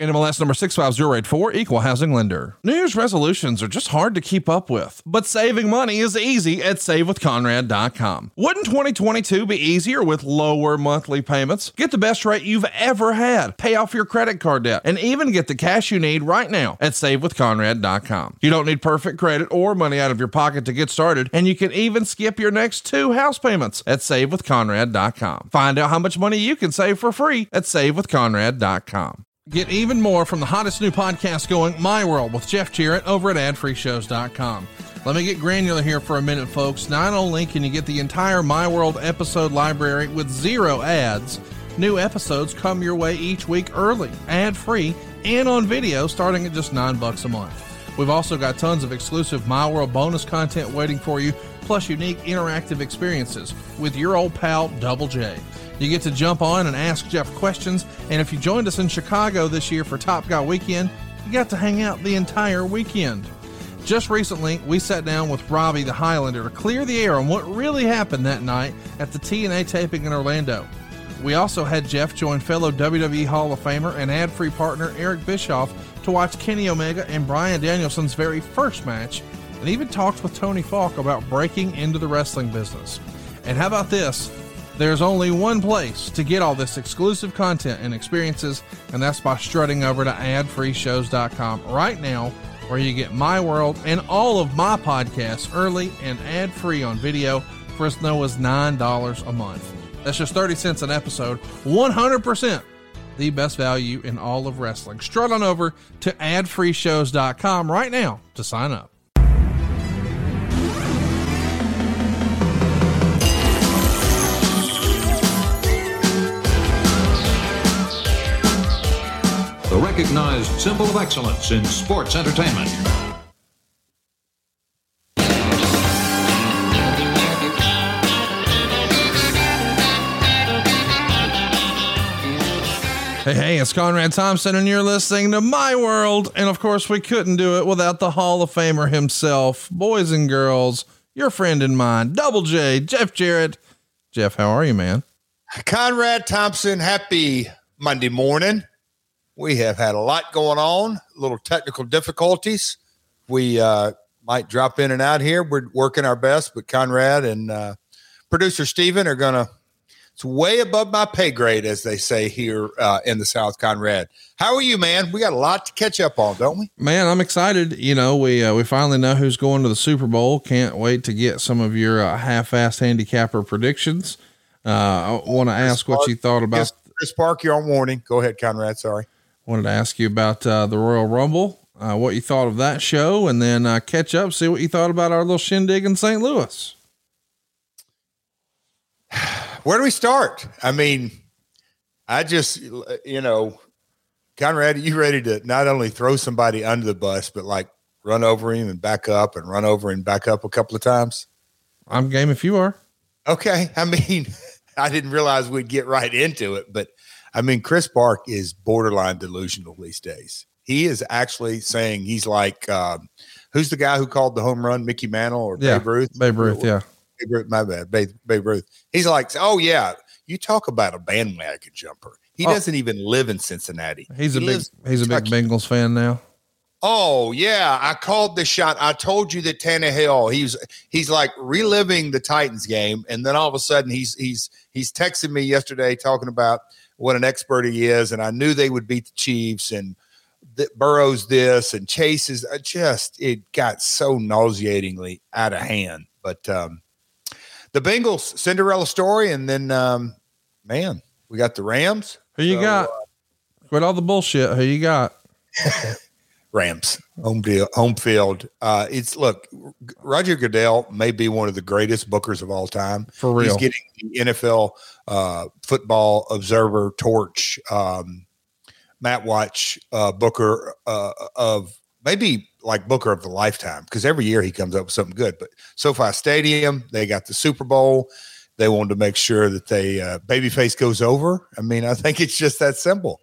NMLS number 65084, equal housing lender. New Year's resolutions are just hard to keep up with, but saving money is easy at savewithconrad.com. Wouldn't 2022 be easier with lower monthly payments? Get the best rate you've ever had, pay off your credit card debt, and even get the cash you need right now at savewithconrad.com. You don't need perfect credit or money out of your pocket to get started, and you can even skip your next two house payments at savewithconrad.com. Find out how much money you can save for free at savewithconrad.com. Get even more from the hottest new podcast going, My World, with Jeff Jarrett over at adfreeshows.com. Let me get granular here for a minute, folks. Not only can you get the entire My World episode library with zero ads, new episodes come your way each week early, ad free, and on video starting at just nine bucks a month. We've also got tons of exclusive My World bonus content waiting for you, plus unique interactive experiences with your old pal Double J. You get to jump on and ask Jeff questions. And if you joined us in Chicago this year for Top Guy Weekend, you got to hang out the entire weekend. Just recently, we sat down with Robbie the Highlander to clear the air on what really happened that night at the TNA taping in Orlando. We also had Jeff join fellow WWE Hall of Famer and ad free partner Eric Bischoff to watch Kenny Omega and Bryan Danielson's very first match, and even talked with Tony Falk about breaking into the wrestling business. And how about this? There's only one place to get all this exclusive content and experiences, and that's by strutting over to adfreeshows.com right now, where you get my world and all of my podcasts early and ad free on video for as low as $9 a month. That's just 30 cents an episode, 100% the best value in all of wrestling. Strut on over to adfreeshows.com right now to sign up. Recognized symbol of excellence in sports entertainment. Hey, hey, it's Conrad Thompson, and you're listening to My World. And of course, we couldn't do it without the Hall of Famer himself. Boys and girls, your friend and mine, Double J, Jeff Jarrett. Jeff, how are you, man? Conrad Thompson, happy Monday morning. We have had a lot going on, little technical difficulties. We uh, might drop in and out here. We're working our best, but Conrad and uh, producer Steven are going to it's way above my pay grade, as they say here uh, in the South. Conrad, how are you, man? We got a lot to catch up on, don't we? Man, I'm excited. You know, we uh, we finally know who's going to the Super Bowl. Can't wait to get some of your uh, half-assed handicapper predictions. Uh, I want to ask what you thought about Chris Park. You're on warning. Go ahead, Conrad. Sorry. Wanted to ask you about uh, the Royal Rumble. Uh, what you thought of that show, and then uh, catch up, see what you thought about our little shindig in St. Louis. Where do we start? I mean, I just, you know, Conrad, you ready to not only throw somebody under the bus, but like run over him and back up and run over and back up a couple of times? I'm game if you are. Okay. I mean, I didn't realize we'd get right into it, but I mean, Chris Park is borderline delusional these days. He is actually saying he's like, um, who's the guy who called the home run, Mickey Mantle or Yeah, Babe Ruth? Babe Ruth, yeah. Babe Ruth, my bad, Babe, Babe Ruth. He's like, oh yeah, you talk about a bandwagon jumper. He Oh. doesn't even live in Cincinnati. He's a big he's a big Bengals fan now. Oh yeah, I called the shot. I told you that Tannehill. He's he's like reliving the Titans game, and then all of a sudden he's he's he's texting me yesterday talking about what an expert he is, and I knew they would beat the Chiefs and that Burrow's this and Chase's. is uh, just it got so nauseatingly out of hand. But um, the Bengals Cinderella story, and then um, man, we got the Rams. Who you So, got? uh, Quit all the bullshit. Who you got? Rams home deal, home field. Uh, it's look, Roger Goodell may be one of the greatest bookers of all time. For real. He's getting the NFL uh, Football Observer torch, um, Matt Watch uh, Booker uh, of maybe like Booker of the lifetime because every year he comes up with something good. But SoFi Stadium, they got the Super Bowl. They wanted to make sure that they uh, babyface goes over. I mean, I think it's just that simple.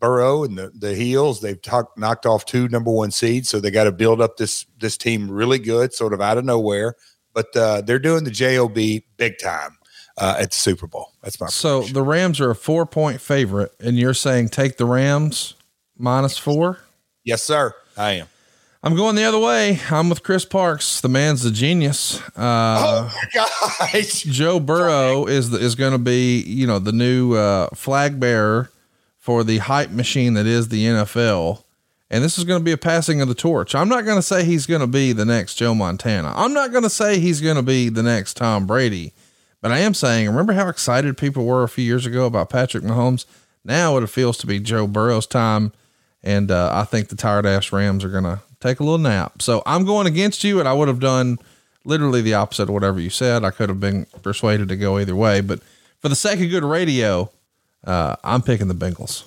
Burrow and the, the heels, they've talked, knocked off two number one seeds, so they got to build up this this team really good, sort of out of nowhere. But uh, they're doing the job big time uh, at the Super Bowl. That's my So prediction. the Rams are a four point favorite, and you're saying take the Rams minus four? yes, sir. I am. I'm going the other way. I'm with Chris Parks. The man's a genius. Uh, oh my gosh! Joe Burrow is the, is going to be, you know, the new uh, flag bearer for the hype machine that is the NFL. And this is going to be a passing of the torch. I'm not going to say he's going to be the next Joe Montana. I'm not going to say he's going to be the next Tom Brady. But I am saying, remember how excited people were a few years ago about Patrick Mahomes? Now it feels to be Joe Burrow's time. And uh, I think the tired ass Rams are going to take a little nap. So I'm going against you, and I would have done literally the opposite of whatever you said. I could have been persuaded to go either way. But for the sake of good radio, uh, I'm picking the Bengals.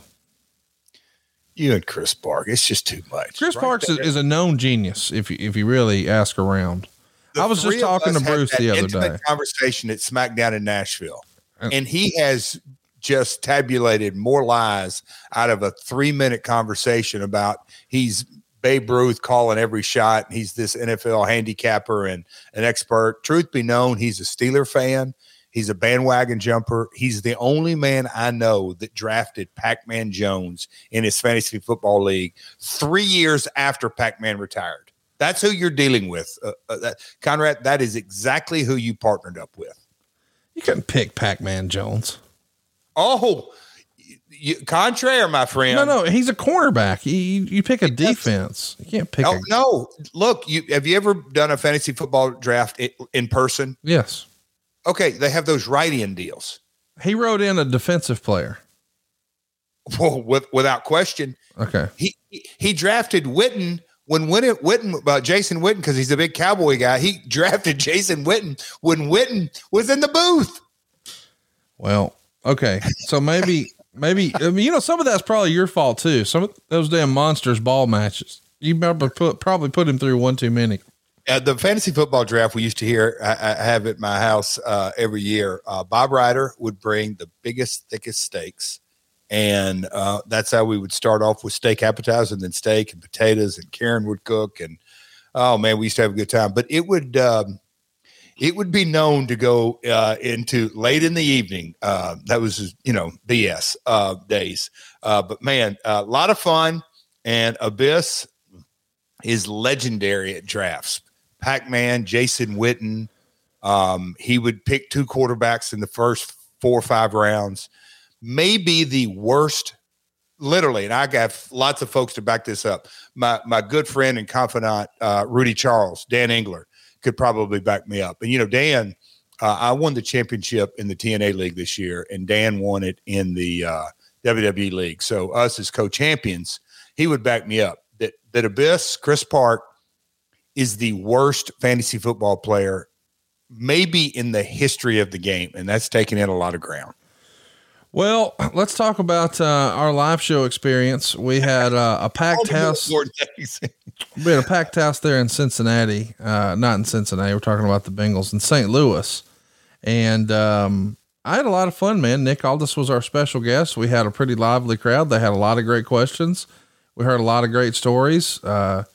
You and Chris Park, it's just too much. Chris Right Parks is, is a known genius if you, if you really ask around. The I was just talking to Bruce the other day. Conversation at SmackDown in Nashville, And- and he has just tabulated more lies out of a three-minute conversation about he's Babe Ruth calling every shot. And he's this NFL handicapper and an expert. Truth be known, he's a Steeler fan. He's a bandwagon jumper. He's the only man I know that drafted Pac-Man Jones in his fantasy football league three years after Pac-Man retired. That's who you're dealing with, uh, uh, that, Conrad. That is exactly who you partnered up with. You couldn't pick Pac Man Jones. Oh, you, contraire, my friend. No, no, he's a cornerback. You, you, pick a defense. You can't pick no, a. no. Look, you have you ever done a fantasy football draft in, in person? Yes. Okay, they have those write-in deals. He wrote in a defensive player. Well, with, without question, Okay. he he- drafted Witten when Witten, Witten uh, Jason Witten because he's a big cowboy guy. He drafted Jason Witten when Witten was in the booth. Well, okay. So maybe, maybe, I mean, you know, some of that's probably your fault too. Some of those damn monsters ball matches. You probably put, probably put him through one too many. Uh, the fantasy football draft we used to hear, I, I have at my house uh, every year. Uh, Bob Ryder would bring the biggest, thickest steaks, and uh, that's how we would start off with steak appetizer, and then steak and potatoes, and Karen would cook, and oh man, we used to have a good time. But it would, um, it would be known to go uh, into late in the evening. Uh, that was, you know, BS uh, days. Uh, but man, a lot of fun, and Abyss is legendary at drafts. Pac Man, Jason Witten. Um, he would pick two quarterbacks in the first four or five rounds. Maybe the worst, literally, and I got lots of folks to back this up. My my good friend and confidant, uh, Rudy Charles, Dan Engler, could probably back me up. And you know, Dan, uh, I won the championship in the TNA league this year, and Dan won it in the uh, WWE league. So us as co-champions, he would back me up. That that Abyss, Chris Park, is the worst fantasy football player maybe in the history of the game, and that's taking in a lot of ground. Well, let's talk about uh, our live show experience. We had uh, a packed house. We had a packed house there in Cincinnati, uh, not in Cincinnati. We're talking about the Bengals in St. Louis. And um, I had a lot of fun, man. Nick Aldis was our special guest. We had a pretty lively crowd. They had a lot of great questions. We heard a lot of great stories. Uh,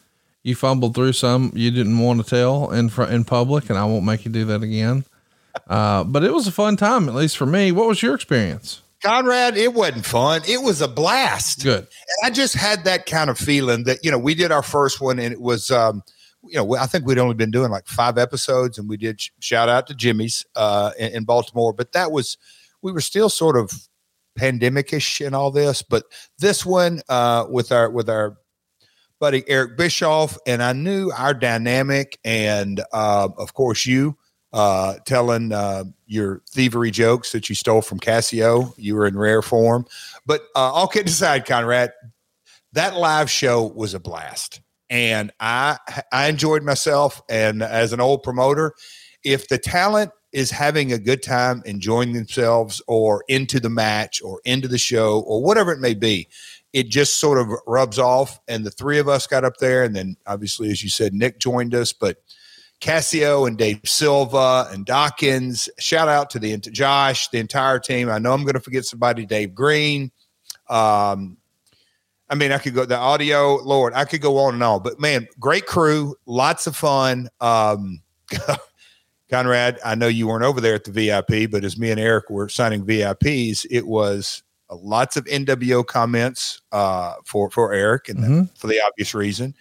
you fumbled through some you didn't want to tell in front in public, and I won't make you do that again. Uh, but it was a fun time, at least for me. What was your experience? Conrad, it wasn't fun. It was a blast. Good. And I just had that kind of feeling that, you know, we did our first one and it was, um, you know, I think we'd only been doing like five episodes and we did sh- shout out to Jimmy's uh, in, in Baltimore, but that was, we were still sort of pandemicish and all this, but this one uh, with our with our buddy Eric Bischoff, and I knew our dynamic, and uh, of course you uh, telling uh, your thievery jokes that you stole from Casio. You were in rare form, but uh, all kidding aside, Conrad, that live show was a blast, and I I enjoyed myself. And as an old promoter, if the talent is having a good time, enjoying themselves, or into the match, or into the show, or whatever it may be, it just sort of rubs off. And the three of us got up there, and then obviously, as you said, Nick joined us, but Cassio and Dave Silva and Dawkins. Shout out to the Josh, the entire team. I know I'm going to forget somebody, Dave Green. Um, I mean, I could go the audio, Lord, I could go on and on. But man, great crew, lots of fun. Um, Conrad, I know you weren't over there at the VIP, but as me and Eric were signing VIPs, it was lots of NWO comments uh, for for Eric, and mm-hmm. for the obvious reason,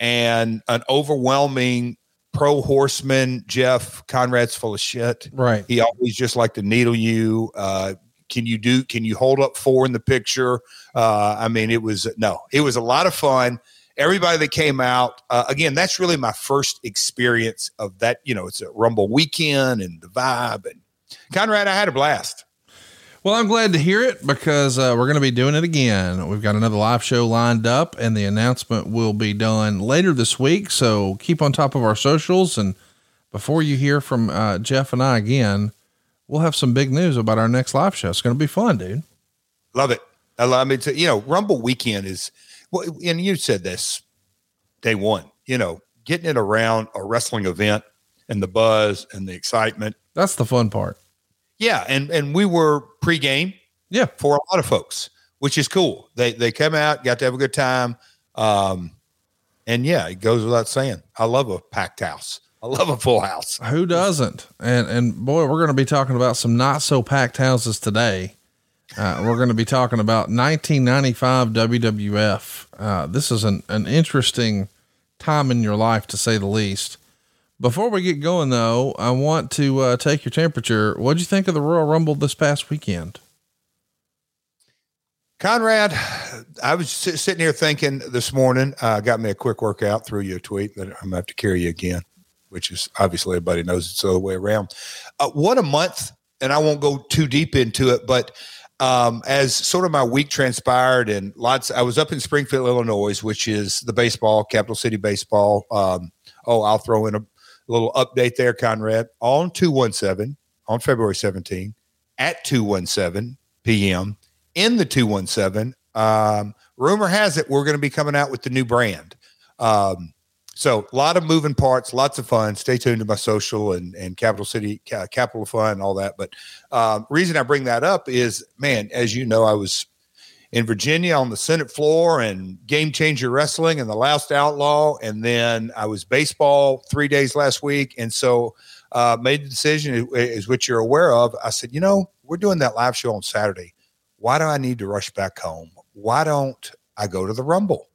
and an overwhelming pro horseman. Jeff Conrad's full of shit. Right. He always just like to needle you. Uh, can you do? Can you hold up four in the picture? Uh, I mean, it was no, it was a lot of fun. Everybody that came out, uh, again, that's really my first experience of that. You know, it's a Rumble weekend and the vibe. And Conrad, I had a blast. Well, I'm glad to hear it because uh, we're going to be doing it again. We've got another live show lined up, and the announcement will be done later this week. So keep on top of our socials. And before you hear from uh, Jeff and I again, we'll have some big news about our next live show. It's going to be fun, dude. Love it. I love it. You know, Rumble weekend is, well, and you said this day one, you know, getting it around a wrestling event and the buzz and the excitement. That's the fun part. Yeah, and and we were pregame. Yeah, for a lot of folks, which is cool. They they come out, got to have a good time. Um, and yeah, it goes without saying. I love a packed house. I love a full house. Who doesn't? And and boy, we're going to be talking about some not so packed houses today. Uh, we're going to be talking about 1995 WWF. Uh, this is an, an interesting time in your life, to say the least. Before we get going, though, I want to uh, take your temperature. What'd you think of the Royal Rumble this past weekend? Conrad, I was sitting here thinking this morning. Uh, got me a quick workout. Threw you a tweet that I'm gonna have to carry you again, which is obviously everybody knows it's the other way around. Uh, what a month! And I won't go too deep into it, but um, as sort of my week transpired, and lots. I was up in Springfield, Illinois, which is the baseball capital city baseball. Um, oh, I'll throw in a little update there, Conrad, on 217 on February 17 at 217 p.m. in the 217. Um, rumor has it we're going to be coming out with the new brand. Um, so a lot of moving parts, lots of fun. Stay tuned to my social and, and Capital City, Capital Fun, and all that. But um, reason I bring that up is, man, as you know, I was in Virginia on the Senate floor and Game Changer Wrestling and the Last Outlaw. And then I was baseball three days last week. And so uh, made the decision, is which you're aware of. I said, you know, we're doing that live show on Saturday. Why do I need to rush back home? Why don't I go to the Rumble?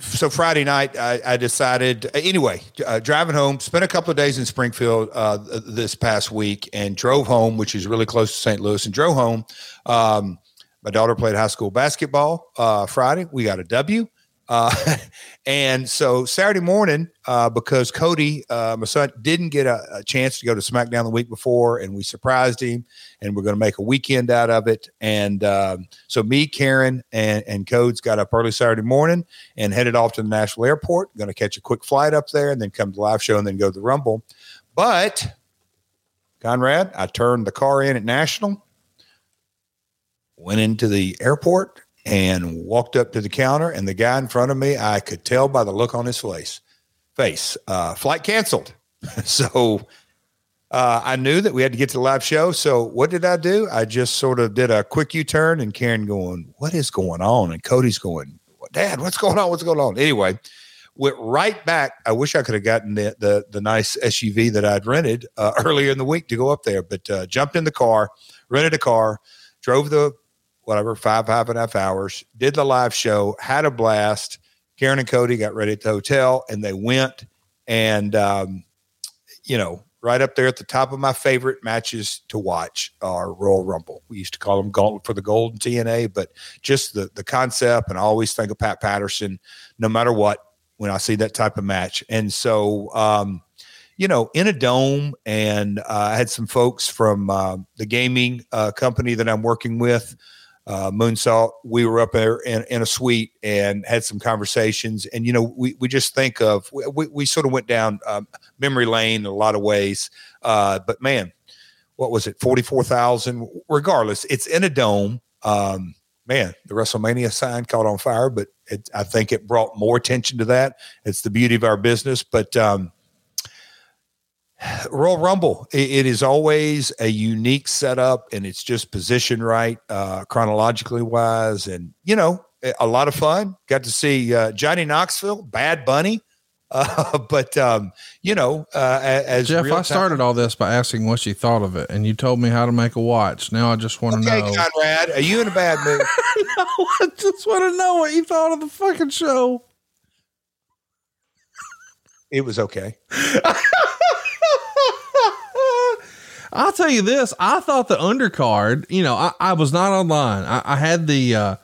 so Friday night, I, I decided anyway, uh, driving home, spent a couple of days in Springfield uh, this past week and drove home, which is really close to St. Louis, and drove home. Um, my daughter played high school basketball uh, Friday. We got a W. Uh, and so Saturday morning, uh, because Cody, uh, my son, didn't get a, a, chance to go to SmackDown the week before, and we surprised him, and we're going to make a weekend out of it. And um, so me, Karen, and, and Codes got up early Saturday morning and headed off to the National airport. Going to catch a quick flight up there, and then come to the live show, and then go to the Rumble. But Conrad, I turned the car in at National went into the airport and walked up to the counter and the guy in front of me i could tell by the look on his face face uh, flight canceled. So uh, i knew that we had to get to the live show. So what did i do? I just sort of did a quick u-turn and karen going what is going on? And cody's going dad what's going on? What's going on? Anyway went right back. I wish i could have gotten the the, the nice suv that i'd rented uh, earlier in the week to go up there but uh, jumped in the car rented a car drove the whatever, five, five and a half hours, did the live show, had a blast. Karen and Cody got ready at the hotel and they went. And, um, you know, right up there at the top of my favorite matches to watch are Royal Rumble. We used to call them Gauntlet for the Gold and TNA, but just the the concept, and I always think of Pat Patterson, no matter what, when I see that type of match. And so, um, you know, in a dome, and uh, I had some folks from uh, the gaming uh, company that I'm working with uh, Moonsault, we were up there in, in, a suite and had some conversations. And, you know, we, we just think of, we, we sort of went down um, memory lane in a lot of ways. Uh, but man, what was it? 44,000, regardless, it's in a dome. Um, man, the WrestleMania sign caught on fire, but it, I think it brought more attention to that. It's the beauty of our business. But, um, Royal Rumble, it, it is always a unique setup and it's just positioned right, uh, chronologically wise. And, you know, a lot of fun. Got to see uh, Johnny Knoxville, Bad Bunny. Uh, but, um, you know, uh, as Jeff, I started all this by asking what you thought of it, and you told me how to make a watch. Now I just want to okay, know. Conrad, are you in a bad mood? no, I just want to know what you thought of the fucking show. It was okay. I'll tell you this. I thought the undercard, you know, I, I was not online. I, I had the, uh,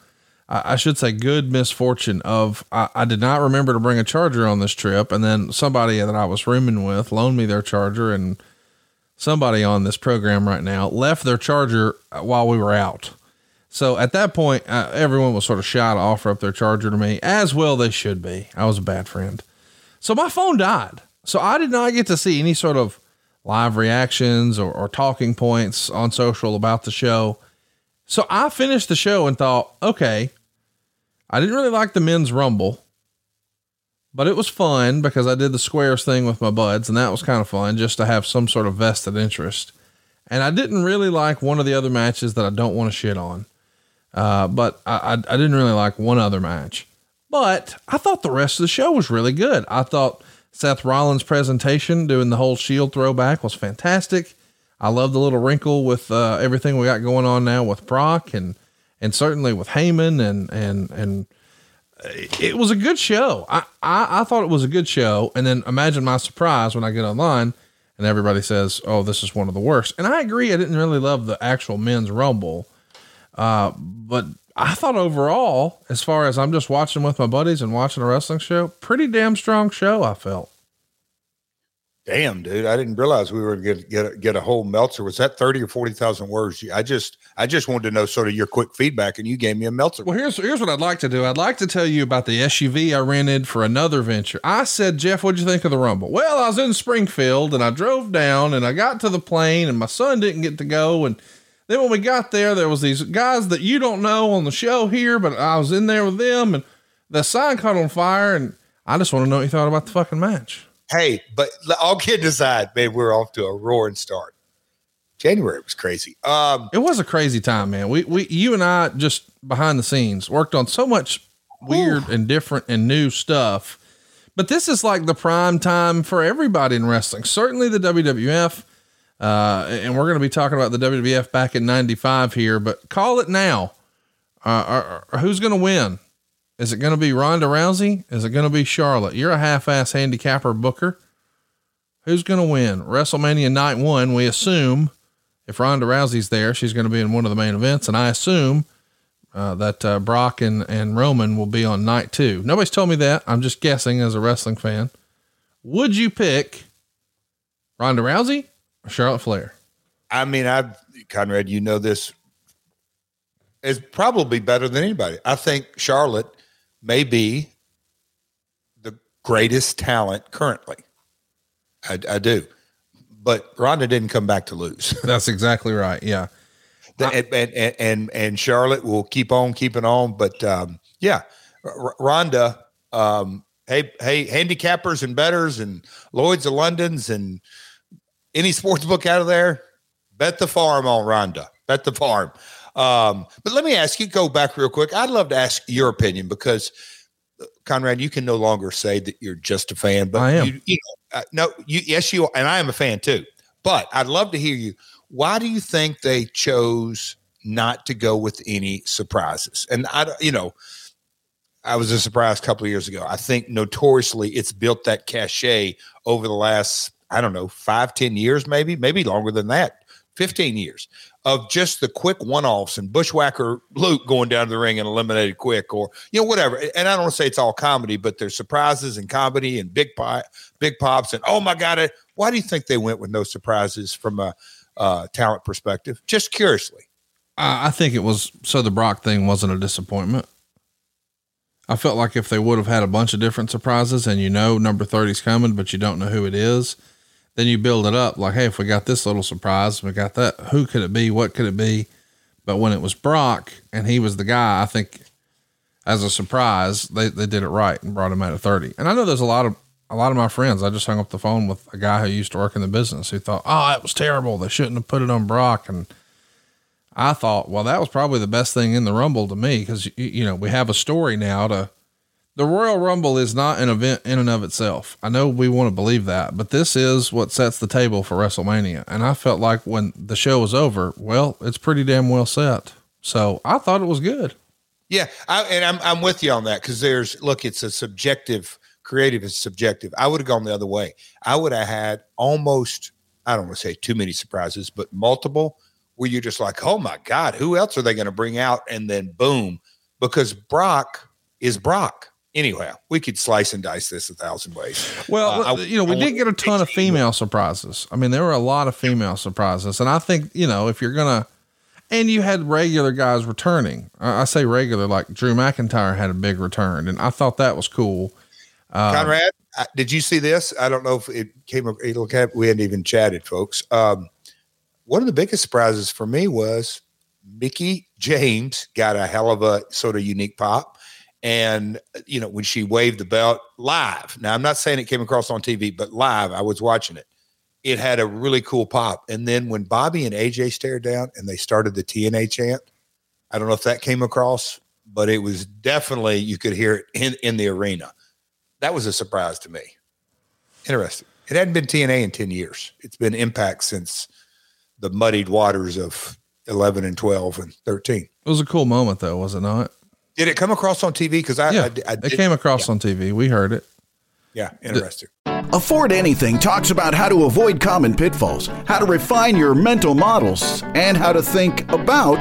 I, I, should say good misfortune of, I, did not remember to bring a charger on this trip. And then somebody that I was rooming with loaned me their charger and somebody on this program right now left their charger while we were out. So at that point, uh, everyone was sort of shy to offer up their charger to me as well. They should be. I was a bad friend. So my phone died. So I did not get to see any sort of live reactions or, or talking points on social about the show. So I finished the show and thought, okay, I didn't really like the men's rumble, but it was fun because I did the squares thing with my buds, and that was kind of fun just to have some sort of vested interest. And I didn't really like one of the other matches that I don't want to shit on. Uh, but I, I, I didn't really like one other match. But I thought the rest of the show was really good. I thought Seth Rollins' presentation doing the whole Shield throwback was fantastic. I love the little wrinkle with uh, everything we got going on now with Brock and and certainly with Heyman and and and it was a good show. I, I I thought it was a good show, and then imagine my surprise when I get online and everybody says, "Oh, this is one of the worst." And I agree. I didn't really love the actual men's rumble, uh, but I thought overall, as far as I'm just watching with my buddies and watching a wrestling show, pretty damn strong show. I felt. Damn, dude! I didn't realize we were going to get a, get a whole Meltzer. Was that thirty or forty thousand words? I just I just wanted to know sort of your quick feedback, and you gave me a Meltzer. Well, here's here's what I'd like to do. I'd like to tell you about the SUV I rented for another venture. I said, Jeff, what'd you think of the Rumble? Well, I was in Springfield, and I drove down, and I got to the plane, and my son didn't get to go, and then when we got there, there was these guys that you don't know on the show here, but I was in there with them and the sign caught on fire. And I just want to know what you thought about the fucking match. Hey, but all kidding aside, man, we're off to a roaring start. January was crazy. Um, it was a crazy time, man. We, we, you and I just behind the scenes worked on so much weird and different and new stuff. But this is like the prime time for everybody in wrestling. Certainly the WWF uh, and we're going to be talking about the WWF back in 95 here, but call it now. Uh, who's going to win? Is it going to be Ronda Rousey? Is it going to be Charlotte? You're a half ass handicapper booker. Who's going to win? WrestleMania night one, we assume if Ronda Rousey's there, she's going to be in one of the main events. And I assume uh, that uh, Brock and, and Roman will be on night two. Nobody's told me that. I'm just guessing as a wrestling fan. Would you pick Ronda Rousey Charlotte Flair. I mean, I Conrad, you know this is probably better than anybody. I think Charlotte may be the greatest talent currently. I, I do, but Ronda didn't come back to lose. That's exactly right. Yeah, the, and, and, and and Charlotte will keep on keeping on. But um, yeah, R- Ronda. Um, hey, hey, handicappers and betters and Lloyd's of London's and any sports book out of there, bet the farm on Ronda. Bet the farm. Um, but let me ask you, go back real quick. I'd love to ask your opinion because Conrad, you can no longer say that you're just a fan, but I am. You, you know, uh, no, you, yes, you are, and I am a fan too. But I'd love to hear you. Why do you think they chose not to go with any surprises? And I, you know, I was a surprise a couple of years ago. I think notoriously it's built that cachet over the last I don't know, five, ten years, maybe, maybe longer than that, 15 years of just the quick one-offs and bushwhacker Luke going down to the ring and eliminated quick or you know whatever. And i don't want to say it's all comedy but there's surprises and comedy and big pop big pops and oh my god why do you think they went with no surprises from a uh, talent perspective? Just curiously. I think it was so the brock thing wasn't a disappointment. I felt like if they would have had a bunch of different surprises and you know number 30's coming but you don't know who it is then you build it up like, hey, if we got this little surprise, we got that. Who could it be? What could it be? But when it was Brock and he was the guy, I think as a surprise, they, they did it right and brought him out at 30. And I know there's a lot of a lot of my friends. I just hung up the phone with a guy who used to work in the business who thought, oh, it was terrible. They shouldn't have put it on Brock. And I thought, well, that was probably the best thing in the Rumble to me because, you know, we have a story now to the Royal Rumble is not an event in and of itself. I know we want to believe that, but this is what sets the table for WrestleMania. And I felt like when the show was over, well, it's pretty damn well set. So I thought it was good. Yeah, I, and I'm I'm with you on that because there's look, it's a subjective. Creative is subjective. I would have gone the other way. I would have had almost I don't want to say too many surprises, but multiple where you're just like, oh my god, who else are they going to bring out? And then boom, because Brock is Brock anyway, we could slice and dice this a thousand ways. Well, uh, you know, we I did get a ton of female surprises. I mean, there were a lot of female surprises, and I think you know if you're gonna, and you had regular guys returning. I, I say regular, like Drew McIntyre had a big return, and I thought that was cool. Uh, Conrad, did you see this? I don't know if it came. Look at we hadn't even chatted, folks. Um, one of the biggest surprises for me was Mickie James got a hell of a sort of unique pop and you know when she waved the belt live now i'm not saying it came across on tv but live i was watching it. It had a really cool pop. And then when bobby and aj stared down and they started the tna chant i don't know if that came across but it was definitely you could hear it in, in the arena. That was a surprise to me. Interesting. It hadn't been tna in 10 years. It's been impact since the muddied waters of 11 and 12 and 13 it was a cool moment though was it not did it come across on TV? Because I, yeah, I, I it came across yeah. on TV. We heard it. Yeah, interesting. Afford Anything talks about how to avoid common pitfalls, how to refine your mental models, and how to think about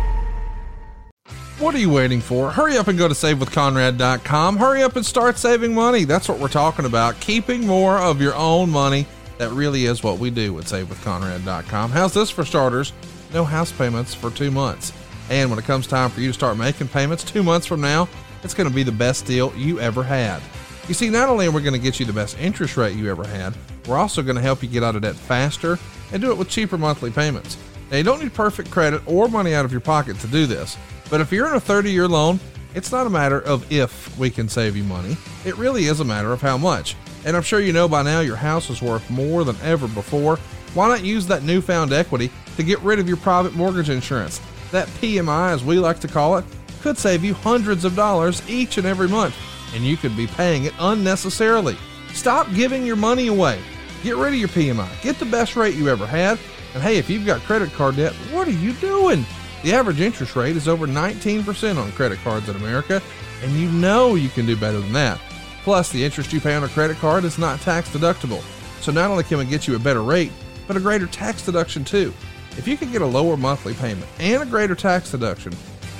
What are you waiting for? Hurry up and go to savewithconrad.com. Hurry up and start saving money. That's what we're talking about. Keeping more of your own money. That really is what we do at savewithconrad.com. How's this for starters? No house payments for two months. And when it comes time for you to start making payments two months from now, it's going to be the best deal you ever had. You see, not only are we going to get you the best interest rate you ever had, we're also going to help you get out of debt faster and do it with cheaper monthly payments. Now, you don't need perfect credit or money out of your pocket to do this. But if you're in a 30 year loan, it's not a matter of if we can save you money. It really is a matter of how much. And I'm sure you know by now your house is worth more than ever before. Why not use that newfound equity to get rid of your private mortgage insurance? That PMI, as we like to call it, could save you hundreds of dollars each and every month, and you could be paying it unnecessarily. Stop giving your money away. Get rid of your PMI. Get the best rate you ever had. And hey, if you've got credit card debt, what are you doing? The average interest rate is over 19% on credit cards in America, and you know you can do better than that. Plus, the interest you pay on a credit card is not tax deductible. So not only can we get you a better rate, but a greater tax deduction too. If you can get a lower monthly payment and a greater tax deduction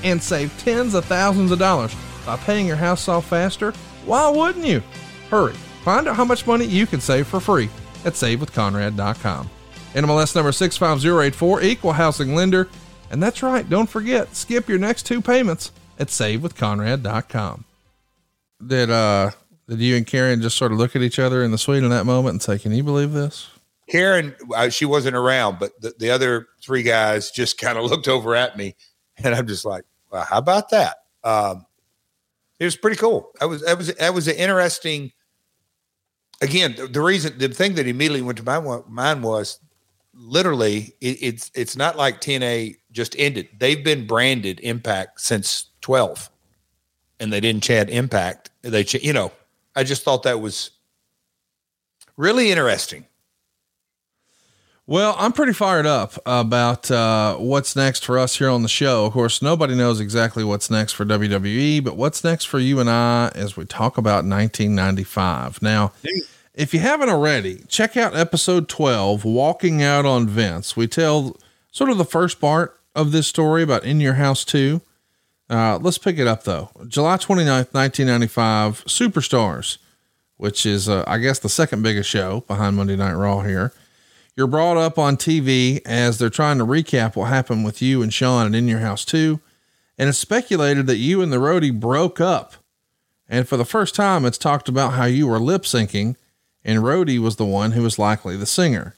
and save tens of thousands of dollars by paying your house off faster, why wouldn't you? Hurry, find out how much money you can save for free at savewithconrad.com. NMLS number 65084, equal housing lender. And that's right, don't forget, skip your next two payments at savewithconrad.com. Did uh did you and Karen just sort of look at each other in the suite in that moment and say, "Can you believe this?" Karen, uh, she wasn't around, but the, the other three guys just kind of looked over at me, and I'm just like, well, "How about that?" Um, it was pretty cool. That was that was that was an interesting. Again, the, the reason, the thing that immediately went to my mind was literally it, it's it's not like TNA just ended. They've been branded Impact since 12. and they didn't chant impact. They, ch- you know, I just thought that was really interesting. Well, I'm pretty fired up about uh, what's next for us here on the show. Of course, nobody knows exactly what's next for WWE, but what's next for you and I as we talk about 1995. Now, if you haven't already, check out episode 12, Walking Out on Vince. We tell sort of the first part of this story about In Your House 2. Uh, let's pick it up though. July 29th, 1995, Superstars, which is, uh, I guess, the second biggest show behind Monday Night Raw here. You're brought up on TV as they're trying to recap what happened with you and Shawn and In Your House 2. And it's speculated that you and the roadie broke up. And for the first time, it's talked about how you were lip syncing and Roadie was the one who was likely the singer.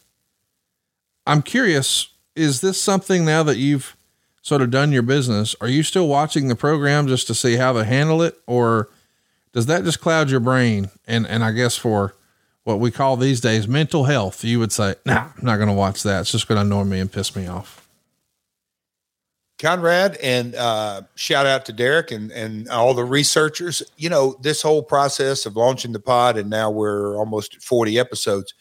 I'm curious, is this something now that you've sort of done your business? Are you still watching the program just to see how they handle it? Or does that just cloud your brain? And, and I guess for what we call these days mental health, you would say, nah, I'm not going to watch that. It's just going to annoy me and piss me off. Conrad and uh, shout out to Derek and, and all the researchers. You know, this whole process of launching the pod, and now we're almost at 40 episodes.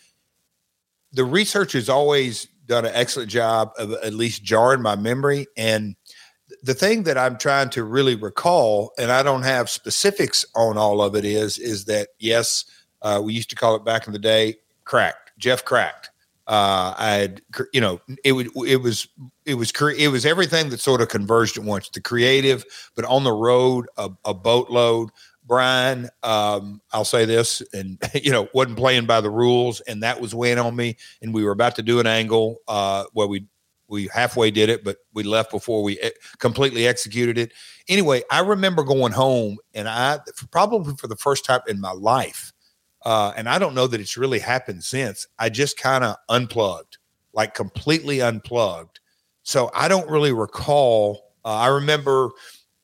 The research has always done an excellent job of at least jarring my memory. And the thing that I'm trying to really recall, and I don't have specifics on all of it, is is that yes, uh, we used to call it back in the day, cracked. Jeff cracked uh, I had, you know, it would, it was, it was, it was everything that sort of converged at once. The creative, but on the road, a, a boatload. Brian, um, I'll say this, and you know, wasn't playing by the rules, and that was weighing on me. And we were about to do an angle uh, where we we halfway did it, but we left before we completely executed it. Anyway, I remember going home, and I probably for the first time in my life, uh, and I don't know that it's really happened since. I just kind of unplugged, like completely unplugged. So I don't really recall. Uh, I remember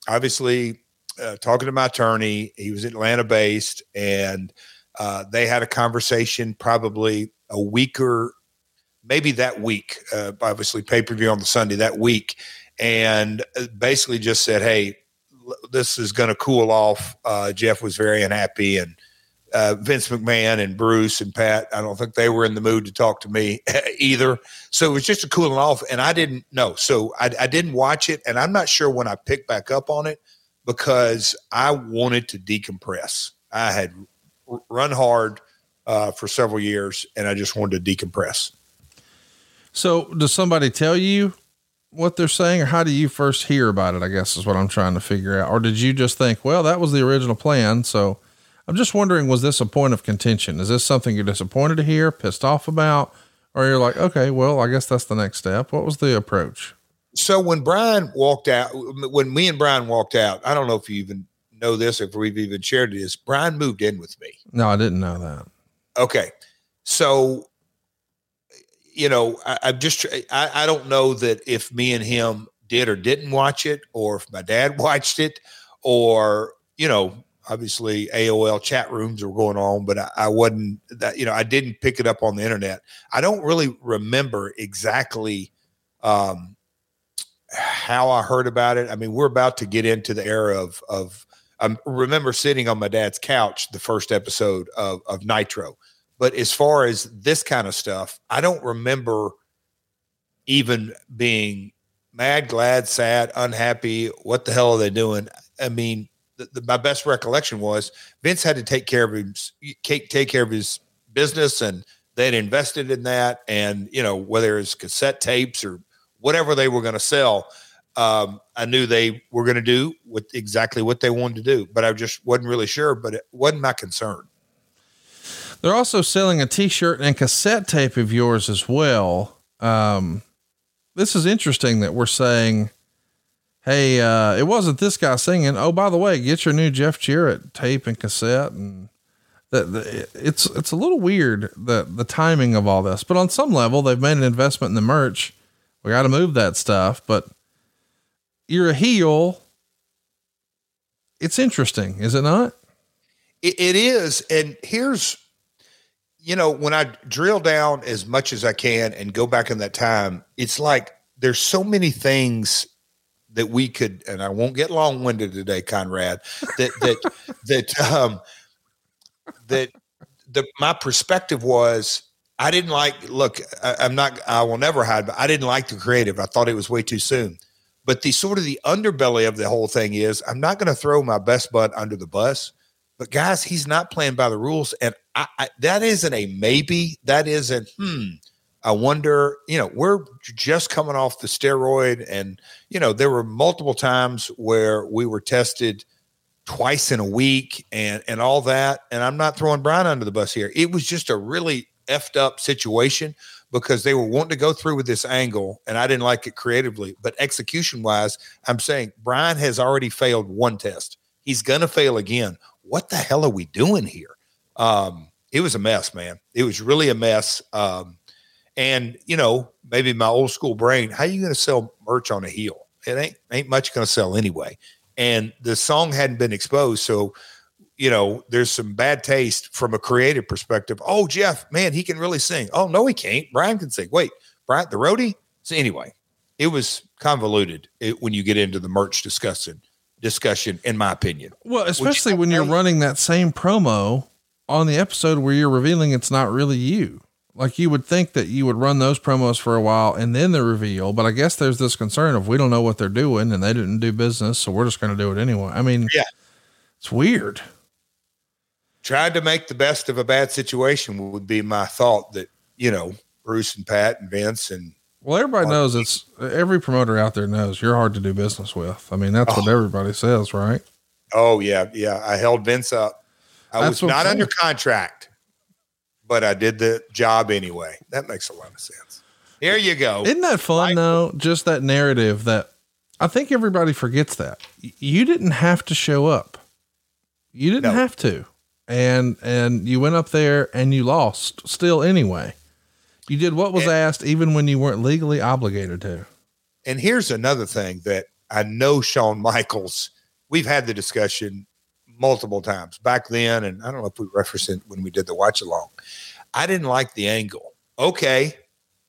obviously uh, talking to my attorney. He was Atlanta based, and uh, they had a conversation probably a week or maybe that week. Uh, obviously, pay per view on the Sunday that week, and uh, basically just said, "Hey, this is going to cool off." Jeff was very unhappy and uh, Vince McMahon and Bruce and Pat. I don't think they were in the mood to talk to me either. So it was just a cooling off, and I didn't know. So I, I, didn't watch it, and I'm not sure when I picked back up on it because I wanted to decompress. I had r- run hard uh, for several years, and I just wanted to decompress. So, does somebody tell you what they're saying, or how do you first hear about it? I guess is what I'm trying to figure out. Or did you just think, well, that was the original plan, so I'm just wondering, was this a point of contention? Is this something you're disappointed to hear, pissed off about, or you're like, okay, well, I guess that's the next step. What was the approach? So when Brian walked out, when me and Brian walked out, I don't know if you even know this, or if we've even shared this. Brian moved in with me. No, I didn't know that. Okay, so you know, I, I'm just, I, I don't know that if me and him did or didn't watch it, or if my dad watched it, or you know, obviously AOL chat rooms were going on, but I, I, wasn't that, you know, I didn't pick it up on the internet. I don't really remember exactly um, how I heard about it. I mean, we're about to get into the era of, of, I remember sitting on my dad's couch the first episode of, of Nitro. But as far as this kind of stuff, I don't remember even being mad, glad, sad, unhappy. What the hell are they doing? I mean, the, the, my best recollection was Vince had to take care of his take, take care of his business and they'd invested in that and you know whether it's cassette tapes or whatever they were going to sell um, I knew they were going to do with exactly what they wanted to do but I just wasn't really sure but it wasn't my concern they're also selling a t-shirt and cassette tape of yours as well um, this is interesting that we're saying Hey, uh, it wasn't this guy singing. Oh, by the way, get your new Jeff Jarrett tape and cassette and that it's, it's a little weird the, the timing of all this, but on some level they've made an investment in the merch. We got to move that stuff, but you're a heel. It's interesting, is it not? it, it is. And here's, you know, when I drill down as much as I can and go back in that time, it's like there's so many things that we could, and I won't get long winded today, Conrad, that, that, that, um, that the, my perspective was I didn't like, look, I, I'm not, I will never hide, but I didn't like the creative. I thought it was way too soon. But the sort of the underbelly of the whole thing is I'm not going to throw my best bud under the bus. But guys, he's not playing by the rules, and I, I, that isn't a maybe. That isn't, hmm. I wonder. You know, we're just coming off the steroid, and you know there were multiple times where we were tested twice in a week, and and all that. And I'm not throwing Brian under the bus here. It was just a really effed up situation because they were wanting to go through with this angle and I didn't like it creatively. But execution wise, I'm saying Brian has already failed one test. He's going to fail again. What the hell are we doing here? Um, it was a mess, man. It was really a mess. Um, and you know, maybe my old school brain, how are you going to sell merch on a heel? It ain't ain't much going to sell anyway. And the song hadn't been exposed, so you know, there's some bad taste from a creative perspective. Oh, Jeff, man, he can really sing. Oh, no, he can't. Brian can sing. Wait, Brian, the roadie? So anyway, it was convoluted it, when you get into the merch discussion discussion, in my opinion. Well, especially you when you're running that same promo on the episode where you're revealing it's not really you. Like you would think that you would run those promos for a while and then the reveal, but I guess there's this concern of we don't know what they're doing and they didn't do business, so we're just going to do it anyway. I mean, yeah, it's weird tried to make the best of a bad situation would be my thought that you know Bruce and Pat and Vince and well everybody knows it's every promoter out there knows you're hard to do business with. I mean that's oh. what everybody says, right? Oh yeah, yeah. I held Vince up. I that's was not under contract, but I did the job anyway. That makes a lot of sense. There you go. Isn't that fun though? Just that narrative that I think everybody forgets that you didn't have to show up. You didn't no. have to and and you went up there and you lost still anyway. You did what was and, asked even when you weren't legally obligated to. And here's another thing that I know Shawn Michaels, we've had the discussion multiple times back then, and I don't know if we referenced it when we did the watch along. I didn't like the angle. Okay.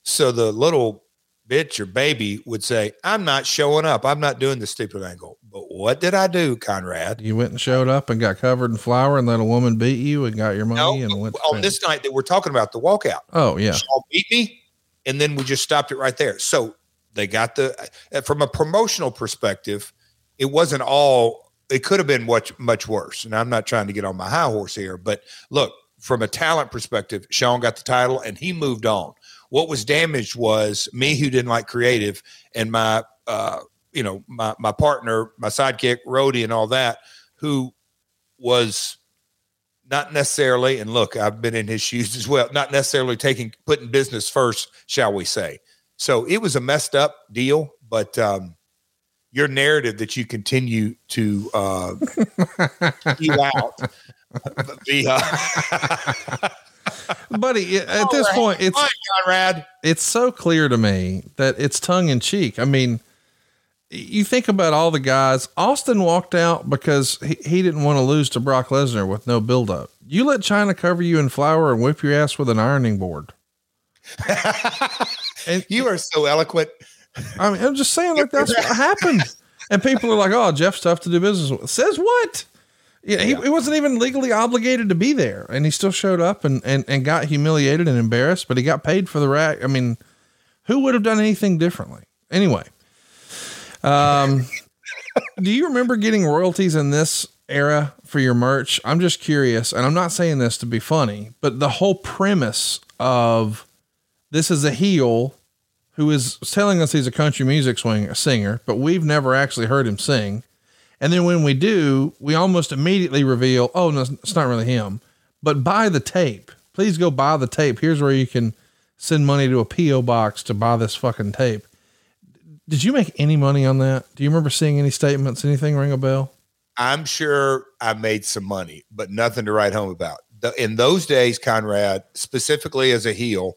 So the little bitch or baby would say, I'm not showing up. I'm not doing the stupid angle. But what did I do, Conrad? You went and showed up and got covered in flour and let a woman beat you and got your money no, and went on this night that we're talking about the walkout. Oh yeah. Shawn beat me. And then we just stopped it right there. So they got the uh, from a promotional perspective, it wasn't all it could have been much much worse. And I'm not trying to get on my high horse here, but look, from a talent perspective, Shawn got the title and he moved on. What was damaged was me who didn't like creative and my uh, you know, my my partner, my sidekick, Roadie, and all that, who was not necessarily, and look, I've been in his shoes as well, not necessarily taking putting business first, shall we say. So it was a messed up deal, but um, your narrative that you continue to uh, out the uh, buddy at this right. point it's Conrad. it's so clear to me that it's tongue in cheek i mean you think about all the guys. Austin walked out because he, he didn't want to lose to Brock Lesnar with no buildup. You let Chyna cover you in flour and whip your ass with an ironing board. and you are so eloquent. I mean, I'm just saying, like that's what happened. And people are like, "Oh, Jeff's tough to do business with." Says what? Yeah, he, he wasn't even legally obligated to be there, and he still showed up and and and got humiliated and embarrassed. But he got paid for the rack. I mean, who would have done anything differently? Anyway, um, do you remember getting royalties in this era for your merch? I'm just curious, and I'm not saying this to be funny, but the whole premise of this is a heel who is telling us he's a country music swing singer, but we've never actually heard him sing. And then when we do, we almost immediately reveal, oh, no, it's not really him. But buy the tape. Please go buy the tape. Here's where you can send money to a P.O. box to buy this fucking tape. Did you make any money on that? Do you remember seeing any statements? Anything ring a bell? I'm sure I made some money, but nothing to write home about. The, in those days, Conrad, specifically as a heel,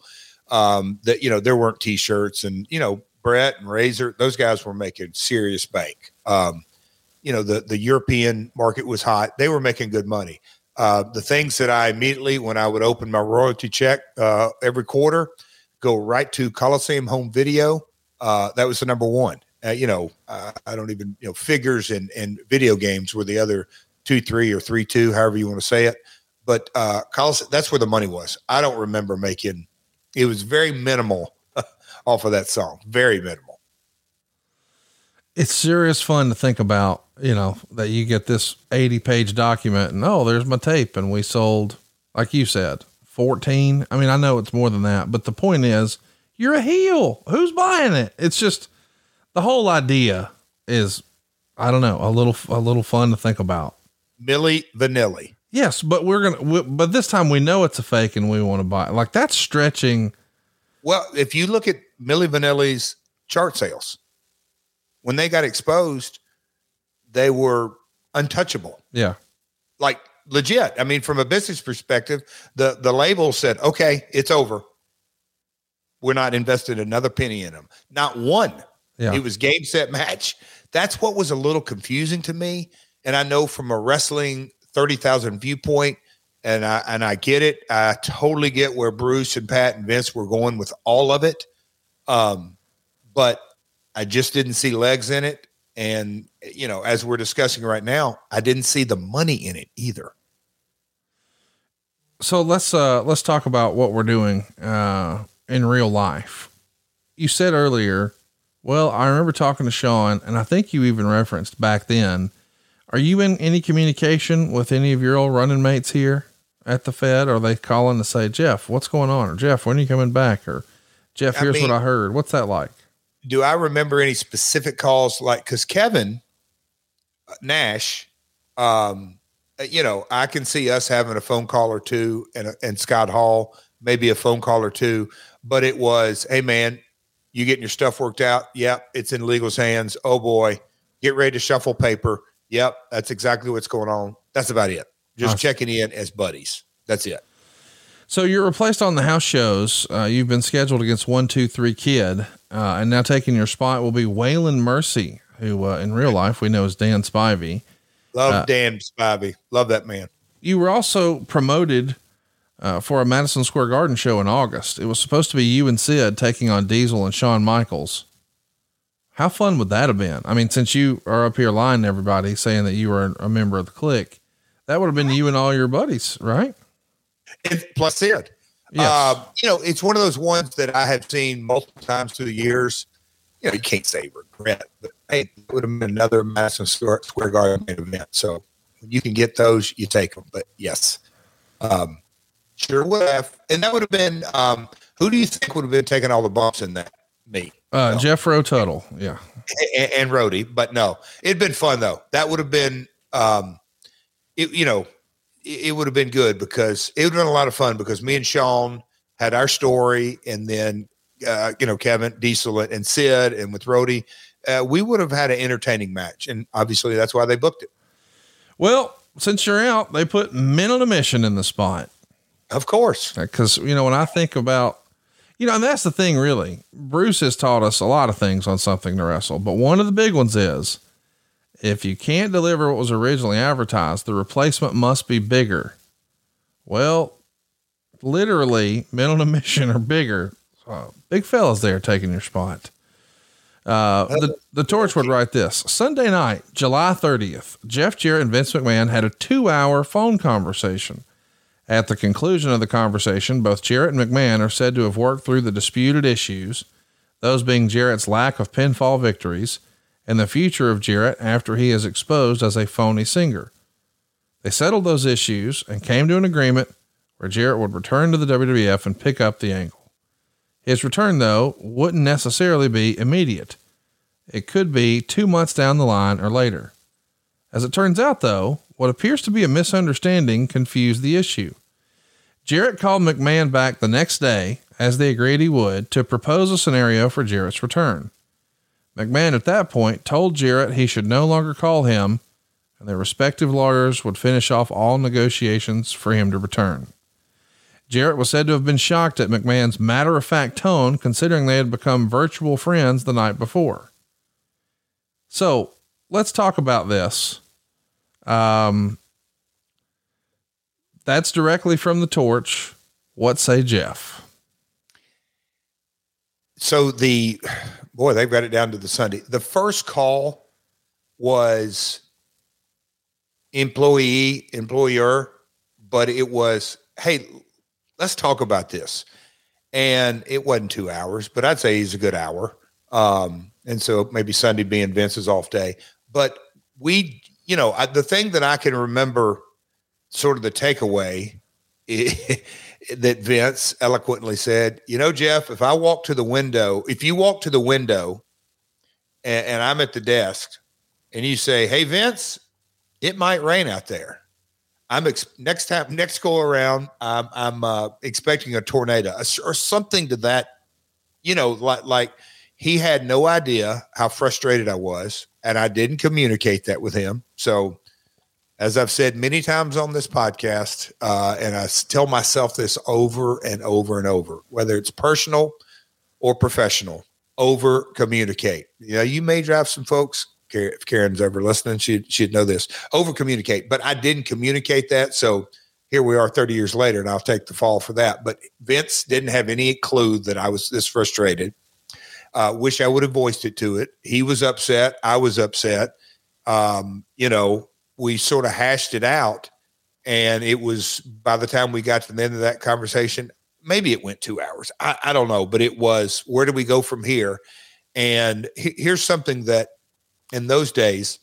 um, that you know there weren't T-shirts, and you know Brett and Razor, those guys were making serious bank. Um, you know the the European market was hot; they were making good money. Uh, the things that I immediately, when I would open my royalty check uh, every quarter, go right to Coliseum Home Video uh, that was the number one. Uh, you know, uh, I don't even you know figures and and video games were the other two three or three two, however you want to say it. But uh, Carlos, that's where the money was. I don't remember making. It was very minimal off of that song. Very minimal. It's serious fun to think about. You know that you get this eighty page document, and oh, there's my tape, and we sold, like you said, fourteen. I mean, I know it's more than that, but the point is, you're a heel. Who's buying it? It's just the whole idea is, I don't know, a little a little fun to think about. Milli Vanilli. Yes, but we're gonna. We, but this time we know it's a fake, and we want to buy. It. Like that's stretching. Well, if you look at Milli Vanilli's chart sales, when they got exposed, they were untouchable. Yeah, like legit. I mean, from a business perspective, the the label said, "Okay, it's over. We're not invested another penny in them. Not one. Yeah. It was game set match. That's what was a little confusing to me. And I know from a wrestling thirty thousand viewpoint, and I and I get it. I totally get where Bruce and Pat and Vince were going with all of it. Um, but I just didn't see legs in it. And you know, as we're discussing right now, I didn't see the money in it either. So let's uh let's talk about what we're doing uh in real life. You said earlier, well, I remember talking to Shawn, and I think you even referenced back then. Are you in any communication with any of your old running mates here at the Fed? Are they calling to say, Jeff, what's going on? Or Jeff, when are you coming back? Or Jeff, here's I mean, what I heard. What's that like? Do I remember any specific calls like because Kevin uh, Nash, um, uh, you know, I can see us having a phone call or two and, and Scott Hall, maybe a phone call or two, but it was, hey man, you getting your stuff worked out? Yep, it's in legal's hands. Oh boy, get ready to shuffle paper. Yep, that's exactly what's going on. That's about it. Just Awesome. checking in as buddies. That's it. So you're replaced on the house shows. Uh, you've been scheduled against one, two, three kid. Uh, and now taking your spot will be Waylon Mercy, who, uh, in real life we know as Dan Spivey. Love Uh, Dan Spivey. Love that man. You were also promoted, uh, for a Madison Square Garden show in August. It was supposed to be you and Sid taking on Diesel and Shawn Michaels. How fun would that have been? I mean, since you are up here lying to everybody saying that you were a member of the clique, that would have been you and all your buddies, right? And plus Sid. Yes. Uh, you know, it's one of those ones that I have seen multiple times through the years. You know, you can't say regret, but hey, it would have been another Madison Square, Square Garden event. So when you can get those, you take them. But yes, um, sure would have. And that would have been, um, who do you think would have been taking all the bumps in that? Me Uh, Jeff Rowe Tuttle. Yeah. and, and Roadie. But no, it'd been fun though. That would have been, um, it, you know, it, it would have been good because it would have been a lot of fun because me and Shawn had our story, and then uh, you know Kevin Diesel and Sid, and with Roadie, uh, we would have had an entertaining match, and obviously that's why they booked it. Well, since you're out, they put men on a mission in the spot. Of course, Because, you know, when I think about, you know, and that's the thing really, Bruce has taught us a lot of things on something to wrestle, but one of the big ones is if you can't deliver what was originally advertised, the replacement must be bigger. Well, literally, men on a mission are bigger. Uh, big fellas there taking your spot. Uh, the, the torch would write this Sunday night, July 30th, Jeff Jarrett and Vince McMahon had a two hour phone conversation. At the conclusion of the conversation, both Jarrett and McMahon are said to have worked through the disputed issues, those being Jarrett's lack of pinfall victories and the future of Jarrett after he is exposed as a phony singer. They settled those issues and came to an agreement where Jarrett would return to the WWF and pick up the angle. His return, though, wouldn't necessarily be immediate. It could be two months down the line or later. As it turns out, though, what appears to be a misunderstanding confused the issue. Jarrett called McMahon back the next day, as they agreed he would, to propose a scenario for Jarrett's return. McMahon at that point told Jarrett he should no longer call him, and their respective lawyers would finish off all negotiations for him to return. Jarrett was said to have been shocked at McMahon's matter of fact tone, considering they had become virtual friends the night before. So let's talk about this. Um, that's directly from the torch. What say Jeff? so the boy, they've got it down to the Sunday. The first call was employee, employer, but it was, hey, let's talk about this. And it wasn't two hours, but I'd say he's a good hour. Um, and so maybe Sunday being Vince's off day. But we, you know, I, the thing that I can remember, sort of the takeaway, that Vince eloquently said, you know, Jeff, if I walk to the window, if you walk to the window and, and I'm at the desk and you say, hey, Vince, it might rain out there. I'm ex- next time, next go around, I'm, I'm uh, expecting a tornado or something to that, you know, like, like he had no idea how frustrated I was. And I didn't communicate that with him. So, as I've said many times on this podcast, uh, and I tell myself this over and over and over, whether it's personal or professional, over communicate. You know, you may drive some folks. If Karen's ever listening, she she'd know this. Over communicate, but I didn't communicate that, so here we are 30 years later, and I'll take the fall for that. But Vince didn't have any clue that I was this frustrated. Uh, wish I would have voiced it to it. He was upset. I was upset. Um, you know, we sort of hashed it out. And it was by the time we got to the end of that conversation, maybe it went two hours. I, I don't know, but it was where do we go from here? And he, here's something that in those days,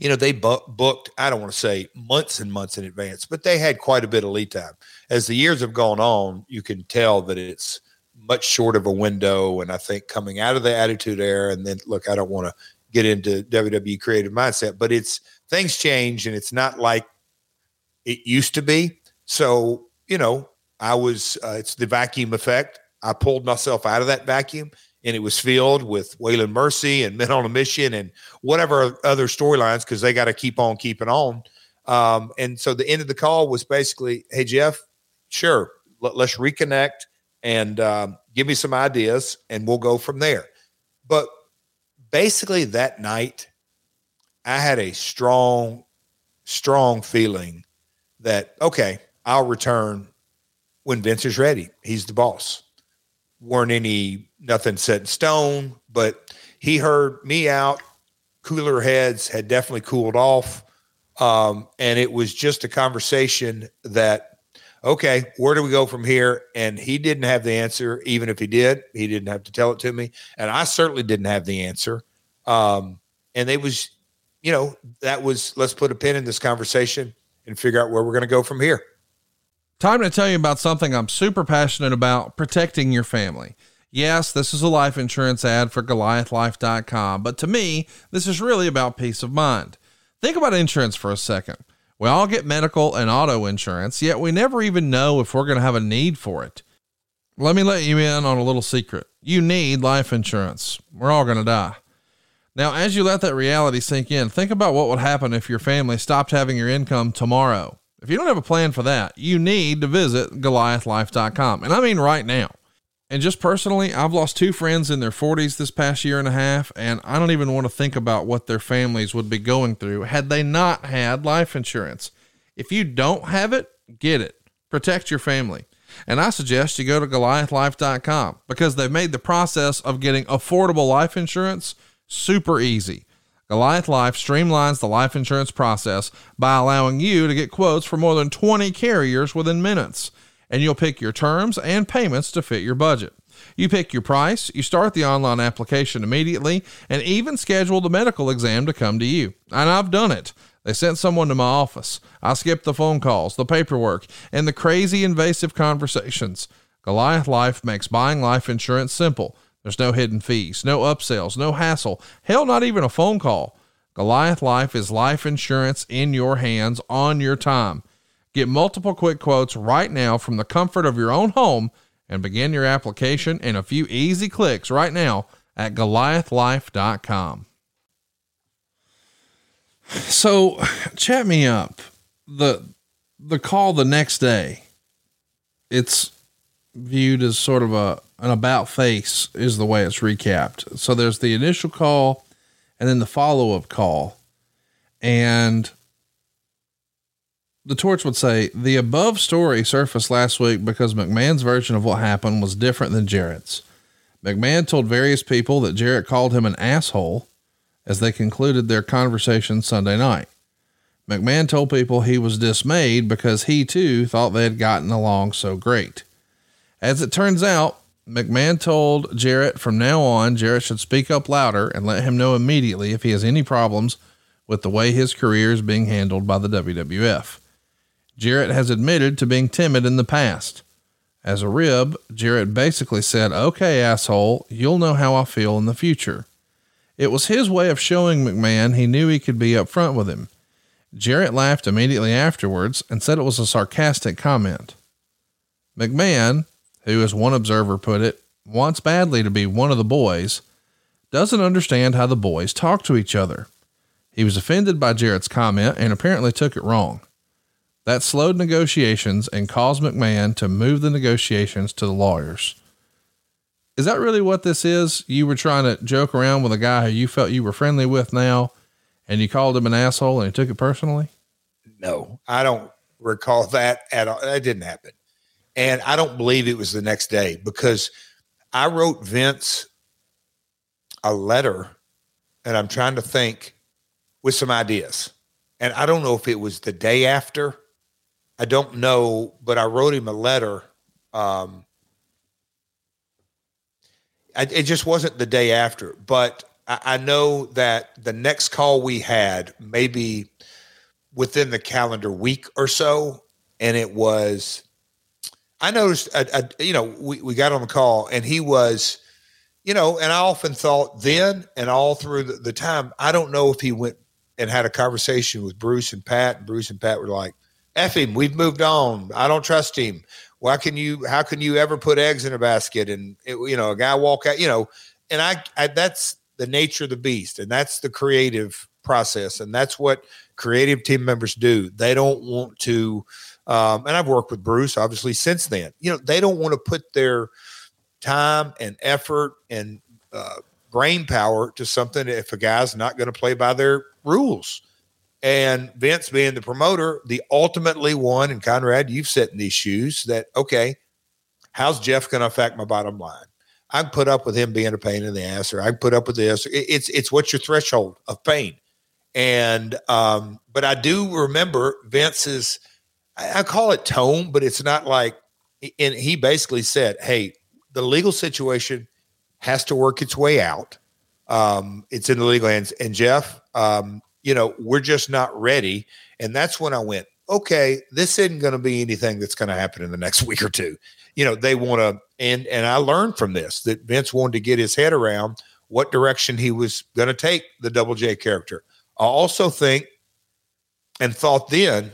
you know, they bu- booked, I don't want to say months and months in advance, but they had quite a bit of lead time. As the years have gone on, you can tell that it's much short of a window. And I think coming out of the attitude era, and then look, I don't want to get into WWE creative mindset, but it's things change and it's not like it used to be. So, you know, I was, uh, it's the vacuum effect. I pulled myself out of that vacuum and it was filled with Waylon Mercy and Men on a Mission and whatever other storylines because they got to keep on keeping on. Um, and so the end of the call was basically, hey, Jeff, sure, let, us reconnect and um, give me some ideas and we'll go from there. But basically that night, I had a strong, strong feeling that, okay, I'll return when Vince is ready. He's the boss. Weren't any, nothing set in stone, but he heard me out. Cooler heads had definitely cooled off. Um, and it was just a conversation that, okay, where do we go from here? And he didn't have the answer. Even if he did, he didn't have to tell it to me. And I certainly didn't have the answer. Um, and it was you know, that was let's put a pin in this conversation and figure out where we're going to go from here. Time to tell you about something I'm super passionate about protecting your family. Yes, this is a life insurance ad for GoliathLife.com, but to me, this is really about peace of mind. Think about insurance for a second. We all get medical and auto insurance, yet we never even know if we're going to have a need for it. Let me let you in on a little secret. You need life insurance. We're all going to die. Now, as you let that reality sink in, think about what would happen if your family stopped having your income tomorrow. If you don't have a plan for that, you need to visit goliathlife.com. And I mean right now. And just personally, I've lost two friends in their 40s this past year and a half, and I don't even want to think about what their families would be going through had they not had life insurance. If you don't have it, get it. Protect your family. And I suggest you go to goliathlife.com because they've made the process of getting affordable life insurance super easy. Goliath Life streamlines the life insurance process by allowing you to get quotes for more than 20 carriers within minutes, and you'll pick your terms and payments to fit your budget. You pick your price, you start the online application immediately, and even schedule the medical exam to come to you. And I've done it. They sent someone to my office. I skipped the phone calls, the paperwork, and the crazy invasive conversations. Goliath Life makes buying life insurance simple. There's no hidden fees, no upsells, no hassle, hell, not even a phone call. Goliath Life is life insurance in your hands on your time. Get multiple quick quotes right now from the comfort of your own home and begin your application in a few easy clicks right now at goliathlife.com. So, chat me up. The the call the next day. It's viewed as sort of a an about face is the way it's recapped. So there's the initial call and then the follow up call. And the torch would say the above story surfaced last week because McMahon's version of what happened was different than Jarrett's. McMahon told various people that Jarrett called him an asshole as they concluded their conversation Sunday night. McMahon told people he was dismayed because he too thought they had gotten along so great. As it turns out, McMahon told Jarrett from now on, Jarrett should speak up louder and let him know immediately if he has any problems with the way his career is being handled by the WWF. Jarrett has admitted to being timid in the past. As a rib, Jarrett basically said, Okay, asshole, you'll know how I feel in the future. It was his way of showing McMahon he knew he could be upfront with him. Jarrett laughed immediately afterwards and said it was a sarcastic comment. McMahon, who, as one observer put it, wants badly to be one of the boys, doesn't understand how the boys talk to each other. He was offended by Jarrett's comment and apparently took it wrong. That slowed negotiations and caused McMahon to move the negotiations to the lawyers. Is that really what this is? You were trying to joke around with a guy who you felt you were friendly with now, and you called him an asshole and he took it personally? No, I don't recall that at all. That didn't happen. And I don't believe it was the next day because I wrote Vince a letter and I'm trying to think with some ideas. And I don't know if it was the day after. I don't know, but I wrote him a letter. Um, I, it just wasn't the day after, but I, I know that the next call we had, maybe within the calendar week or so, and it was. I noticed, a, you know, we, we got on the call and he was, you know, and I often thought then and all through the, the time, I don't know if he went and had a conversation with Bruce and Pat, and Bruce and Pat were like, F him, we've moved on. I don't trust him. Why can you, how can you ever put eggs in a basket? And, it, you know, a guy walk out, you know, and I, I, that's the nature of the beast. And that's the creative process. And that's what creative team members do. They don't want to, um, and I've worked with Bruce obviously since then, you know, they don't want to put their time and effort and, uh, brain power to something if a guy's not going to play by their rules. And Vince being the promoter, the ultimately one, and Conrad, you've set in these shoes that, okay, how's Jeff going to affect my bottom line? I can put up with him being a pain in the ass, or I can put up with this. It's it's what's your threshold of pain. And um, but I do remember Vince's I, I call it tone, but it's not like and he basically said, Hey, the legal situation has to work its way out. Um, it's in the legal hands. And Jeff, um, you know, we're just not ready. And that's when I went, okay, this isn't going to be anything that's going to happen in the next week or two. You know, they want to, and and I learned from this that Vince wanted to get his head around what direction he was going to take the Double J character. I also think and thought then,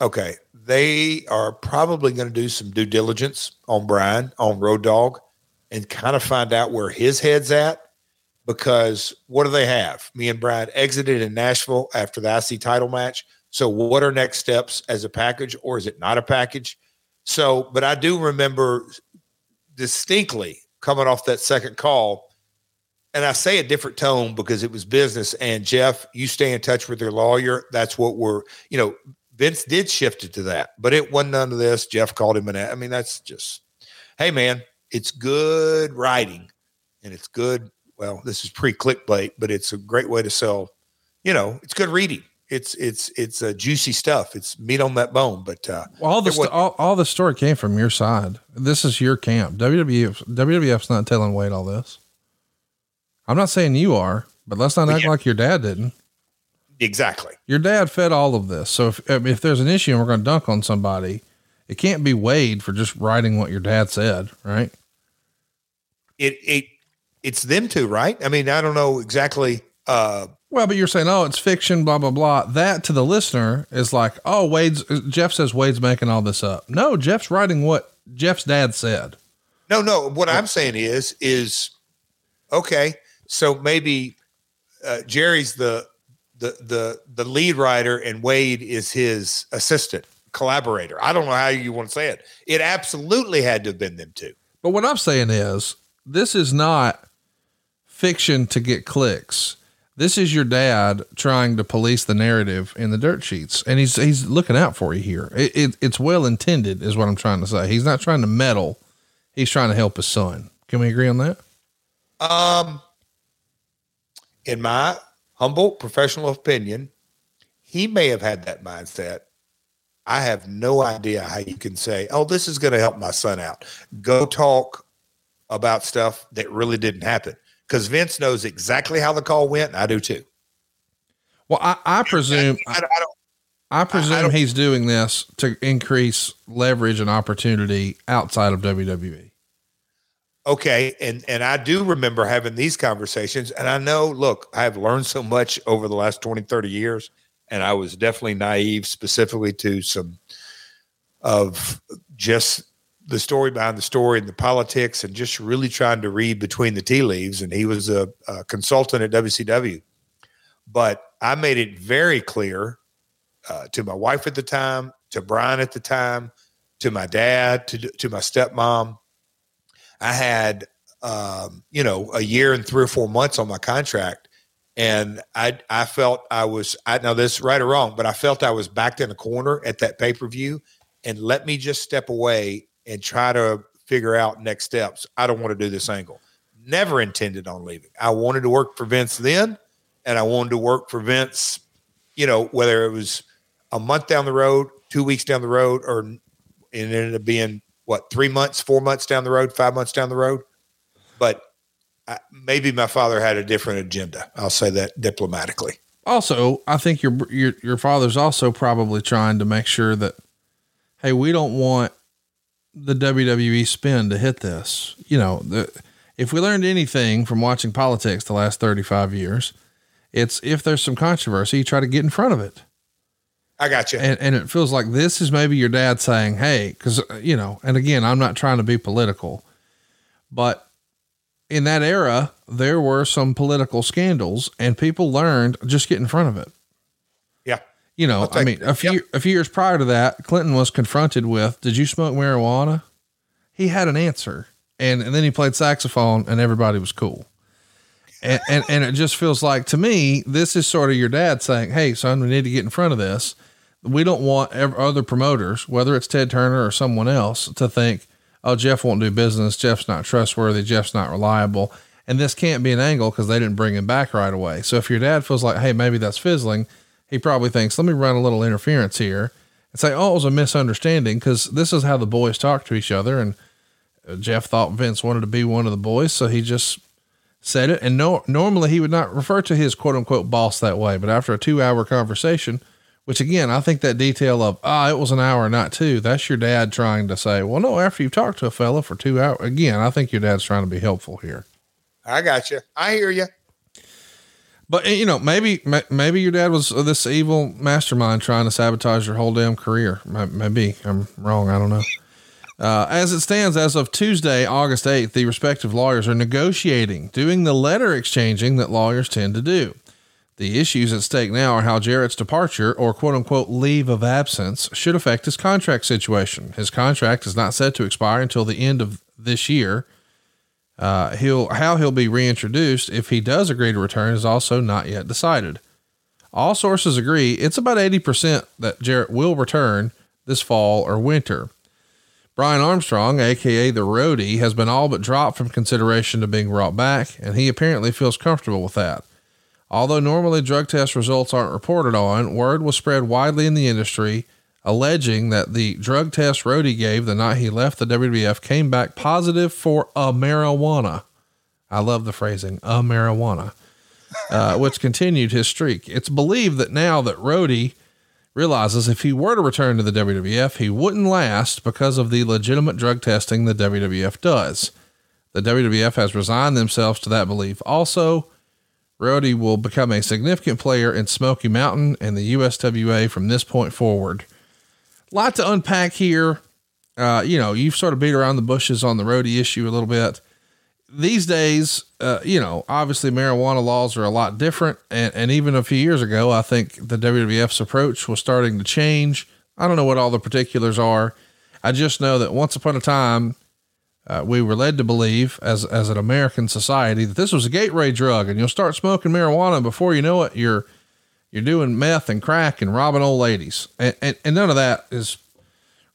okay, they are probably going to do some due diligence on Brian on Road Dog and kind of find out where his head's at because what do they have? Me and Brian exited in Nashville after the IC title match. So what are next steps as a package or is it not a package? So, but I do remember distinctly coming off that second call and I say a different tone because it was business and Jeff, you stay in touch with your lawyer. That's what we're, you know, Vince did shift it to that, but it wasn't none of this. Jeff called him an, I mean, that's just, Hey man, it's good writing and it's good well, this is pre clickbait, but it's a great way to sell. You know, it's good reading. It's it's it's a uh, juicy stuff. It's meat on that bone. But uh, well, all the st- all, all the story came from your side. This is your camp. WWF WWF's not telling Wade all this. I'm not saying you are, but let's not act yeah. like your dad didn't. Exactly. Your dad fed all of this. So if if there's an issue and we're going to dunk on somebody, it can't be Wade for just writing what your dad said, right? It it it's them two, right? I mean, I don't know exactly. Uh, well, but you're saying, oh, it's fiction, blah blah blah. That to the listener is like, oh, Wade's. Jeff says Wade's making all this up. No, Jeff's writing what Jeff's dad said. No, no. What I'm saying is, is okay. So maybe uh, Jerry's the the the the lead writer, and Wade is his assistant collaborator. I don't know how you want to say it. It absolutely had to have been them two. But what I'm saying is, this is not fiction to get clicks. This is your dad trying to police the narrative in the dirt sheets, and he's he's looking out for you here. It, it, it's well intended, is what I'm trying to say. He's not trying to meddle; he's trying to help his son. Can we agree on that? Um, in my humble professional opinion, he may have had that mindset. I have no idea how you can say, "Oh, this is going to help my son out." Go talk about stuff that really didn't happen because Vince knows exactly how the call went. And I do too. Well, I, I presume I, I don't. I presume don't- he's doing this to increase leverage and opportunity outside of. WWE. Okay, and and I do remember having these conversations and I know look, I have learned so much over the last 20 30 years and I was definitely naive specifically to some of just the story behind the story and the politics and just really trying to read between the tea leaves and he was a, a consultant at WCW. But I made it very clear uh, to my wife at the time, to Brian at the time, to my dad, to to my stepmom. I had, um, you know, a year and three or four months on my contract, and I I felt I was I know this right or wrong, but I felt I was backed in a corner at that pay per view, and let me just step away and try to figure out next steps. I don't want to do this angle. Never intended on leaving. I wanted to work for Vince then, and I wanted to work for Vince. You know, whether it was a month down the road, two weeks down the road, or it ended up being what three months, four months down the road, five months down the road. But I, maybe my father had a different agenda. I'll say that diplomatically. Also, I think your your your father's also probably trying to make sure that, hey, we don't want the WWE spin to hit this. You know, the, if we learned anything from watching politics the last thirty five years, it's if there's some controversy, you try to get in front of it. I got you. And, and it feels like this is maybe your dad saying, Hey, cause uh, you know, and again, I'm not trying to be political, but in that era, there were some political scandals and people learned just get in front of it. You know, I mean, a few, Yep. a few years prior to that, Clinton was confronted with, did you smoke marijuana? He had an answer and, and then he played saxophone and everybody was cool. And, and, and it just feels like to me, this is sort of your dad saying, Hey son, we need to get in front of this. We don't want other promoters, whether it's Ted Turner or someone else to think, Oh, Jeff won't do business. Jeff's not trustworthy. Jeff's not reliable. And this can't be an angle because they didn't bring him back right away. So if your dad feels like, Hey, maybe that's fizzling, he probably thinks, let me run a little interference here and say, oh, it was a misunderstanding because this is how the boys talk to each other. And uh, Jeff thought Vince wanted to be one of the boys. So he just said it. And no, normally he would not refer to his quote unquote boss that way. But after a two hour conversation, which again, I think that detail of, ah, it was an hour, not two. That's your dad trying to say, well, no, after you've talked to a fella for two hours, again, I think your dad's trying to be helpful here. I got you. I hear you. But you know, maybe maybe your dad was this evil mastermind trying to sabotage your whole damn career. Maybe I'm wrong. I don't know. Uh, as it stands, as of Tuesday, August 8th, the respective lawyers are negotiating, doing the letter exchanging that lawyers tend to do. The issues at stake now are how Jarrett's departure or quote unquote leave of absence should affect his contract situation. His contract is not set to expire until the end of this year. Uh, he'll how he'll be reintroduced if he does agree to return is also not yet decided. All sources agree it's about 80% that Jarrett will return this fall or winter. Brian Armstrong, aka the roadie, has been all but dropped from consideration to being brought back, and he apparently feels comfortable with that. Although normally drug test results aren't reported on, word was spread widely in the industry alleging that the drug test Roadie gave the night he left the WWF came back positive for a marijuana. I love the phrasing, a marijuana, uh, which continued his streak. It's believed that now that Roadie realizes if he were to return to the WWF, he wouldn't last because of the legitimate drug testing the WWF does. The WWF has resigned themselves to that belief. Also, Roadie will become a significant player in Smoky Mountain and the USWA from this point forward. Lot to unpack here. Uh, you know, you've sort of beat around the bushes on the Roadie issue a little bit. These days, uh, you know, obviously marijuana laws are a lot different. And, and even a few years ago, I think the WWF's approach was starting to change. I don't know what all the particulars are. I just know that once upon a time, uh, we were led to believe as, as an American society that this was a gateway drug and you'll start smoking marijuana and before you know it, you're, you're doing meth and crack and robbing old ladies. And, and, and none of that is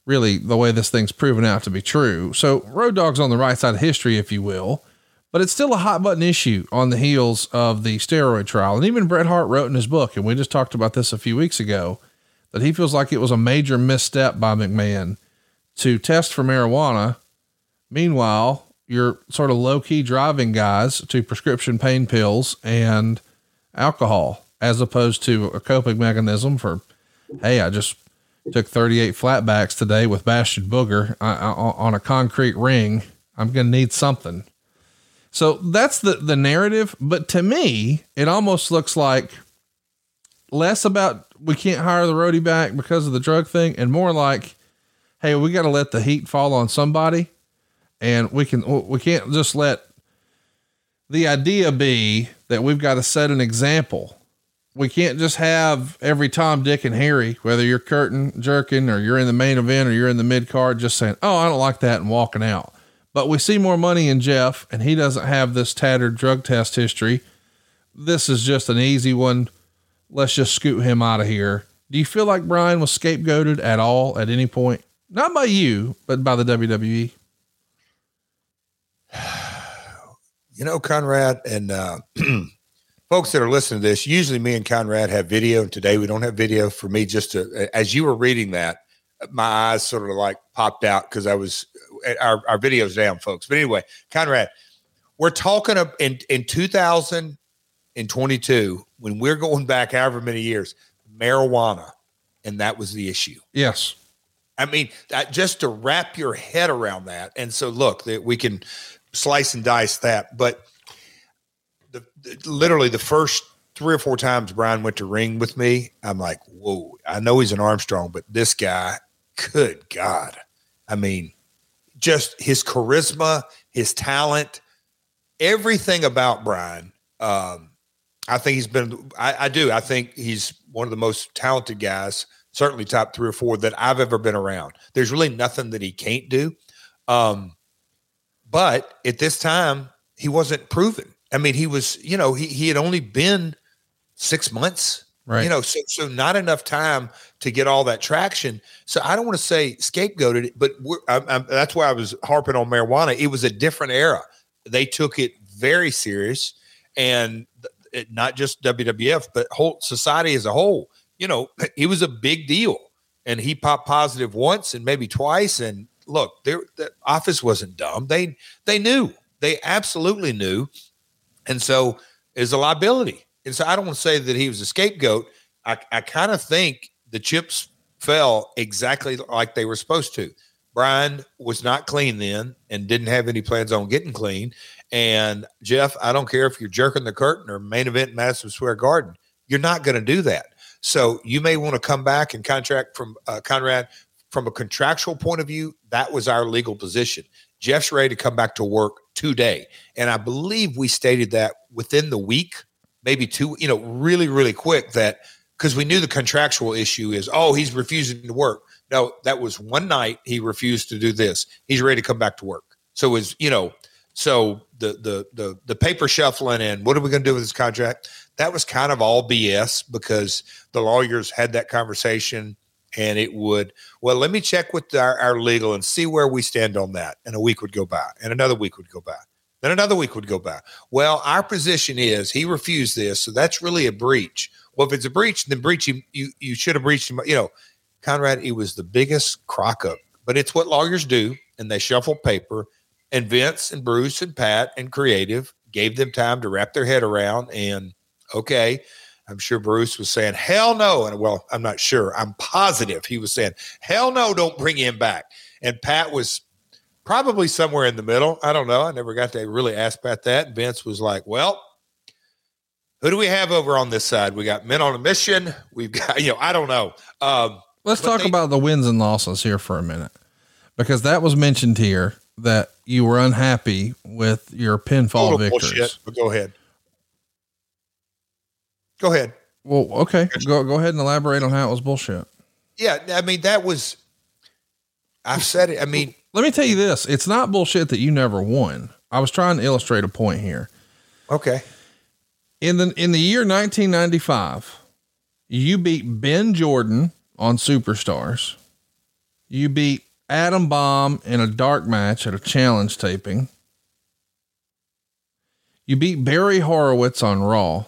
really the way this thing's proven out to be true. So Road Dog's on the right side of history, if you will. but it's still a hot button issue on the heels of the steroid trial. And even Bret Hart wrote in his book, and we just talked about this a few weeks ago, that he feels like it was a major misstep by McMahon to test for marijuana. Meanwhile, you're sort of low key driving guys to prescription pain pills and alcohol as opposed to a coping mechanism for, Hey, I just took 38 flatbacks today with Bastion Booger uh, uh, on a concrete ring. I'm going to need something. So that's the, the narrative. But to me, it almost looks like less about we can't hire the roadie back because of the drug thing and more like, Hey, we got to let the heat fall on somebody and we can, we can't just let the idea be that we've got to set an example we can't just have every Tom, Dick, and Harry, whether you're curtain jerking or you're in the main event or you're in the mid card, just saying, "Oh, I don't like that," and walking out. But we see more money in Jeff, and he doesn't have this tattered drug test history. This is just an easy one. Let's just scoot him out of here. Do you feel like Brian was scapegoated at all at any point? Not by you, but by the WWE. You know, Conrad, and uh, folks that are listening to this, usually me and Conrad have video, and today we don't have video. For me, just to as you were reading that, my eyes sort of like popped out because I was eh, our our video's down, folks. But anyway, Conrad, we're talking of in in 2022 when we're going back however many years, marijuana, and that was the issue. Yes. I mean, that, just to wrap your head around that. And so, look, that we can slice and dice that, but literally the first three or four times Brian went to ring with me, I'm like, whoa, I know he's an Armstrong, but this guy, good God. I mean, just his charisma, his talent, everything about Brian. Um, I think he's been, I, I, do. I think he's one of the most talented guys, certainly top three or four that I've ever been around. There's really nothing that he can't do. Um, but at this time, he wasn't proven. I mean, he was, you know, he he had only been six months, right? You know, so so not enough time to get all that traction. So I don't want to say scapegoated, but I'm, I'm, that's why I was harping on marijuana. It was a different era. They took it very serious, and it, not just WWF, but whole society as a whole. You know, it was a big deal, and he popped positive once and maybe twice. And look, their the office wasn't dumb. They they knew. They absolutely knew and so is a liability. And so I don't want to say that he was a scapegoat. I, I kind of think the chips fell exactly like they were supposed to. Brian was not clean then and didn't have any plans on getting clean. And Jeff, I don't care if you're jerking the curtain or main event Madison Square Garden, you're not going to do that. So you may want to come back and contract from uh, Conrad from a contractual point of view. That was our legal position. Jeff's ready to come back to work today. And I believe we stated that within the week, maybe two, you know, really, really quick that because we knew the contractual issue is, oh, he's refusing to work. No, that was one night he refused to do this. He's ready to come back to work. So was, you know, so the the the the paper shuffling and what are we going to do with this contract? That was kind of all BS because the lawyers had that conversation and it would well let me check with our, our legal and see where we stand on that and a week would go by and another week would go by then another week would go by. Well our position is he refused this so that's really a breach. Well if it's a breach then breach you you, you should have breached him you know. Conrad it was the biggest crock up but it's what lawyers do and they shuffle paper and vince and bruce and pat and creative gave them time to wrap their head around and okay I'm sure Bruce was saying, hell no. And well, I'm not sure. I'm positive he was saying, hell no, don't bring him back. And Pat was probably somewhere in the middle. I don't know. I never got to really ask Pat that. Vince was like, well, who do we have over on this side? We got men on a mission. We've got, you know, I don't know. Um, Let's talk they, about the wins and losses here for a minute, because that was mentioned here that you were unhappy with your pinfall victories. Bullshit, but go ahead. Go ahead. Well, okay. Go go ahead and elaborate on how it was bullshit. Yeah, I mean that was. I've said it. I mean, let me tell you this: it's not bullshit that you never won. I was trying to illustrate a point here. Okay. In the in the year 1995, you beat Ben Jordan on Superstars. You beat Adam Bomb in a dark match at a challenge taping. You beat Barry Horowitz on Raw.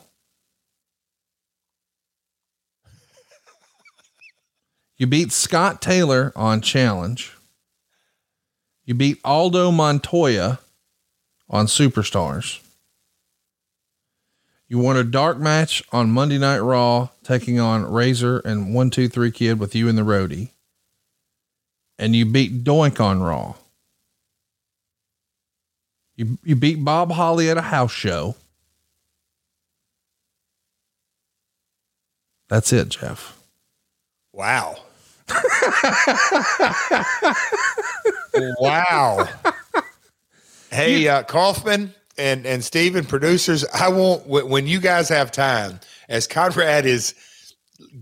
You beat Scott Taylor on Challenge. You beat Aldo Montoya on Superstars. You won a dark match on Monday Night Raw, taking on Razor and One Two Three Kid with you and the roadie. And you beat Doink on Raw. You you beat Bob Holly at a house show. That's it, Jeff. Wow. Wow. Hey, uh, Kaufman and, and Steven, producers, I want, when you guys have time, as Conrad is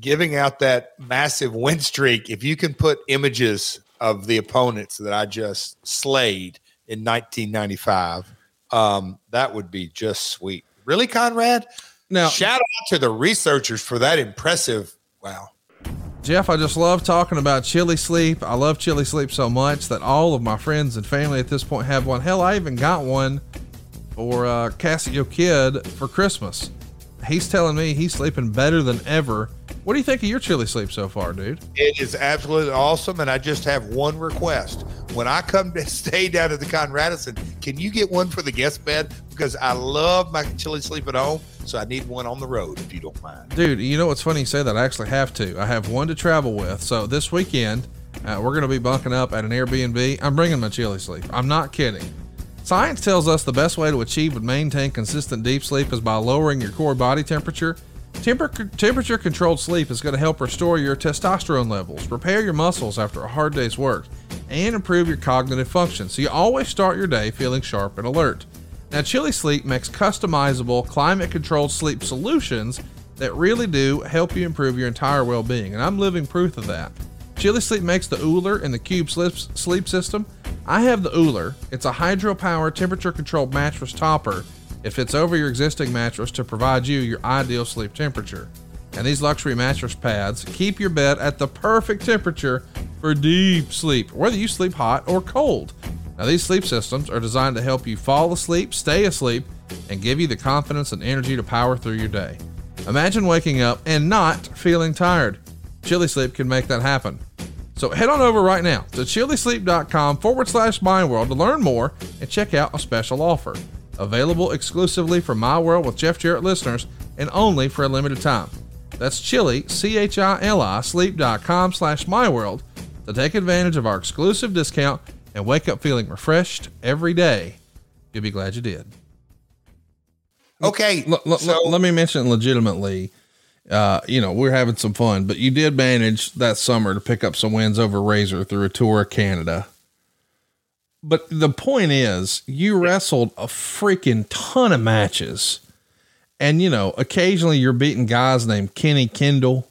giving out that massive win streak, if you can put images of the opponents that I just slayed in 1995, um, that would be just sweet. Really, Conrad? Now, shout out to the researchers for that impressive. Wow. Jeff, I just love talking about chili sleep. I love chili sleep so much that all of my friends and family at this point have one. Hell, I even got one for uh, Cassio Kid for Christmas. He's telling me he's sleeping better than ever. What do you think of your chili sleep so far, dude? It is absolutely awesome. And I just have one request. When I come to stay down at the Conradison, can you get one for the guest bed? Because I love my chili sleep at home. So I need one on the road if you don't mind. Dude, you know what's funny you say that? I actually have to. I have one to travel with. So this weekend, uh, we're going to be bunking up at an Airbnb. I'm bringing my chili sleep. I'm not kidding. Science tells us the best way to achieve and maintain consistent deep sleep is by lowering your core body temperature. Temper- temperature controlled sleep is going to help restore your testosterone levels, repair your muscles after a hard day's work, and improve your cognitive function so you always start your day feeling sharp and alert. Now, Chili Sleep makes customizable, climate controlled sleep solutions that really do help you improve your entire well being, and I'm living proof of that. Chili Sleep makes the OOLER and the Cube sleep system. I have the OOLER. It's a hydro powered, temperature controlled mattress topper. It fits over your existing mattress to provide you your ideal sleep temperature. And these luxury mattress pads keep your bed at the perfect temperature for deep sleep, whether you sleep hot or cold. Now, these sleep systems are designed to help you fall asleep, stay asleep, and give you the confidence and energy to power through your day. Imagine waking up and not feeling tired. Chili Sleep can make that happen. So head on over right now to chilisleep.com forward slash myworld to learn more and check out a special offer. Available exclusively for My World with Jeff Jarrett listeners and only for a limited time. That's chili, C-H-I-L-I, sleep.com slash myworld to take advantage of our exclusive discount and wake up feeling refreshed every day, you'll be glad you did. Okay. L- l- so- let me mention legitimately, uh, you know, we're having some fun, but you did manage that summer to pick up some wins over Razor through a tour of Canada. But the point is, you wrestled a freaking ton of matches. And, you know, occasionally you're beating guys named Kenny Kendall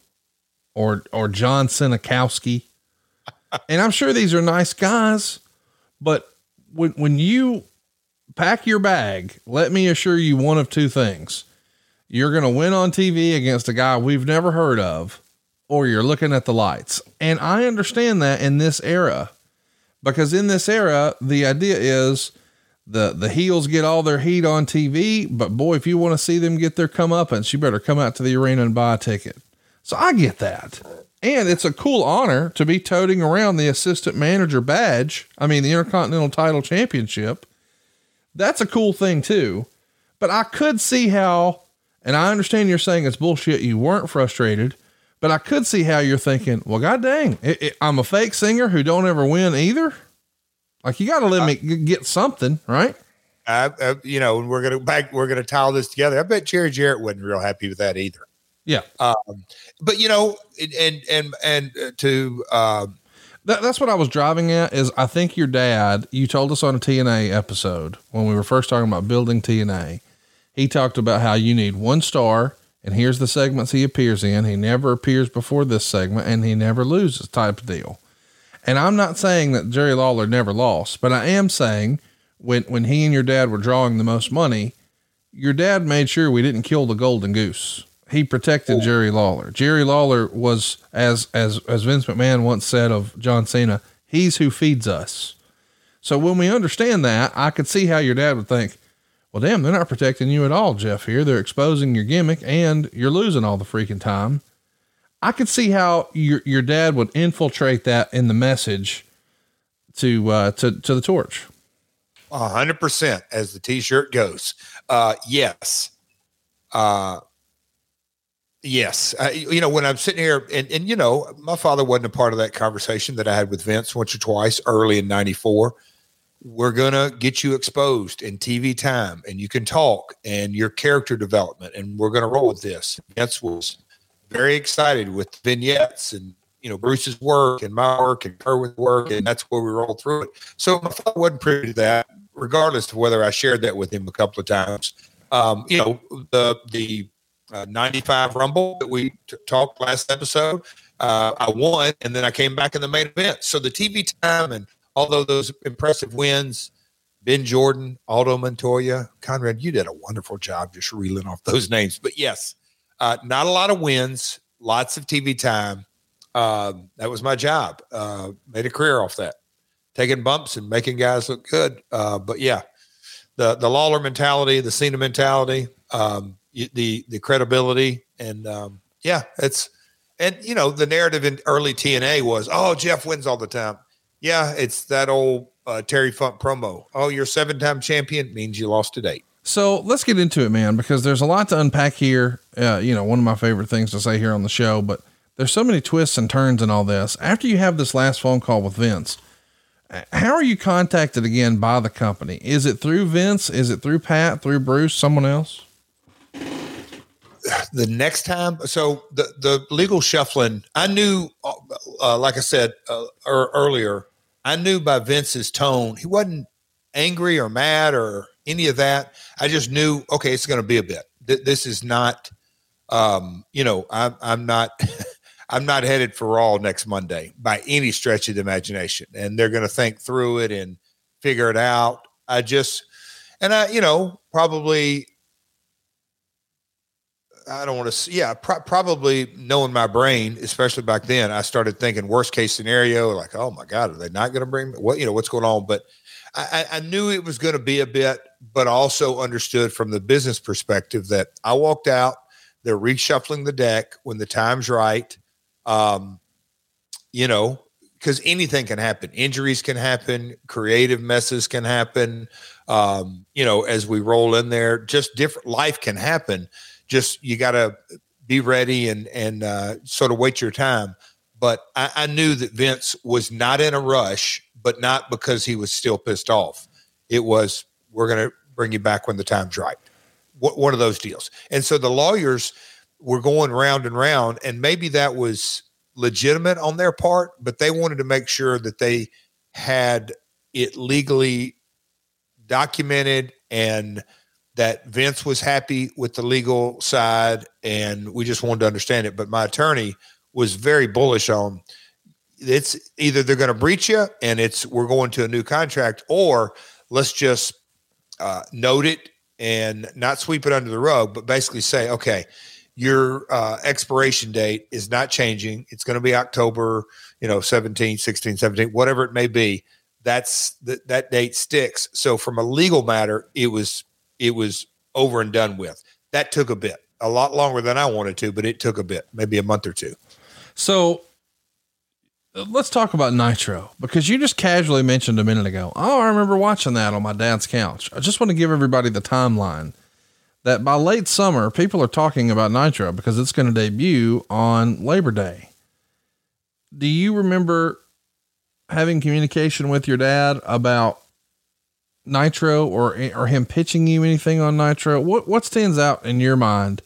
or, or John Senakowski. and I'm sure these are nice guys, but when, when you pack your bag, let me assure you one of two things. You're going to win on TV against a guy we've never heard of, or you're looking at the lights. And I understand that in this era, because in this era, the idea is the, the heels get all their heat on TV, but boy, if you want to see them get their comeuppance, you better come out to the arena and buy a ticket. So I get that. And it's a cool honor to be toting around the assistant manager badge. I mean, the Intercontinental Title Championship. That's a cool thing too. But I could see how, and I understand you're saying it's bullshit. You weren't frustrated, but I could see how you're thinking, well, God dang, it, it, I'm a fake singer who don't ever win either. Like you got to let me get something, right? Uh, you know, we're gonna back. We're gonna tie this together. I bet Jerry Jarrett wasn't real happy with that either. Yeah. Um, but you know, and and and uh, to um, that, that's what I was driving at. Is I think your dad. You told us on a TNA episode when we were first talking about building TNA. He talked about how you need one star, and here's the segments he appears in. He never appears before this segment, and he never loses, type of deal. And I'm not saying that Jerry Lawler never lost, but I am saying when when he and your dad were drawing the most money, your dad made sure we didn't kill the golden goose he protected Jerry Lawler. Jerry Lawler was, as as as Vince McMahon once said of John Cena, he's who feeds us. So when we understand that, I could see how your dad would think, Well, damn, they're not protecting you at all, Jeff. Here, they're exposing your gimmick, and you're losing all the freaking time. I could see how your your dad would infiltrate that in the message to uh, to to the torch. A hundred percent, as the T-shirt goes. Uh, yes, uh, yes. Uh, you know, when I'm sitting here, and and you know, my father wasn't a part of that conversation that I had with Vince once or twice early in '94. We're gonna get you exposed in TV time, and you can talk, and your character development, and we're gonna roll with this. Vince was very excited with vignettes and you know Bruce's work and my work and Kerwin's work, and that's where we rolled through it. So my father wasn't privy to that, regardless of whether I shared that with him a couple of times. Um, you know the the uh, 95 Rumble that we t- talked last episode. Uh, I won, and then I came back in the main event. So the TV time and although those impressive wins, Ben Jordan, Aldo Montoya, Conrad, you did a wonderful job just reeling off those names. But yes, uh, not a lot of wins, lots of TV time. Uh, that was my job. Uh, made a career off that, taking bumps and making guys look good. Uh, but yeah, the the Lawler mentality, the Cena mentality, um, the the credibility, and um, yeah, it's and you know the narrative in early TNA was, oh, Jeff wins all the time. Yeah, it's that old uh, Terry Funk promo. Oh, you're seven time champion means you lost to eight. So let's get into it, man, because there's a lot to unpack here. Uh, you know, one of my favorite things to say here on the show, but there's so many twists and turns in all this. After you have this last phone call with Vince, how are you contacted again by the company? Is it through Vince? Is it through Pat, through Bruce, someone else? The next time, so the the legal shuffling, I knew, uh, like I said uh, er, earlier, I knew by Vince's tone, he wasn't angry or mad or any of that. I just knew, okay, it's going to be a bit. This is not, um, you know, I'm, I'm not, I'm not headed for Raw next Monday by any stretch of the imagination. And they're going to think through it and figure it out. I just, and I, you know, probably, I don't want to, see yeah, pro- probably knowing my brain, especially back then, I started thinking worst case scenario, like, oh my God, are they not going to bring me? What, you know, what's going on? But I, I knew it was going to be a bit, but also understood from the business perspective that I walked out, they're reshuffling the deck when the time's right. Um, you know, because anything can happen. Injuries can happen, creative messes can happen. Um, you know, as we roll in there, just different life can happen. Just you got to be ready and and uh, sort of wait your time. But I, I knew that Vince was not in a rush but not because he was still pissed off. It was, we're going to bring you back when the time's right. one of those deals. And so the lawyers were going round and round, and maybe that was legitimate on their part, but they wanted to make sure that they had it legally documented and that Vince was happy with the legal side and we just wanted to understand it. But my attorney was very bullish on it's either they're going to breach you and it's we're going to a new contract, or let's just uh, note it and not sweep it under the rug, but basically say, okay, your uh, expiration date is not changing. It's going to be October, you know, 17, 16, 17, whatever it may be. That's that that date sticks. So from a legal matter, it was it was over and done with. That took a bit, a lot longer than I wanted to, but it took a bit, maybe a month or two. So uh, let's talk about Nitro because you just casually mentioned a minute ago. Oh, I remember watching that on my dad's couch. I just want to give everybody the timeline that by late summer, people are talking about Nitro because it's going to debut on Labor Day. Do you remember having communication with your dad about Nitro or or him pitching you anything on Nitro? What what stands out in your mind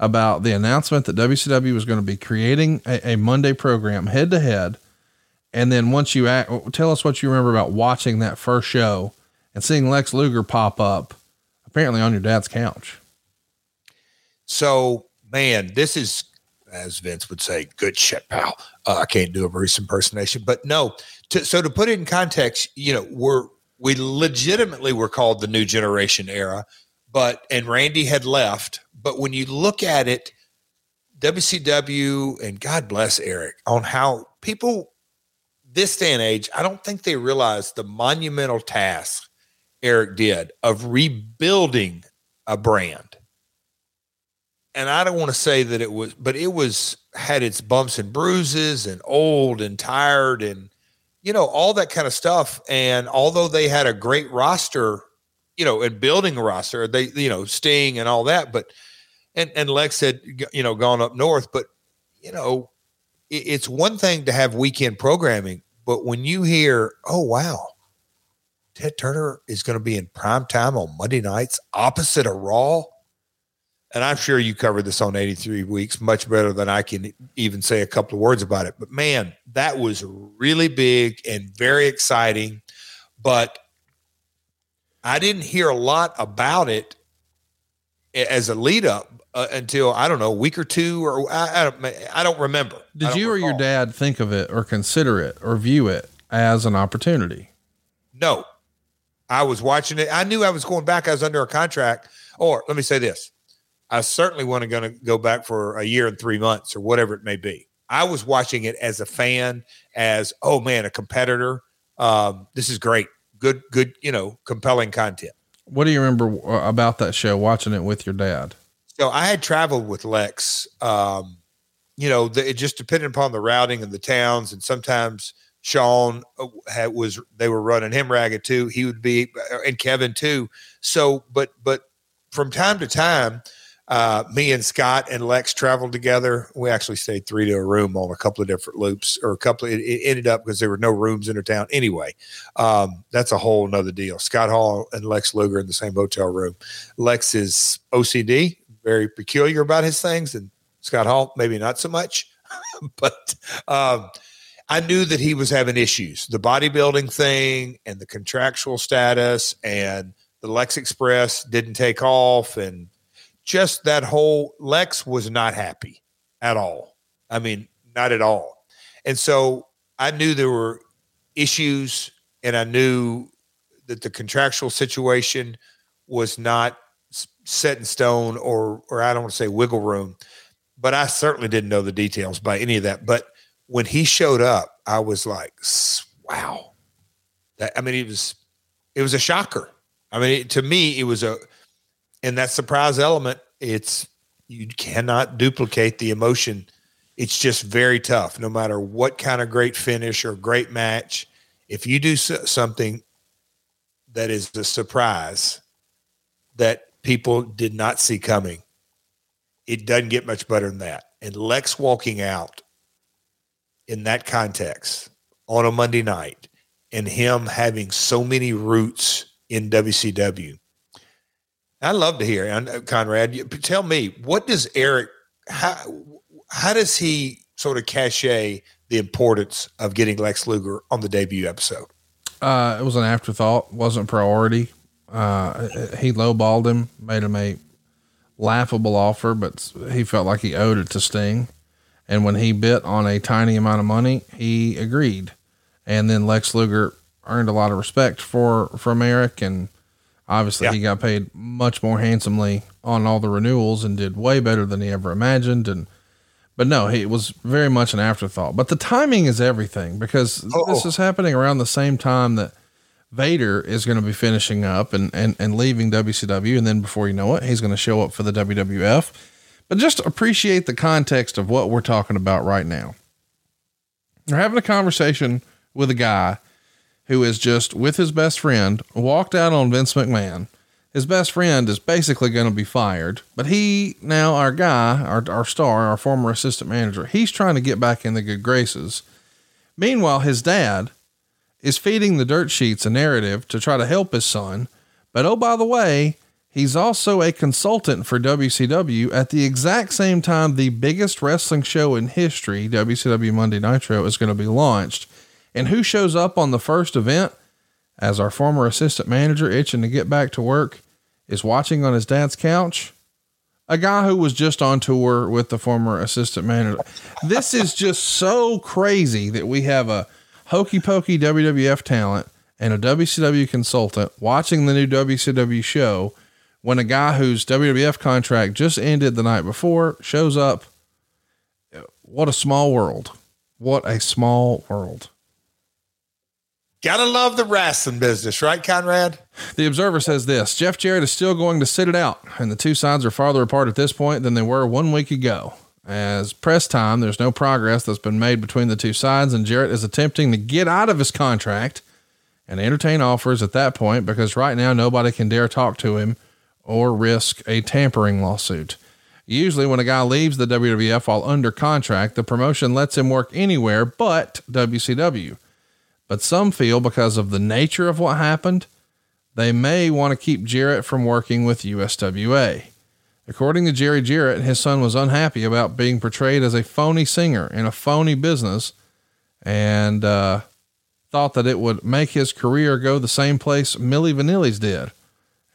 about the announcement that WCW was going to be creating a, a Monday program head to head and then once you act, tell us what you remember about watching that first show and seeing Lex Luger pop up, apparently on your dad's couch. So, man, this is, as Vince would say, good shit, pal. Uh, I can't do a Bruce impersonation, but no. To, so to put it in context, you know, we're we legitimately were called the new generation era, but and Randy had left. But when you look at it, WCW and God bless Eric on how people this day and age, I don't think they realize the monumental task Eric did of rebuilding a brand. And I don't want to say that it was, but it was had its bumps and bruises and old and tired and you know all that kind of stuff. And although they had a great roster, you know, and building a roster, they you know Sting and all that, but and and Lex had you know gone up north, but you know it, it's one thing to have weekend programming, but when you hear, oh wow, Ted Turner is going to be in prime time on Monday nights opposite of Raw. And I'm sure you covered this on 83 weeks much better than I can even say a couple of words about it. But man, that was really big and very exciting. But I didn't hear a lot about it as a lead up uh, until I don't know a week or two or I, I don't I don't remember. Did don't you or your dad think of it or consider it or view it as an opportunity? No, I was watching it. I knew I was going back. I was under a contract. Or let me say this: I certainly wasn't going to go back for a year and three months or whatever it may be. I was watching it as a fan, as oh man, a competitor. Um, this is great, good, good, you know, compelling content. What do you remember uh, about that show? Watching it with your dad. So I had traveled with Lex. Um, you know, the, it just depended upon the routing of the towns, and sometimes Shawn uh, had, was they were running him ragged too. He would be, uh, and Kevin too. So, but but from time to time, uh, me and Scott and Lex traveled together. We actually stayed three to a room on a couple of different loops, or a couple. It, it ended up because there were no rooms in the town anyway. Um, that's a whole nother deal. Scott Hall and Lex Luger in the same hotel room. Lex is OCD, very peculiar about his things, and Scott Hall maybe not so much. but um, I knew that he was having issues, the bodybuilding thing and the contractual status, and the Lex Express didn't take off, and just that whole Lex was not happy at all. I mean, not at all. And so I knew there were issues, and I knew that the contractual situation was not set in stone, or or I don't want to say wiggle room, but I certainly didn't know the details by any of that. But when he showed up, I was like, wow. That I mean, it was it was a shocker. I mean, it, to me, it was a and that surprise element. It's you cannot duplicate the emotion. It's just very tough, no matter what kind of great finish or great match. If you do something that is a surprise that people did not see coming, it doesn't get much better than that. And Lex walking out in that context on a Monday night and him having so many roots in WCW. I'd love to hear, uh, Conrad, tell me, what does Eric, how, how does he sort of cachet the importance of getting Lex Luger on the debut episode? Uh, it was an afterthought, wasn't priority. Uh, he lowballed him, made him a laughable offer, but he felt like he owed it to Sting. And when he bit on a tiny amount of money, he agreed. And then Lex Luger earned a lot of respect for from Eric, and obviously Yeah. he got paid much more handsomely on all the renewals and did way better than he ever imagined. And but no, he was very much an afterthought. But the timing is everything because this Oh. is happening around the same time that Vader is going to be finishing up and, and, and leaving WCW. And then before you know it, he's going to show up for the WWF. But just appreciate the context of what we're talking about right now. You're having a conversation with a guy who is just with his best friend, walked out on Vince McMahon. His best friend is basically going to be fired, but he now, our guy, our, our star, our former assistant manager, he's trying to get back in the good graces. Meanwhile, his dad is feeding the dirt sheets a narrative to try to help his son. But oh, by the way, he's also a consultant for WCW at the exact same time the biggest wrestling show in history, WCW Monday Nitro, is going to be launched. And who shows up on the first event as our former assistant manager itching to get back to work is watching on his dad's couch? A guy who was just on tour with the former assistant manager. This is just so crazy that we have a hokey pokey WWF talent and a WCW consultant watching the new WCW show when a guy whose WWF contract just ended the night before shows up. What a small world. What a small world. Gotta love the wrestling business, right, Conrad? The Observer says this Jeff Jarrett is still going to sit it out, and the two sides are farther apart at this point than they were one week ago. As press time, there's no progress that's been made between the two sides, and Jarrett is attempting to get out of his contract and entertain offers at that point because right now nobody can dare talk to him or risk a tampering lawsuit. Usually, when a guy leaves the WWF while under contract, the promotion lets him work anywhere but WCW. But some feel because of the nature of what happened, they may want to keep Jarrett from working with USWA. According to Jerry Jarrett, his son was unhappy about being portrayed as a phony singer in a phony business and uh, thought that it would make his career go the same place Milli Vanilli's did.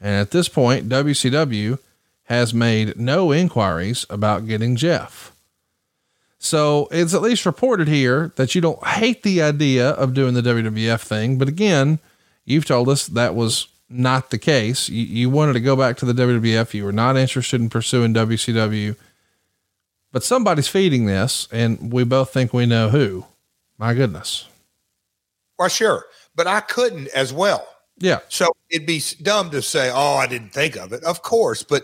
And at this point, WCW has made no inquiries about getting Jeff. So it's at least reported here that you don't hate the idea of doing the WWF thing. But again, you've told us that was not the case. You, you wanted to go back to the WWF. You were not interested in pursuing WCW. But somebody's feeding this, and we both think we know who. My goodness. Well, sure. But I couldn't as well. Yeah. So it'd be dumb to say, oh, I didn't think of it. Of course. But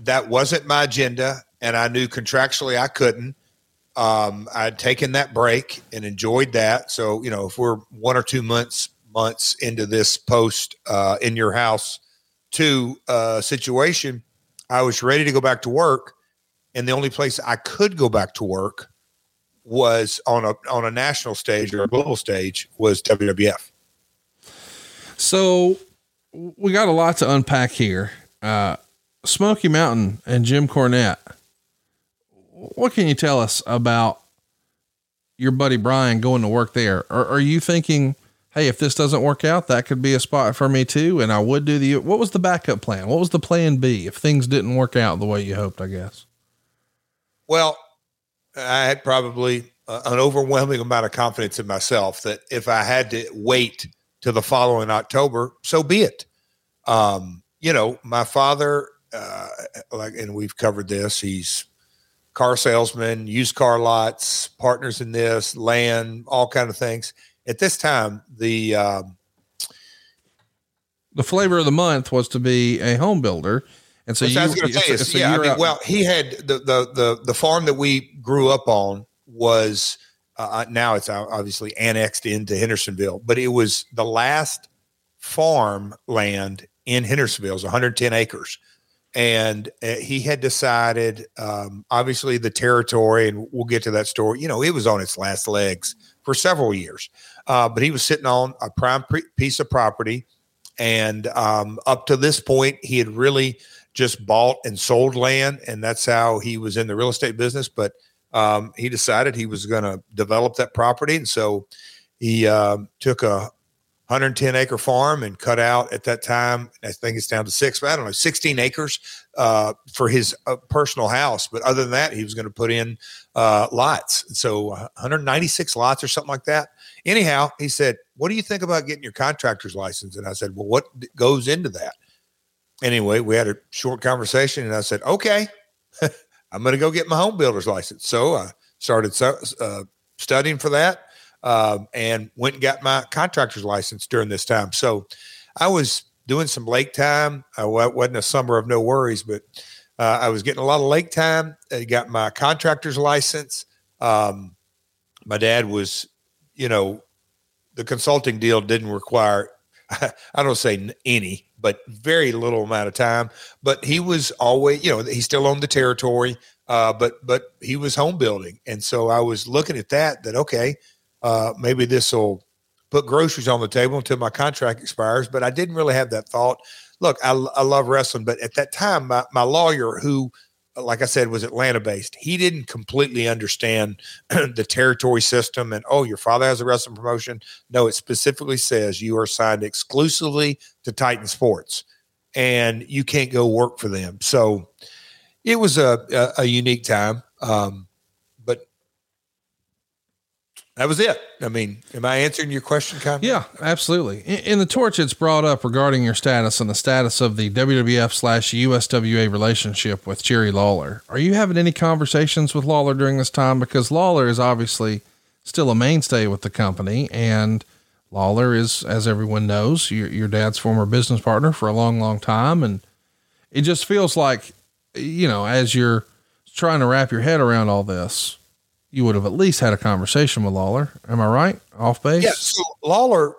that wasn't my agenda. And I knew contractually I couldn't. Um, I'd taken that break and enjoyed that. So, you know, if we're one or two months months into this post uh, in your house two uh, situation, I was ready to go back to work, and the only place I could go back to work was on a on a national stage or a global stage was WWF. So we got a lot to unpack here. Uh, Smoky Mountain and Jim Cornette. What can you tell us about your buddy Brian going to work there? Or are you thinking, hey, if this doesn't work out, that could be a spot for me too? And I would do the, what was the backup plan? What was the plan B if things didn't work out the way you hoped, I guess? Well, I had probably an overwhelming amount of confidence in myself that if I had to wait to the following October, so be it. Um, you know, my father, uh, like, and we've covered this. He's car salesman, used car lots, partners in this, land, all kind of things. At this time, the um, the flavor of the month was to be a home builder. And so you, I was going to say, so, yeah, I mean, well, he had the, the, the, the farm that we grew up on was, uh, now it's obviously annexed into Hendersonville, but it was the last farm land in Hendersonville. It was 110 acres. And uh, he had decided, um, obviously, the territory, and we'll get to that story. You know, it was on its last legs for several years, uh, but he was sitting on a prime pre- piece of property. And um, up to this point, he had really just bought and sold land, and that's how he was in the real estate business. But um, he decided he was going to develop that property, and so he um, took a 110 acre farm and cut out at that time. I think it's down to six, but I don't know, 16 acres uh, for his uh, personal house. But other than that, he was going to put in uh, lots. So 196 lots or something like that. Anyhow, he said, What do you think about getting your contractor's license? And I said, Well, what goes into that? Anyway, we had a short conversation and I said, Okay, I'm going to go get my home builder's license. So I started uh, studying for that um, and went and got my contractor's license during this time. So I was doing some lake time. I wasn't a summer of no worries, but uh, I was getting a lot of lake time. I got my contractor's license. Um, my dad was, you know, the consulting deal didn't require, I don't say any, but very little amount of time. But he was always, you know, he still owned the territory, uh, but but he was home building, and so I was looking at that. That okay, uh, maybe this will put groceries on the table until my contract expires. But I didn't really have that thought. Look, I, I love wrestling, but at that time, my, my lawyer, who, like I said, was Atlanta based, he didn't completely understand the territory system. And oh, your father has a wrestling promotion. No, it specifically says you are signed exclusively to Titan Sports and you can't go work for them. So it was a, a, a unique time. Um, that was it. I mean, am I answering your question, Con? Yeah, absolutely. In, in, the torch, it's brought up regarding your status and the status of the WWF slash USWA relationship with Jerry Lawler. Are you having any conversations with Lawler during this time? Because Lawler is obviously still a mainstay with the company, and Lawler is, as everyone knows, your, your dad's former business partner for a long, long time. And it just feels like, you know, as you're trying to wrap your head around all this, you would have at least had a conversation with Lawler. Am I right? Off base? Yeah. So Lawler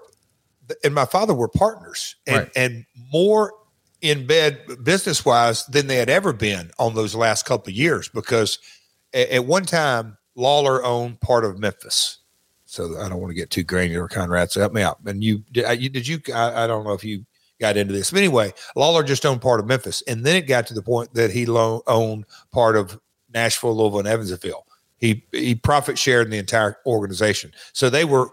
and my father were partners and, right. and more in bed business wise than they had ever been on those last couple of years because at, one time Lawler owned part of Memphis. So I don't want to get too granular, Conrad. So help me out. And you did, you, did you I, I, don't know if you got into this, but anyway, Lawler just owned part of Memphis, and then it got to the point that he lo- owned part of Nashville, Louisville, and Evansville. He he profit shared in the entire organization, so they were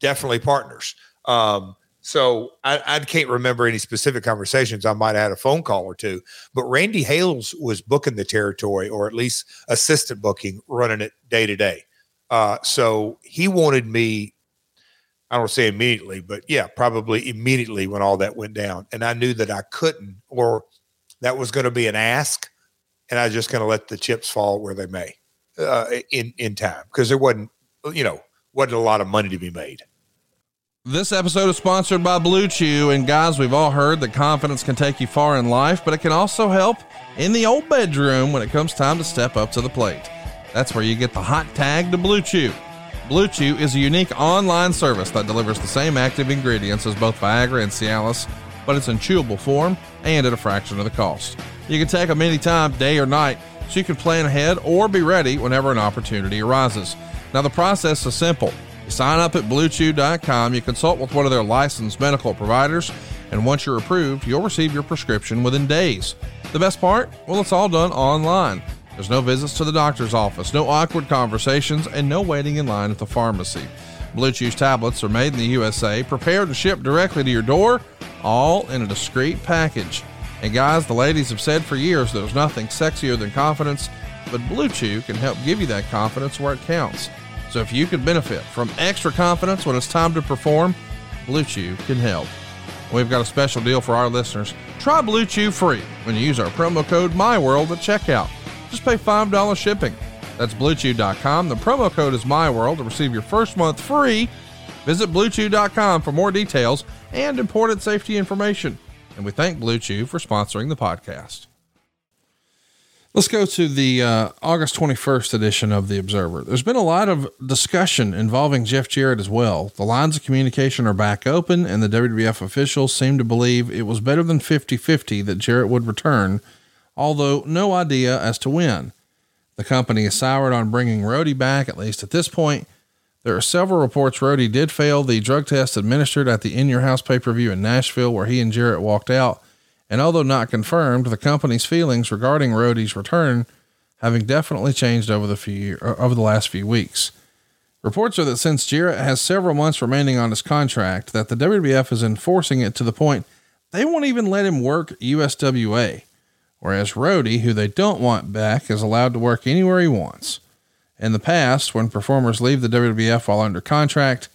definitely partners. Um, so I, I, can't remember any specific conversations. I might have had a phone call or two, but Randy Hales was booking the territory, or at least assistant booking, running it day to day. Uh, so he wanted me. I don't say immediately, but yeah, probably immediately when all that went down, and I knew that I couldn't, or that was going to be an ask, and I was just going to let the chips fall where they may uh, in in time because there wasn't, you know, wasn't a lot of money to be made. This episode is sponsored by Blue Chew. And guys, we've all heard that confidence can take you far in life, but it can also help in the old bedroom when it comes time to step up to the plate. That's where you get the hot tag to Blue Chew. Blue Chew is a unique online service that delivers the same active ingredients as both Viagra and Cialis, but it's in chewable form and at a fraction of the cost. You can take them anytime, day or night, so you can plan ahead or be ready whenever an opportunity arises. Now, the process is simple. You sign up at bluechew.com, you consult with one of their licensed medical providers, and once you're approved, you'll receive your prescription within days. The best part? Well, it's all done online. There's no visits to the doctor's office, no awkward conversations, and no waiting in line at the pharmacy. Blue Chew's tablets are made in the USA, prepared to ship directly to your door, all in a discreet package. And guys, the ladies have said for years there's nothing sexier than confidence, but Blue Chew can help give you that confidence where it counts. So if you could benefit from extra confidence when it's time to perform, Blue Chew can help. We've got a special deal for our listeners. Try Blue Chew free when you use our promo code MyWorld at checkout. Just pay $5 shipping. That's bluechew.com. The promo code is MyWorld to receive your first month free. Visit bluechew.com for more details and important safety information. And we thank Blue Chew for sponsoring the podcast. Let's go to the uh, August 21st edition of The Observer. There's been a lot of discussion involving Jeff Jarrett as well. The lines of communication are back open, and the WWF officials seem to believe it was better than 50 50 that Jarrett would return, although no idea as to when. The company is soured on bringing Roadie back, at least at this point. There are several reports Roadie did fail the drug test administered at the In Your House pay per view in Nashville, where he and Jarrett walked out and although not confirmed, the company's feelings regarding Roadie's return having definitely changed over the few uh, over the last few weeks. Reports are that since Jarrett has several months remaining on his contract, that the WWF is enforcing it to the point they won't even let him work USWA, whereas Roadie, who they don't want back, is allowed to work anywhere he wants. In the past, when performers leave the WWF while under contract,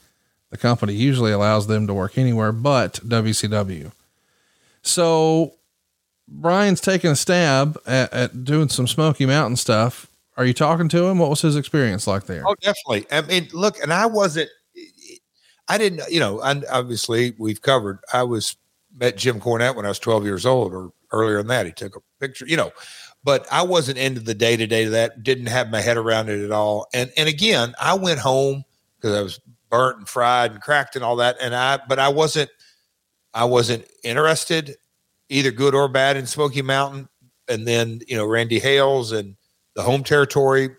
the company usually allows them to work anywhere but WCW. So Brian's taking a stab at, at doing some Smoky Mountain stuff. Are you talking to him? What was his experience like there? Oh, definitely. I mean, look, and I wasn't, I didn't, you know, and obviously we've covered, I was met Jim Cornette when I was 12 years old or earlier than that. He took a picture, you know, but I wasn't into the day to day that. Didn't have my head around it at all. And, and again, I went home because I was burnt and fried and cracked and all that. And I, but I wasn't, I wasn't interested, either good or bad, in Smoky Mountain. And then, you know, Randy Hales and the home territory,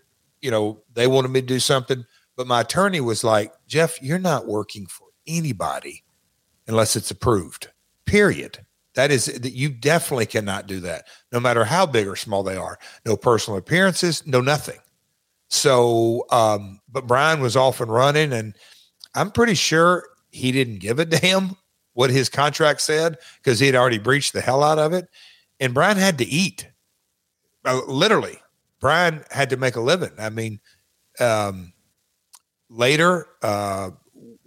you know, they wanted me to do something. But my attorney was like, Jeff, you're not working for anybody unless it's approved, period. That is that you definitely cannot do that, no matter how big or small they are. No personal appearances, no nothing. So, um, but Brian was off and running, and I'm pretty sure he didn't give a damn what his contract said because he had already breached the hell out of it. And Brian had to eat, uh, literally. Brian had to make a living. I mean, um, later uh,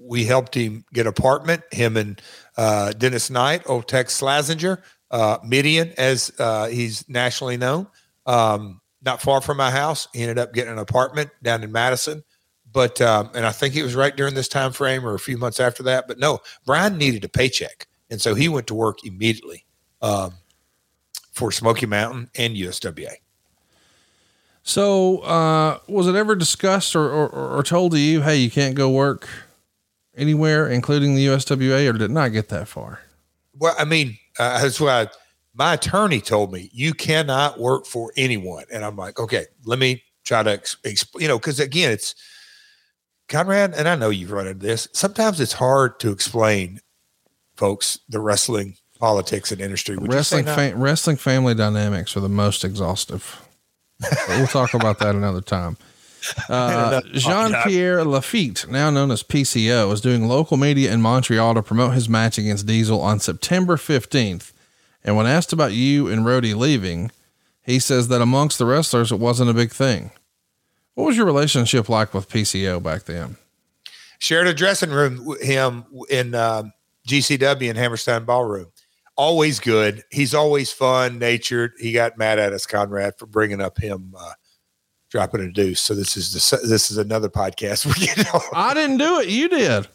we helped him get apartment. Him and uh, Dennis Knight, old Tex Slazenger, uh, Mideon, as uh, he's nationally known, um, not far from my house. He ended up getting an apartment down in Madison. but um, and I think it was right during this time frame or a few months after that. But no, Brian needed a paycheck, and so he went to work immediately um, for Smoky Mountain and USWA. So, uh, was it ever discussed or, or, or told to you, hey, you can't go work anywhere, including the USWA, or did not get that far? Well, I mean, uh, that's why my attorney told me you cannot work for anyone, and I'm like, okay, let me try to explain. You know, because again, it's Conrad, and I know you've run into this. Sometimes it's hard to explain, folks, the wrestling politics and industry. Would wrestling, fa- wrestling family dynamics are the most exhaustive. we'll talk about that another time. Uh, Jean Pierre Lafitte, now known as PCO, is doing local media in Montreal to promote his match against Diesel on September 15th. And when asked about you and Roadie leaving, he says that amongst the wrestlers, it wasn't a big thing. What was your relationship like with PCO back then? Shared a dressing room with him in um, GCW in Hammerstein Ballroom. Always good. He's always fun natured. He got mad at us, Conrad, for bringing up him uh, dropping a deuce. So this is the, this is another podcast. I didn't do it. You did.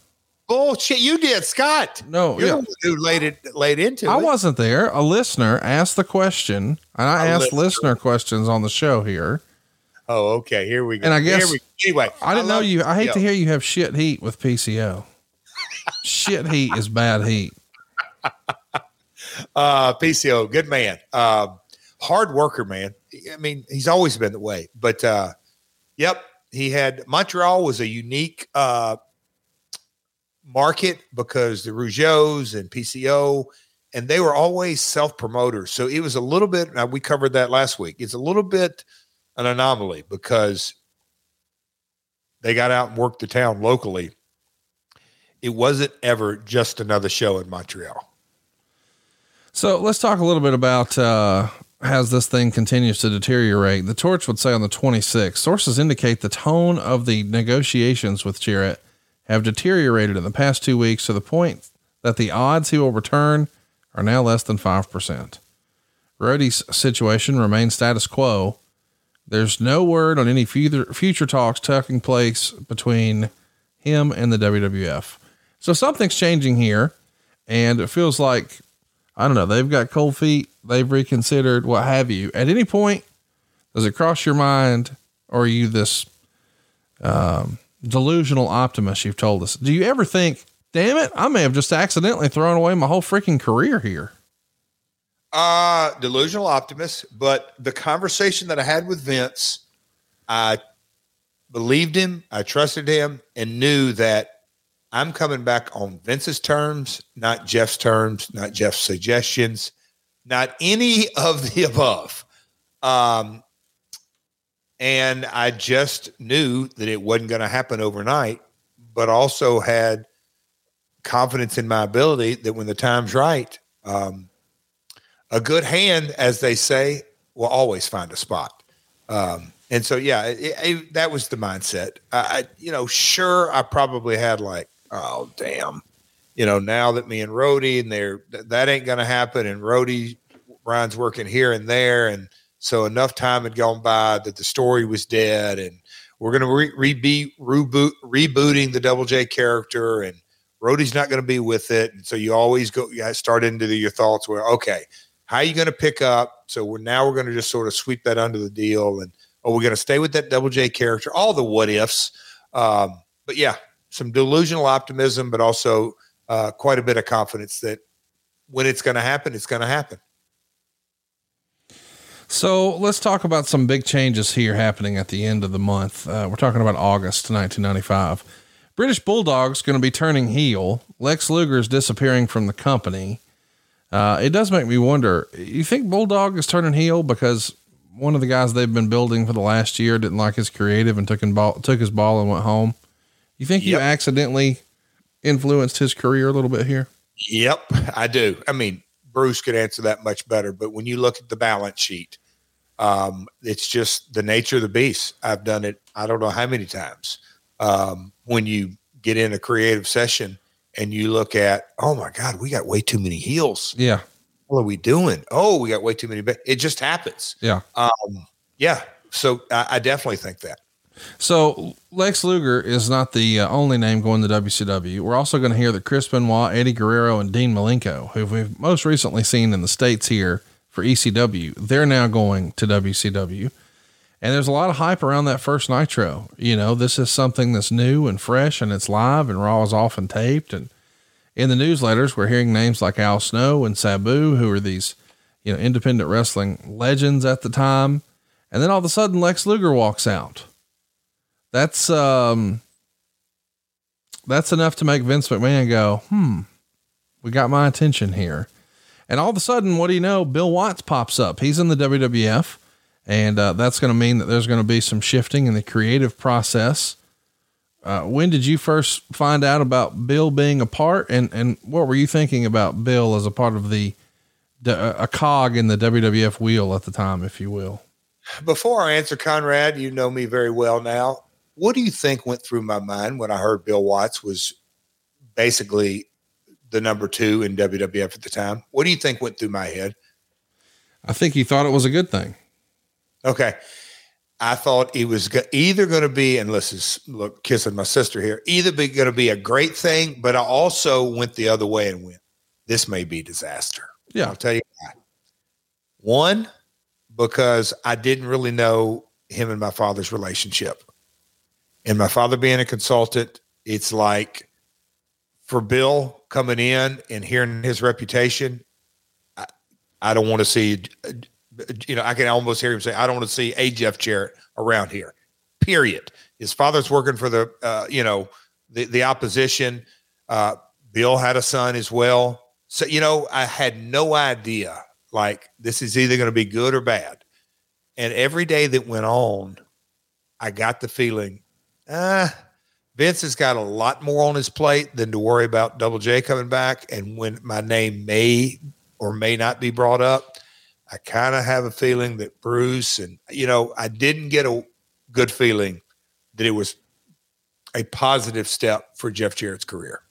Bullshit, you did, Scott. No, You're yeah. who laid it laid into I it. wasn't there. A listener asked the question, and I A asked listener. listener questions on the show here. Oh, okay. Here we go. And I guess- we, anyway, I didn't know you. I hate to hear you have shit heat with PCO. shit heat is bad heat. Uh, PCO, good man. Um, hard worker, man. I mean, he's always been that way. But uh, yep, he had Montreal was a unique uh, market because the Rougeaus and PCO, and they were always self promoters. So it was a little bit. Uh, we covered that last week. It's a little bit an anomaly because they got out and worked the town locally. It wasn't ever just another show in Montreal. So let's talk a little bit about uh, as this thing continues to deteriorate. The Torch would say on the 26th, sources indicate the tone of the negotiations with Jarrett have deteriorated in the past two weeks to the point that the odds he will return are now less than 5%. Roadie's situation remains status quo. There's no word on any future, future talks taking place between him and the WWF. So something's changing here. And it feels like, I don't know, they've got cold feet. They've reconsidered what have you. At any point, does it cross your mind or are you this um, delusional optimist you've told us? Do you ever think, damn it, I may have just accidentally thrown away my whole freaking career here? Uh, delusional optimist, but the conversation that I had with Vince, I believed him, I trusted him, and knew that I'm coming back on Vince's terms, not Jeff's terms, not Jeff's suggestions, not any of the above. Um, and I just knew that it wasn't going to happen overnight, but also had confidence in my ability that when the time's right, um, a good hand, as they say, will always find a spot. Um, and so, yeah, it, it, that was the mindset. I, I, you know, sure, I probably had like, oh, damn, you know, now that me and Roadie and they're th- that ain't to happen, and Roadie, Brian's working here and there, and so enough time had gone by that the story was dead, and we're to re- re- reboot rebooting the Double J character, and Roadie's not to be with it, and so you always go, you start into the, your thoughts where, okay, how are you going to pick up? So we're now we're going to just sort of sweep that under the deal, and are we're going to stay with that Double J character? All the what ifs, um, but yeah, some delusional optimism, but also uh, quite a bit of confidence that when it's going to happen, it's going to happen. So let's talk about some big changes here happening at the end of the month. Uh, we're talking about August 1995. British Bulldog's going to be turning heel. Lex Luger is disappearing from the company. Uh, it does make me wonder. You think Bulldog is turning heel because one of the guys they've been building for the last year didn't like his creative and took, ball, took his ball and went home? You think you accidentally influenced his career a little bit here? Yep, I do. I mean, Bruce could answer that much better, but when you look at the balance sheet, um, it's just the nature of the beast. I've done it. I don't know how many times. Um, when you get in a creative session and you look at, oh my God, we got way too many heels. Yeah. What are we doing? Oh, we got way too many. Ba-. It just happens. Yeah. Um, yeah. So I, I definitely think that. So Lex Luger is not the uh, only name going to WCW. We're also going to hear that Chris Benoit, Eddie Guerrero, and Dean Malenko, who we've most recently seen in the States here for ECW, they're now going to WCW. And there's a lot of hype around that first Nitro. You know, this is something that's new and fresh and it's live and Raw is often taped. And in the newsletters, we're hearing names like Al Snow and Sabu, who are these, you know, independent wrestling legends at the time. And then all of a sudden Lex Luger walks out. That's, um, that's enough to make Vince McMahon go, hmm, we got my attention here. And all of a sudden, what do you know? Bill Watts pops up. He's in the WWF. And uh, that's going to mean that there's going to be some shifting in the creative process. Uh, when did you first find out about Bill being a part, and and what were you thinking about Bill as a part of the, a cog in the WWF wheel at the time, if you will? Before I answer, Conrad, you know me very well now. What do you think went through my mind when I heard Bill Watts was basically the number two in WWF at the time? What do you think went through my head? I think he thought it was a good thing. Okay. I thought it was go- either going to be, and this is look kissing my sister here, either be going to be a great thing, but I also went the other way and went, this may be disaster. Yeah. I'll tell you why. One, because I didn't really know him and my father's relationship. And my father being a consultant, it's like for Bill coming in and hearing his reputation, I, I don't want to see you know, I can almost hear him say, I don't want to see a Jeff Jarrett around here, period. His father's working for the, uh, you know, the, the opposition. Uh, Bill had a son as well. So, you know, I had no idea like this is either going to be good or bad. And every day that went on, I got the feeling, ah, Vince has got a lot more on his plate than to worry about Double J coming back. And when my name may or may not be brought up, I kind of have a feeling that Bruce and you know I didn't get a good feeling that it was a positive step for Jeff Jarrett's career.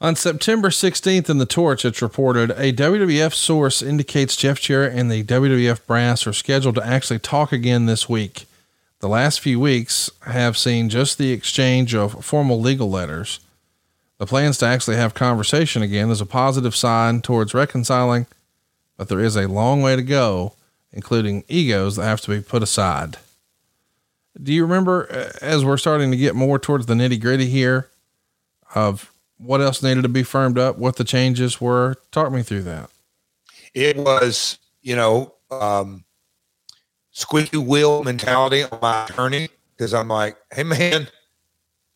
On September 16th in the Torch, it's reported a WWF source indicates Jeff Jarrett and the WWF brass are scheduled to actually talk again this week. The last few weeks have seen just the exchange of formal legal letters. The plans to actually have conversation again is a positive sign towards reconciling but there is a long way to go, including egos that have to be put aside. Do you remember uh, as we're starting to get more towards the nitty gritty here of what else needed to be firmed up, what the changes were? Talk me through that. It was, you know, um, squeaky wheel mentality on my attorney because I'm like, hey, man,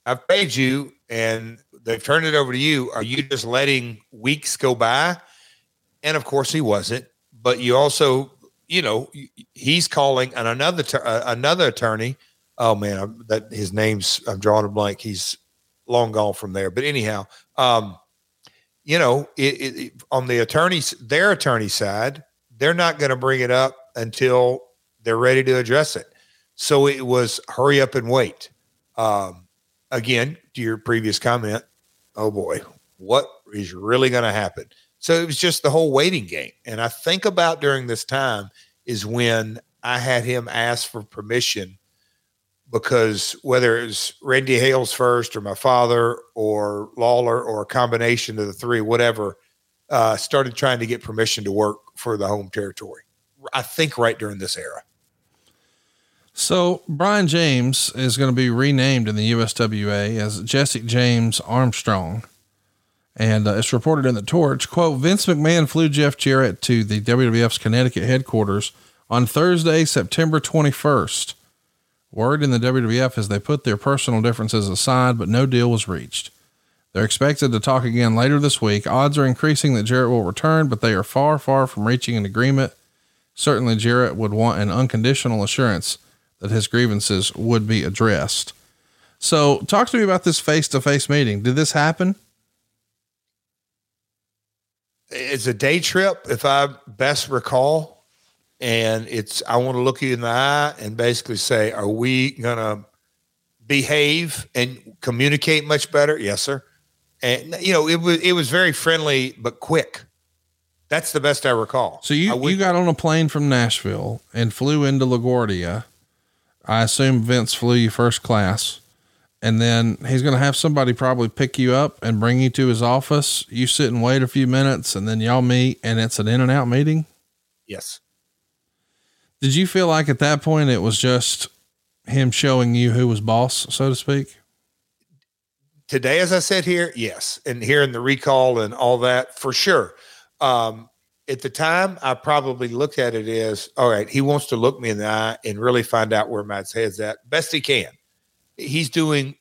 I've paid you and they've turned it over to you. Are you just letting weeks go by? and of course he wasn't. But you also, you know, he's calling and another uh, another attorney. Oh man, I'm, that his name's I'm drawing a blank. He's long gone from there. But anyhow, um, you know, it, it, on the attorneys, their attorney side, they're not going to bring it up until they're ready to address it. So it was hurry up and wait. Um, again, to your previous comment, oh boy, what is really going to happen? So it was just the whole waiting game. And I think about during this time is when I had him ask for permission because whether it was Randy Hales first or my father or Lawler or a combination of the three, whatever, uh, started trying to get permission to work for the home territory. I think right during this era. So Brian James is going to be renamed in the USWA as Jesse James Armstrong. And uh, it's reported in the Torch, quote, Vince McMahon flew Jeff Jarrett to the WWF's Connecticut headquarters on Thursday, September 21st. Word in the WWF is they put their personal differences aside, but no deal was reached. They're expected to talk again later this week. Odds are increasing that Jarrett will return, but they are far, far from reaching an agreement. Certainly, Jarrett would want an unconditional assurance that his grievances would be addressed. So, talk to me about this face to face meeting. Did this happen? it's a day trip, if I best recall. And it's, I want to look you in the eye and basically say, are we going to behave and communicate much better? Yes, sir. And, you know, it was, it was very friendly, but quick. That's the best I recall. So you, would, you got on a plane from Nashville and flew into LaGuardia I assume Vince flew you first class. And then he's going to have somebody probably pick you up and bring you to his office. You sit and wait a few minutes and then y'all meet and it's an in and out meeting. Yes. Did you feel like at that point it was just him showing you who was boss, so to speak? Today, as I said here, yes. And hearing the recall and all that for sure. Um, at the time, I probably looked at it as all right, he wants to look me in the eye and really find out where my head's at best he can. He's doing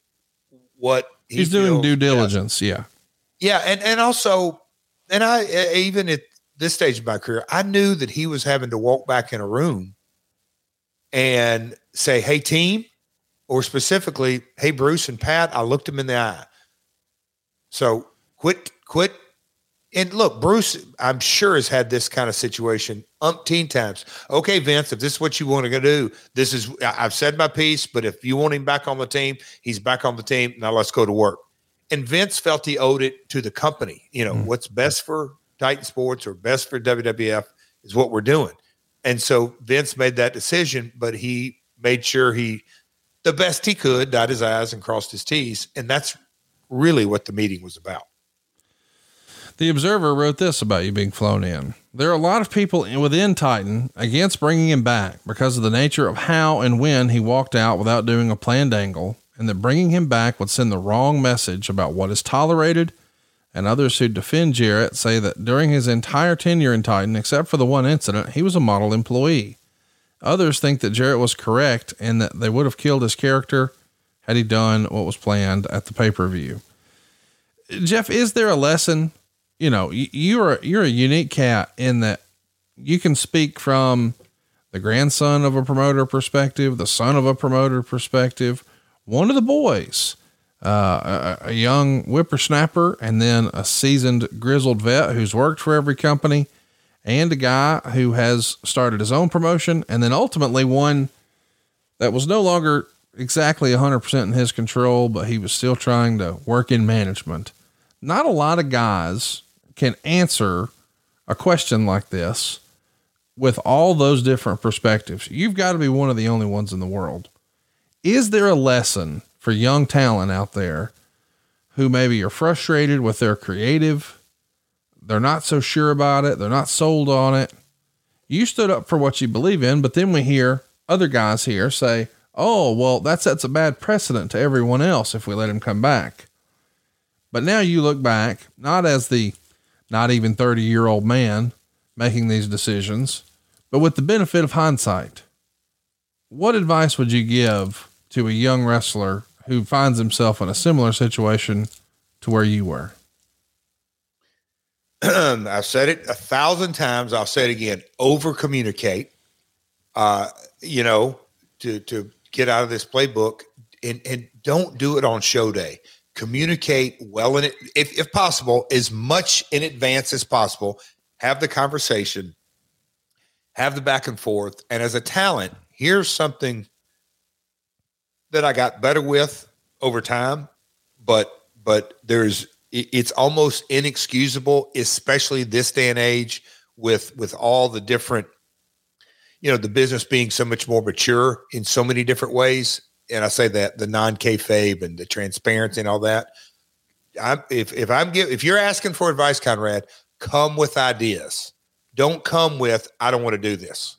what he he's doing due diligence. Yeah. Yeah. And, and also, and I, even at this stage of my career, I knew that he was having to walk back in a room and say, Hey, team, or specifically, Hey, Bruce and Pat, I looked him in the eye. So quit, quit and look, Bruce, I'm sure has had this kind of situation umpteen times. Okay, Vince, if this is what you want to go do, this is I've said my piece, but if you want him back on the team, he's back on the team. Now let's go to work. And Vince felt he owed it to the company. You know, mm what's best for Titan Sports or best for WWF is what we're doing. And so Vince made that decision, but he made sure he the best he could, dot his I's and crossed his T's. And that's really what the meeting was about. The Observer wrote this about you being flown in. There are a lot of people within Titan against bringing him back because of the nature of how and when he walked out without doing a planned angle, and that bringing him back would send the wrong message about what is tolerated. And others who defend Jarrett say that during his entire tenure in Titan, except for the one incident, he was a model employee. Others think that Jarrett was correct and that they would have killed his character had he done what was planned at the pay per view. Jeff, is there a lesson you know, you're you're a unique cat in that you can speak from the grandson of a promoter perspective, the son of a promoter perspective, one of the boys, uh, a, a, young whippersnapper, and then a seasoned grizzled vet who's worked for every company, and a guy who has started his own promotion, and then ultimately one that was no longer exactly 100% in his control, but he was still trying to work in management. Not a lot of guys can answer a question like this with all those different perspectives, you've got to be one of the only ones in the world. Is there a lesson for young talent out there who maybe are frustrated with their creative? They're not so sure about it. They're not sold on it. You stood up for what you believe in, but then we hear other guys here say, Oh, well, that sets a bad precedent to everyone else if we let him come back. But now you look back, not as the not even 30 year old man making these decisions, but with the benefit of hindsight. What advice would you give to a young wrestler who finds himself in a similar situation to where you were? I've said it a thousand times. I'll say it again. Over communicate. Uh, you know, to to get out of this playbook and and don't do it on show day communicate well in it, if, if possible, as much in advance as possible. Have the conversation, have the back and forth. And as a talent, here's something that I got better with over time, but but there's it's almost inexcusable, especially this day and age with with all the different, you know, the business being so much more mature in so many different ways and I say that the non kayfabe and the transparency and all that. I'm, if if I'm give, if you're asking for advice, Conrad, come with ideas. Don't come with I don't want to do this.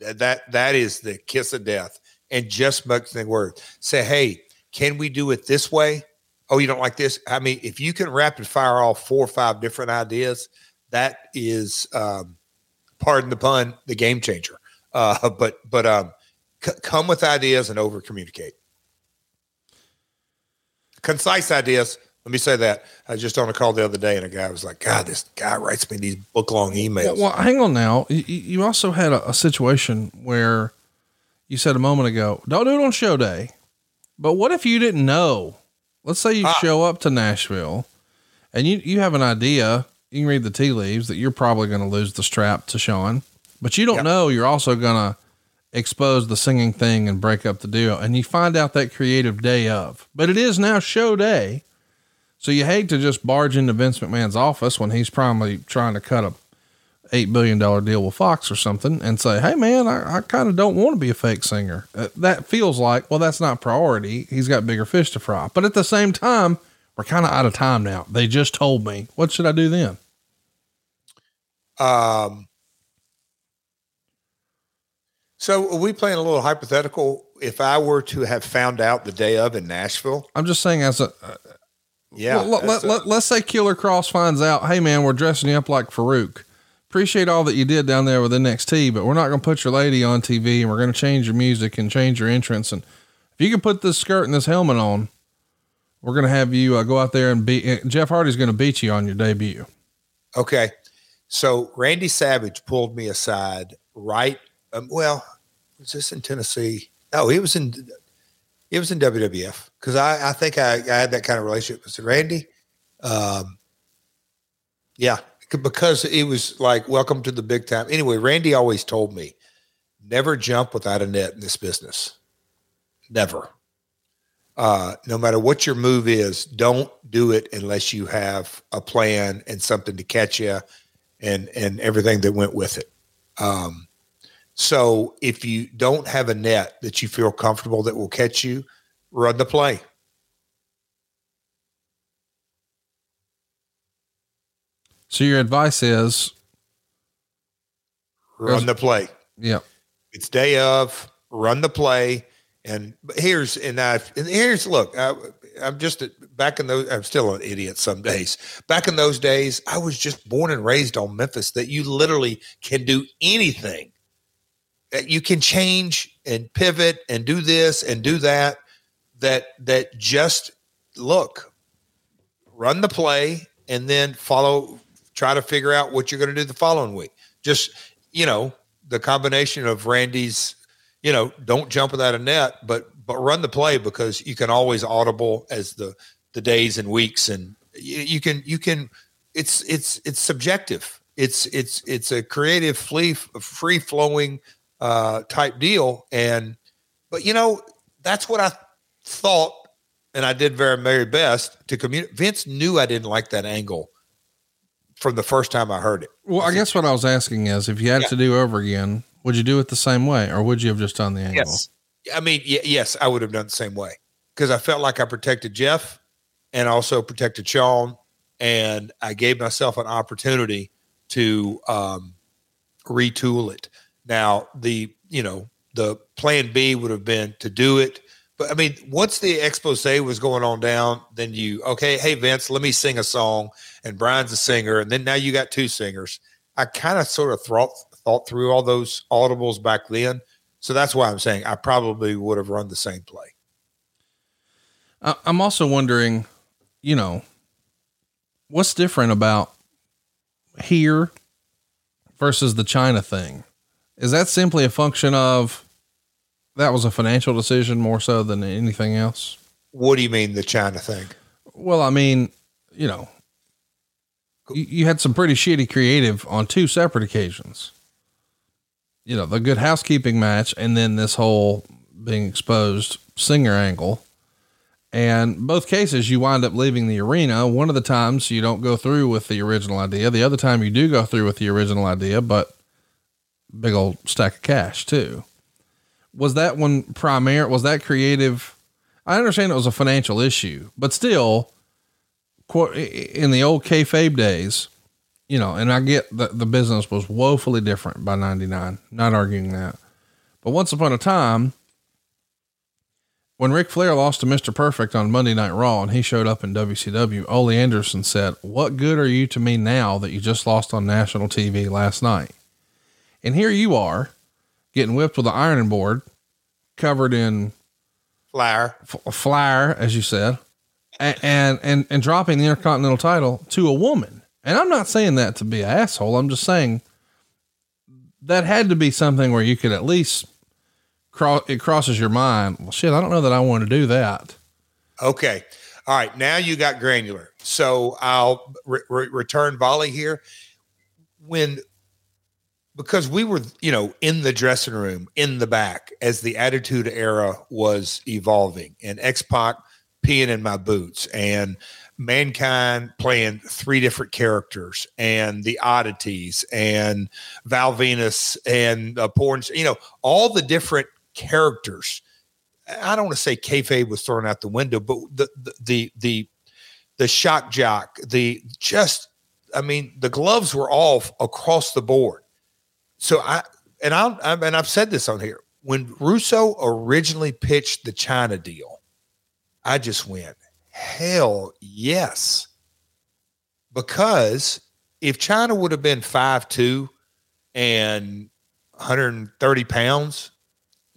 That that, that is the kiss of death. And just make the word. Say, hey, can we do it this way? Oh, you don't like this? I mean, if you can rapid fire off four or five different ideas, that is, um, pardon the pun, the game changer. Uh, but but um, C- come with ideas and over communicate. Concise ideas. Let me say that. I was just on a call the other day, and a guy was like, "God, this guy writes me these book long emails." Well, well, hang on now. You, you also had a, a, situation where you said a moment ago, "Don't do it on show day." But what if you didn't know? Let's say you ah. show up to Nashville, and you you have an idea. You can read the tea leaves that you're probably going to lose the strap to Shawn, but you don't yep. know you're also going to expose the singing thing and break up the deal. And you find out that creative day of, but it is now show day. So you hate to just barge into Vince McMahon's office when he's probably trying to cut a, eight billion dollar deal with Fox or something and say, "Hey, man, I, I kind of don't want to be a fake singer." Uh, that feels like, well, that's not priority. He's got bigger fish to fry. But at the same time, we're kind of out of time now. They just told me. What should I do then? Um. So are we playing a little hypothetical? If I were to have found out the day of in Nashville, I'm just saying, as a uh, yeah. let, let, that's a- let, let's say Killer Kross finds out, hey man, we're dressing you up like Farooq. Appreciate all that you did down there with NXT, but we're not going to put your lady on TV and we're going to change your music and change your entrance. And if you can put this skirt and this helmet on, we're going to have you uh, go out there and beat Jeff Hardy's going to beat you on your debut. Okay. So Randy Savage pulled me aside right. Um, well, was this in Tennessee? No, he was in. it was in WWF because I, I think I, I had that kind of relationship with Randy. Um, yeah, because it was like welcome to the big time. Anyway, Randy always told me never jump without a net in this business. Never. Uh, no matter what your move is, don't do it unless you have a plan and something to catch you and and everything that went with it. Um, so if you don't have a net that you feel comfortable that will catch you, run the play. So your advice is, Run the play. yeah, It's day of. Run the play. And here's and I and here's look. I, I'm just a, back in those. I'm still an idiot some days. Back in those days, I was just born and raised on Memphis. That you literally can do anything. You can change and pivot and do this and do that. That that just look, run the play and then follow. Try to figure out what you're going to do the following week. Just you know the combination of Randy's you know, don't jump without a net, but but run the play because you can always audible as the the days and weeks, and you, you can you can. It's it's it's subjective. It's it's it's a creative, free free flowing uh, type deal, and but you know that's what I thought, and I did very very best to communicate. Vince knew I didn't like that angle from the first time I heard it. Well, I guess what I was asking is if you had Yeah. to do over again, would you do it the same way or would you have just done the angle? Yes. I mean, y- yes, I would have done the same way because I felt like I protected Jeff and also protected Shawn, and I gave myself an opportunity to um, retool it. Now, the you know the plan B would have been to do it, but I mean, once the expose was going on down, then you okay, hey Vince, let me sing a song, and Brian's a singer, and then now you got two singers. I kind of sort of thought thought through all those audibles back then. So that's why I'm saying I probably would have run the same play. I'm also wondering, you know, what's different about here versus the Chyna thing? Is that simply a function of that was a financial decision more so than anything else? What do you mean the Chyna thing? Well, I mean, you know, you, you had some pretty shitty creative on two separate occasions. You know, the good housekeeping match and then this whole being exposed singer angle. And both cases, you wind up leaving the arena. One of the times you don't go through with the original idea. The other time you do go through with the original idea, but big old stack of cash too. Was that one primary? Was that creative? I understand it was a financial issue, but still, in the old kayfabe days, you know, and I get that the business was woefully different by 99, not arguing that. But once upon a time, when Ric Flair lost to Mr. Perfect on Monday Night Raw and he showed up in WCW, Ole Anderson said, What good are you to me now that you just lost on national TV last night? And here you are getting whipped with an ironing board covered in Flyer. f- flyer, as you said, and, and, and, and dropping the Intercontinental title to a woman. And I'm not saying that to be an asshole. I'm just saying that had to be something where you could at least cross, it crosses your mind. Well, shit, I don't know that I want to do that. Okay. All right. Now you got granular. So I'll re- re- return volley here. When, because we were, you know, in the dressing room in the back as the Attitude Era was evolving. And X Pac peeing in my boots and mankind playing three different characters and the oddities and Val Venis and uh, porn you know all the different characters. I don't want to say kayfabe was thrown out the window but the the the the, the shock jock the just i mean the gloves were off across the board so i and I'll, I, and I've said this on here. When Russo originally pitched the Chyna deal, I just went, hell yes. Because if Chyna would have been five two and 130 pounds,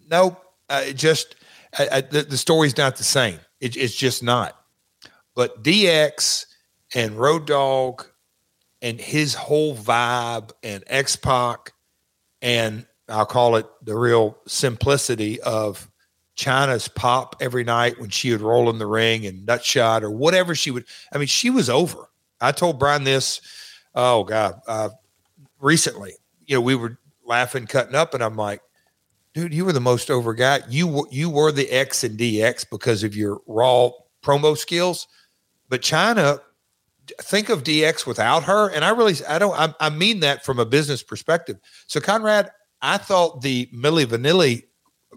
nope. Uh, just I, I, the, the story's not the same. It, it's just not. But DX and Road Dog and his whole vibe and X Pac and I'll call it the real simplicity of Chyna's pop every night when she would roll in the ring and nut shot or whatever she would. I mean, she was over. I told Brian this, oh God, uh, recently. You know, we were laughing, cutting up, and I'm like, dude, you were the most over guy. You you were the X and DX because of your raw promo skills, but Chyna think of DX without her. And I really, I don't, I, I, mean that from a business perspective. So, Conrad, I thought the Milli Vanilli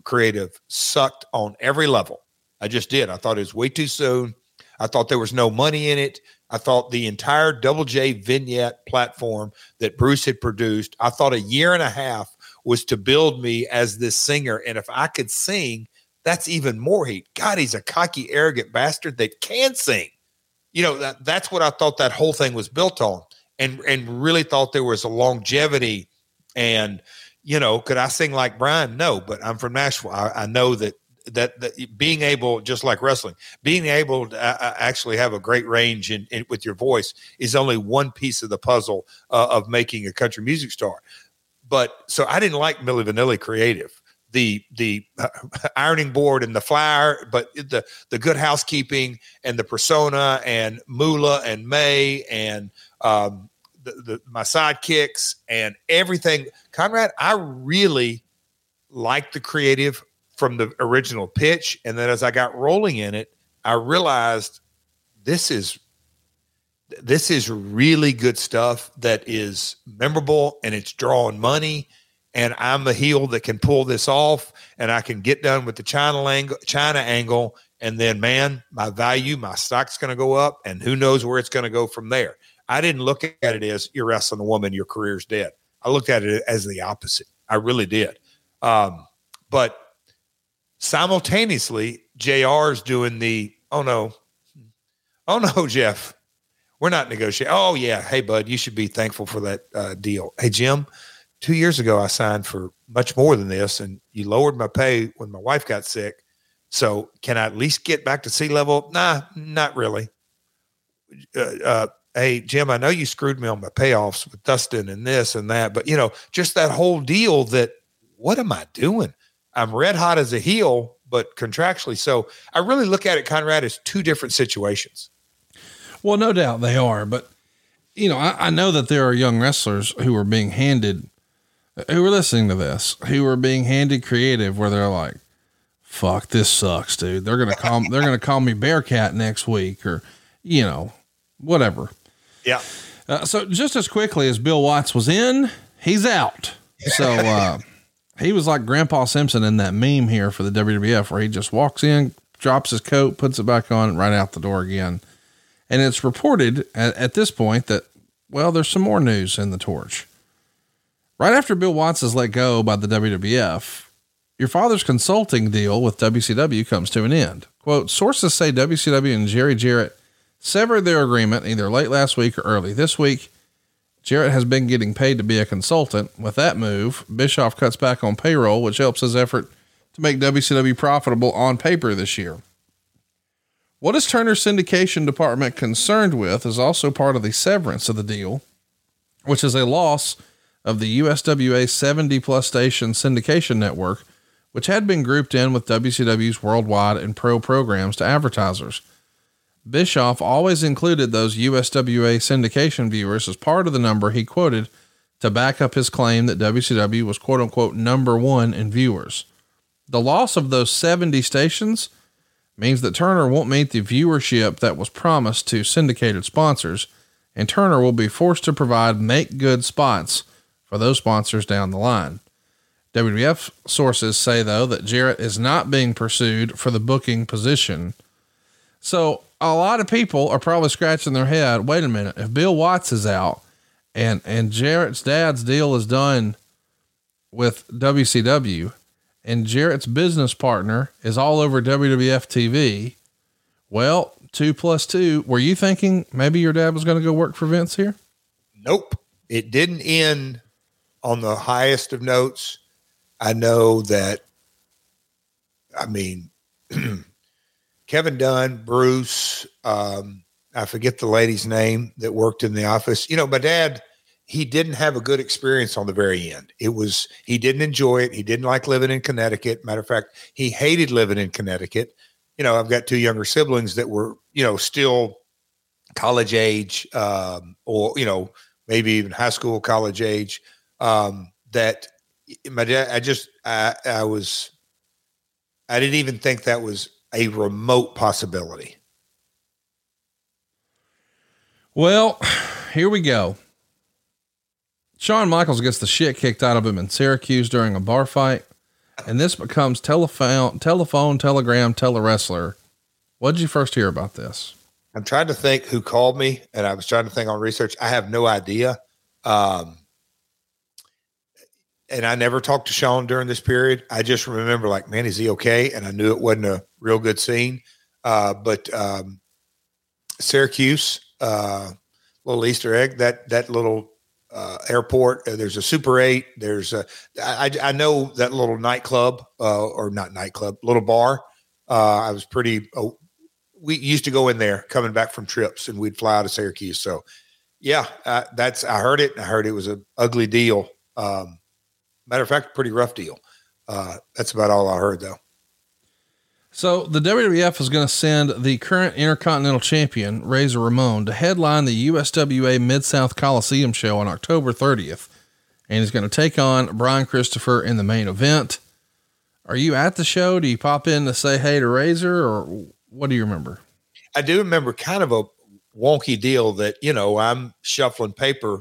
creative sucked on every level. I just did. I thought it was way too soon. I thought there was no money in it. I thought the entire Double J vignette platform that Bruce had produced, I thought a year and a half was to build me as this singer. And if I could sing, that's even more heat. God, he's a cocky, arrogant bastard that can sing you know that that's what I thought that whole thing was built on, and and really thought there was a longevity, and you know, could I sing like Brian? No, but I'm from Nashville. I, I know that, that that being able, just like wrestling, being able to uh, uh, actually have a great range in, in, with your voice is only one piece of the puzzle uh, of making a country music star. But so I didn't like Milli Vanilli creative the the uh, ironing board and the flour, but the the good housekeeping and the persona and Mula and May and um, the, the my sidekicks and everything. Conrad, I really liked the creative from the original pitch, and then as I got rolling in it, I realized this is this is really good stuff that is memorable and it's drawing money and I'm the heel that can pull this off and I can get done with the Chyna angle, Chyna angle. And then, man, my value, my stock's going to go up, and who knows where it's going to go from there. I didn't look at it as you're wrestling a woman, your career's dead. I looked at it as the opposite. I really did. Um, but simultaneously, JR is doing the, oh no, oh no, Jeff, we're not negotiating. Oh, yeah. Hey, bud, you should be thankful for that uh, deal. Hey, Jim, two years ago I signed for much more than this, and you lowered my pay when my wife got sick. So can I at least get back to sea level? Nah, not really. Uh, uh, hey Jim, I know you screwed me on my payoffs with Dustin and this and that, but you know, just that whole deal. That what am I doing? I'm red hot as a heel, but contractually. So I really look at it, Conrad, as two different situations. Well, no doubt they are, but you know, I, I know that there are young wrestlers who are being handed who are listening to this, who are being handed creative where they're like, fuck, this sucks, dude. They're going to call, they're going to call me Bearcat next week or, you know, whatever. Yeah. Uh, so just as quickly as Bill Watts was in, he's out. So, uh, he was like Grandpa Simpson in that meme here for the WWF where he just walks in, drops his coat, puts it back on, and right out the door again. And it's reported at, at this point that, well, there's some more news in the torch. Right after Bill Watts is let go by the WWF, your father's consulting deal with WCW comes to an end. Quote, sources say WCW and Jerry Jarrett severed their agreement either late last week or early this week. Jarrett has been getting paid to be a consultant. With that move, Bischoff cuts back on payroll, which helps his effort to make WCW profitable on paper this year. What is Turner's syndication department concerned with is also part of the severance of the deal, which is a loss of the USWA 70 plus station syndication network, which had been grouped in with WCW's worldwide and pro programs to advertisers. Bischoff always included those USWA syndication viewers as part of the number he quoted to back up his claim that WCW was quote unquote number one in viewers. The loss of those 70 stations means that Turner won't meet the viewership that was promised to syndicated sponsors, and Turner will be forced to provide make good spots for those sponsors down the line. WWF sources say, though, that Jarrett is not being pursued for the booking position. So a lot of people are probably scratching their head. Wait a minute. If Bill Watts is out and, and Jarrett's dad's deal is done with WCW and Jarrett's business partner is all over WWF TV. Well, two plus two. Were you thinking maybe your dad was going to go work for Vince here? Nope. It didn't end on the highest of notes. I know that, I mean, Kevin Dunn, Bruce, um, I forget the lady's name that worked in the office. You know, my dad, he didn't have a good experience on the very end. It was, he didn't enjoy it. He didn't like living in Connecticut. Matter of fact, he hated living in Connecticut. You know, I've got two younger siblings that were, you know, still college age, um, or, you know, maybe even high school, college age, um, that my dad, I just, I, I was, I didn't even think that was a remote possibility. Well, here we go. Shawn Michaels gets the shit kicked out of him in Syracuse during a bar fight, and this becomes telephone, telephone, telegram, telewrestler. What did you first hear about this? I'm trying to think who called me, and I was trying to think on research. I have no idea. Um, and I never talked to Shawn during this period. I just remember like, man, is he okay? And I knew it wasn't a real good scene. Uh, but um, Syracuse, uh, little Easter egg, that that little uh, airport. Uh, there's a Super Eight. There's a I, I know that little nightclub uh, or not nightclub, little bar. Uh, I was pretty. Oh, we used to go in there coming back from trips, and we'd fly out of Syracuse. So, yeah, that's I heard it. I heard it was an ugly deal. Um, Matter of fact, pretty rough deal. Uh, that's about all I heard though. So the WWF is going to send the current Intercontinental Champion Razor Ramon to headline the USWA Mid South Coliseum show on October 30th, and he's going to take on Brian Christopher in the main event. Are you at the show? Do you pop in to say hey to Razor, or what do you remember? I do remember kind of a wonky deal that you know I'm shuffling paper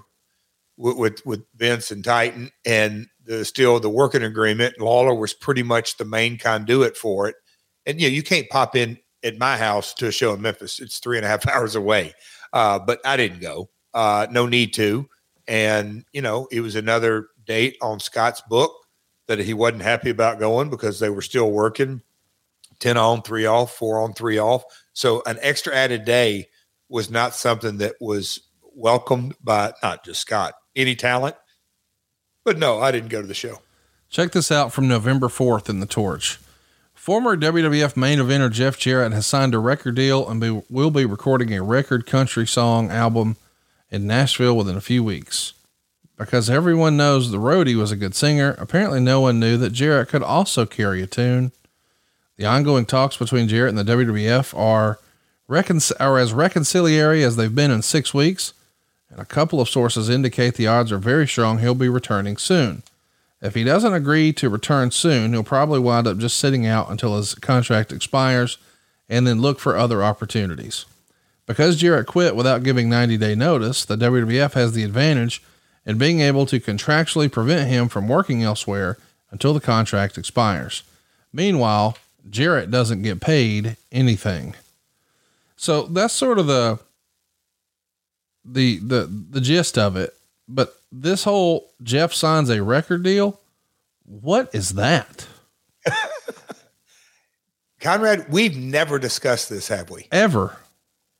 with with, with Vince and Titan, and the still the working agreement. Lawler was pretty much the main conduit for it. And you know, you can't pop in at my house to a show in Memphis. It's three and a half hours away. Uh, but I didn't go. Uh, no need to. And you know, it was another date on Scott's book that he wasn't happy about going because they were still working 10 on, three off, four on, three off. So an extra added day was not something that was welcomed by not just Scott, any talent. But no, I didn't go to the show. Check this out from November 4th in the Torch. Former WWF main eventer Jeff Jarrett has signed a record deal and be, will be recording a record country song album in Nashville within a few weeks. Because everyone knows the roadie was a good singer, apparently no one knew that Jarrett could also carry a tune. The ongoing talks between Jarrett and the WWF are, recon- are as reconciliatory as they've been in six weeks and a couple of sources indicate the odds are very strong he'll be returning soon. If he doesn't agree to return soon, he'll probably wind up just sitting out until his contract expires and then look for other opportunities. Because Jarrett quit without giving 90 day notice, the WWF has the advantage in being able to contractually prevent him from working elsewhere until the contract expires. Meanwhile, Jarrett doesn't get paid anything. So that's sort of the the the the gist of it. But this whole Jeff signs a record deal, what is that? Conrad, we've never discussed this, have we? Ever.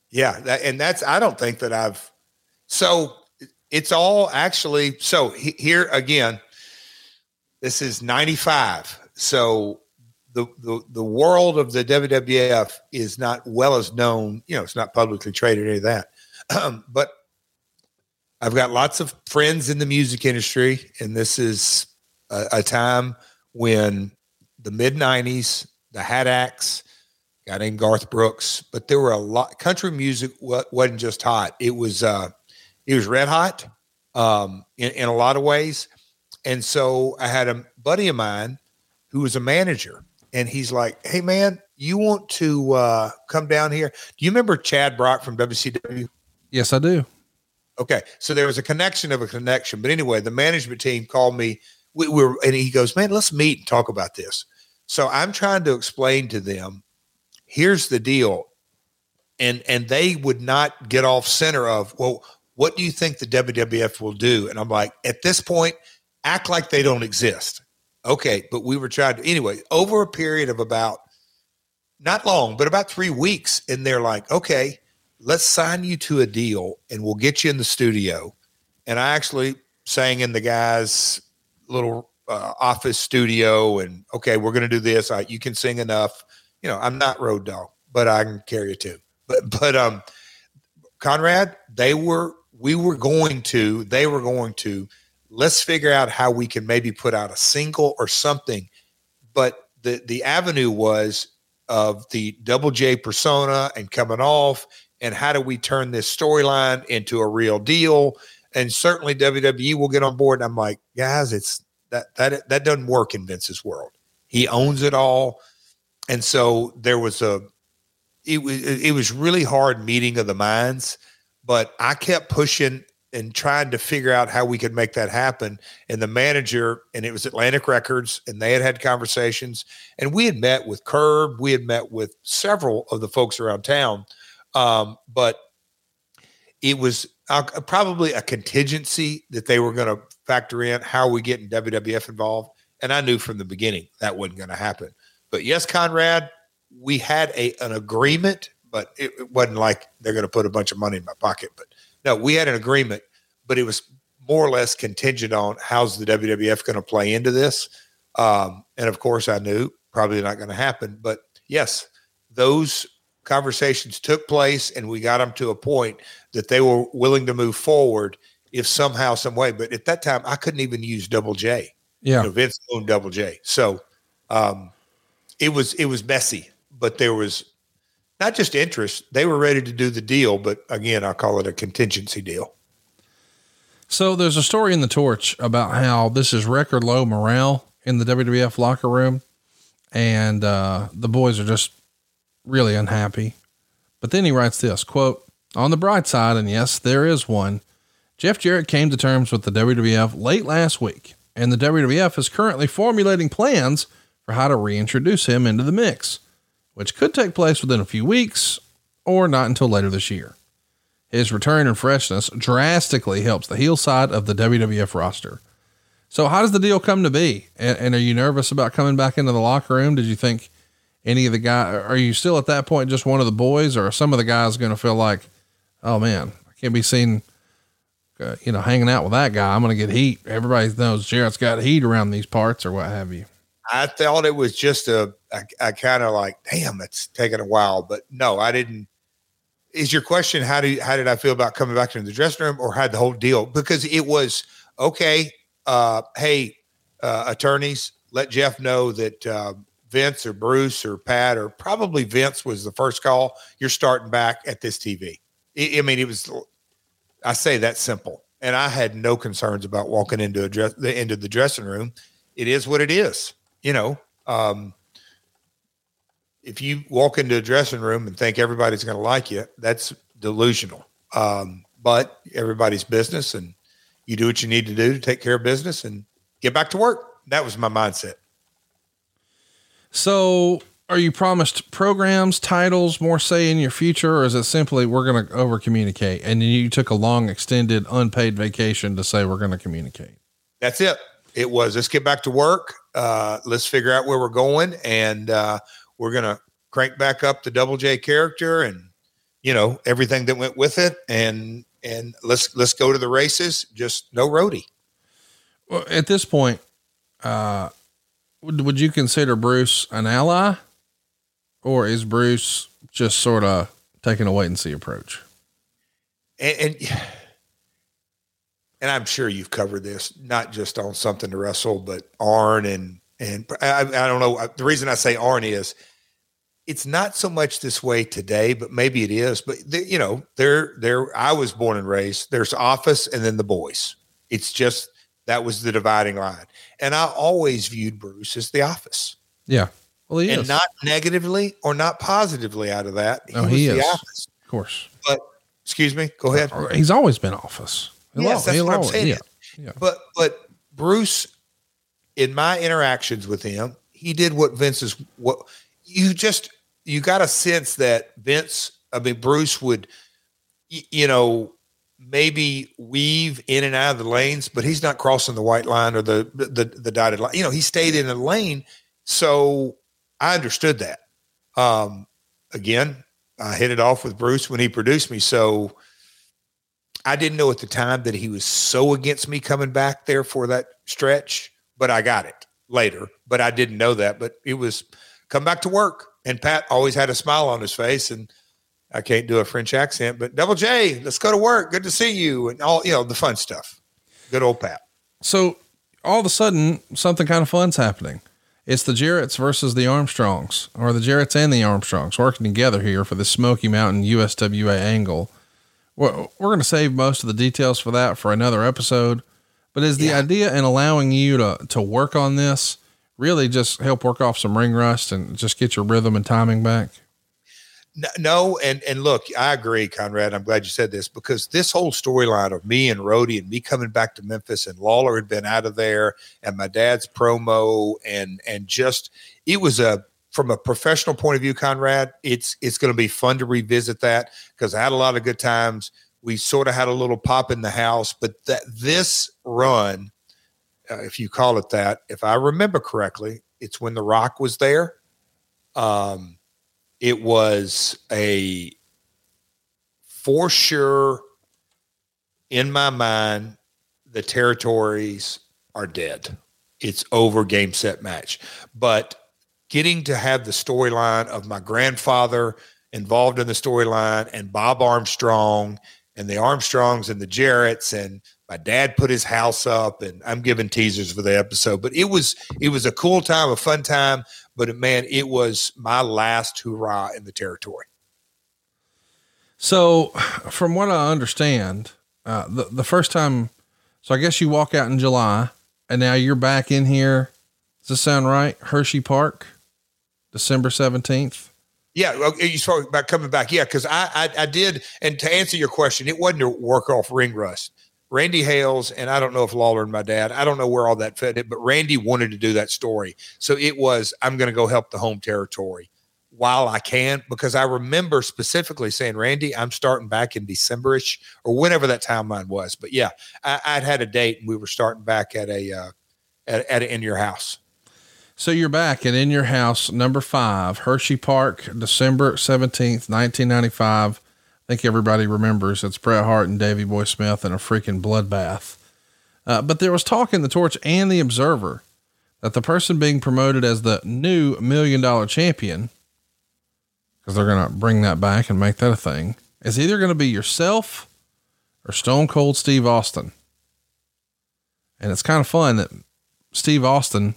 Yeah, that, and that's I don't think that I've so it's all actually so he, here again this is 95 so the, the the world of the WWF is not well as known you know it's not publicly traded any of that um, but I've got lots of friends in the music industry, and this is a, a time when the mid 90s, the Hat Acts, guy named Garth Brooks, but there were a lot country music wasn't just hot. It was uh it was red hot um in, in a lot of ways. And so I had a buddy of mine who was a manager and he's like, Hey man, you want to uh, come down here? Do you remember Chad Brock from WCW? Yes, I do. Okay, so there was a connection of a connection. But anyway, the management team called me. We, we were, and he goes, "Man, let's meet and talk about this." So I'm trying to explain to them, here's the deal, and and they would not get off center of, well, what do you think the WWF will do? And I'm like, at this point, act like they don't exist. Okay, but we were trying to anyway over a period of about not long, but about three weeks, and they're like, okay let's sign you to a deal and we'll get you in the studio. And I actually sang in the guy's little uh, office studio and okay, we're going to do this. I, you can sing enough. You know, I'm not road dog, but I can carry a tune. But, but, um, Conrad, they were, we were going to, they were going to, let's figure out how we can maybe put out a single or something. But the, the avenue was of the double J persona and coming off and how do we turn this storyline into a real deal? And certainly WWE will get on board. And I'm like, guys, it's that that that doesn't work in Vince's world. He owns it all, and so there was a it was it was really hard meeting of the minds. But I kept pushing and trying to figure out how we could make that happen. And the manager, and it was Atlantic Records, and they had had conversations. And we had met with Curb, we had met with several of the folks around town um, but it was uh, probably a contingency that they were going to factor in how we getting WWF involved. And I knew from the beginning that wasn't going to happen. But yes, Conrad, we had a an agreement, but it, it wasn't like they're going to put a bunch of money in my pocket. But no, we had an agreement, but it was more or less contingent on how's the WWF going to play into this. Um, and of course, I knew probably not going to happen. But yes, those conversations took place and we got them to a point that they were willing to move forward if somehow some way. But at that time i couldn't even use double j. Yeah. You know, vince owned double j. So um, it was it was messy but there was not just interest. They were ready to do the deal but again i call it a contingency deal. So there's a story in the torch about how this is record low morale in the wwf locker room. And uh, the boys are just really unhappy. But then he writes this quote, on the bright side, and yes, there is one, Jeff Jarrett came to terms with the WWF late last week, and the WWF is currently formulating plans for how to reintroduce him into the mix, which could take place within a few weeks or not until later this year. His return and freshness drastically helps the heel side of the WWF roster. So, how does the deal come to be? And, and, are you nervous about coming back into the locker room? Did you think any of the guy? Are you still at that point just one of the boys, or some of the guys going to feel like, oh man, I can't be seen, uh, you know, hanging out with that guy. I'm going to get heat. Everybody knows Jarrett's got heat around these parts, or what have you. I thought it was just a, a, a kind of like, damn, it's taking a while, but no, I didn't. Is your question how do you, how did I feel about coming back into the dressing room, or had the whole deal? Because it was okay. Uh, hey, uh, attorneys, let Jeff know that uh, Vince or Bruce or Pat or probably Vince was the first call. You're starting back at this TV. I, I mean, it was. I say that simple, and I had no concerns about walking into a dress the into the dressing room. It is what it is, you know. Um, if you walk into a dressing room and think everybody's going to like you, that's delusional. Um, but everybody's business, and you do what you need to do to take care of business and get back to work. That was my mindset. So, are you promised programs, titles, more say in your future, or is it simply we're going to over communicate? And you took a long, extended, unpaid vacation to say we're going to communicate. That's it. It was let's get back to work. Uh, let's figure out where we're going, and uh, we're going to crank back up the Double J character and you know everything that went with it, and and let's let's go to the races. Just no roadie. Well, at this point, uh, would, you consider Bruce an ally or is Bruce just sort of taking a wait and see approach? And, and, and I'm sure you've covered this, not just on something to wrestle, but Arn and, and I, I don't know. The reason I say Arn is it's not so much this way today, but maybe it is. But the, you know, there, there. I was born and raised. There's office, and then the boys. It's just that was the dividing line. And I always viewed Bruce as the office. Yeah. Well, he and is. not negatively or not positively out of that. No, he was is. the opposite. Of course. But excuse me, go ahead. Uh, he's always been office. He'll Yes, that's what I'm saying. Yeah. Yeah. But but Bruce, in my interactions with him, he did what Vince is what you just you got a sense that Vince, I mean Bruce would, you know, maybe weave in and out of the lanes, but he's not crossing the white line or the the the dotted line. You know, he stayed in the lane, so I understood that. Um, again, I hit it off with Bruce when he produced me, so. I didn't know at the time that he was so against me coming back there for that stretch, but I got it later. But I didn't know that. But it was come back to work. And Pat always had a smile on his face. And I can't do a French accent, but Double J, let's go to work. Good to see you. And all, you know, the fun stuff. Good old Pat. So all of a sudden, something kind of fun's happening. It's the Jarretts versus the Armstrongs, or the Jarretts and the Armstrongs working together here for the Smoky Mountain USWA angle. We're, we're going to save most of the details for that for another episode. But is the Yeah. idea in allowing you to, to work on this really just help work off some ring rust and just get your rhythm and timing back? No, and and look, I agree, Conrad. I'm glad you said this because this whole storyline of me and Roadie and me coming back to Memphis and Lawler had been out of there and my dad's promo and and just it was a from a professional point of view, Conrad, it's it's going to be fun to revisit that because I had a lot of good times. We sort of had a little pop in the house, but that this run, uh, if you call it that, if I remember correctly, it's when The Rock was there. Um, it was a for sure in my mind the territories are dead. It's over game set match. But getting to have the storyline of my grandfather involved in the storyline and bob armstrong and the armstrongs and the jarretts and my dad put his house up and i'm giving teasers for the episode but it was it was a cool time a fun time but man it was my last hurrah in the territory So, from what I understand, uh, the the first time, so I guess you walk out in July, and now you're back in here. Does this sound right? Hershey Park, December seventeenth. Yeah, you spoke about coming back. Yeah, because I, I I did, and to answer your question, it wasn't to work off ring rust. Randy Hales, and I don't know if Lawler and my dad, I don't know where all that fit it, but Randy wanted to do that story. So it was, I'm going to go help the home territory while I can, because I remember specifically saying, Randy, I'm starting back in Decemberish or whenever that timeline was. But yeah, I, I'd had a date and we were starting back at a, uh, at, at a, in your house. So you're back and in your house, number five, Hershey Park, December seventeenth, nineteen ninety five. I think everybody remembers it's Bret Hart and Davey Boy Smith in a freaking bloodbath. Uh, but there was talk in the Torch and the Observer that the person being promoted as the new million dollar champion, because they're going to bring that back and make that a thing, is either going to be yourself or Stone Cold Steve Austin. And it's kind of fun that Steve Austin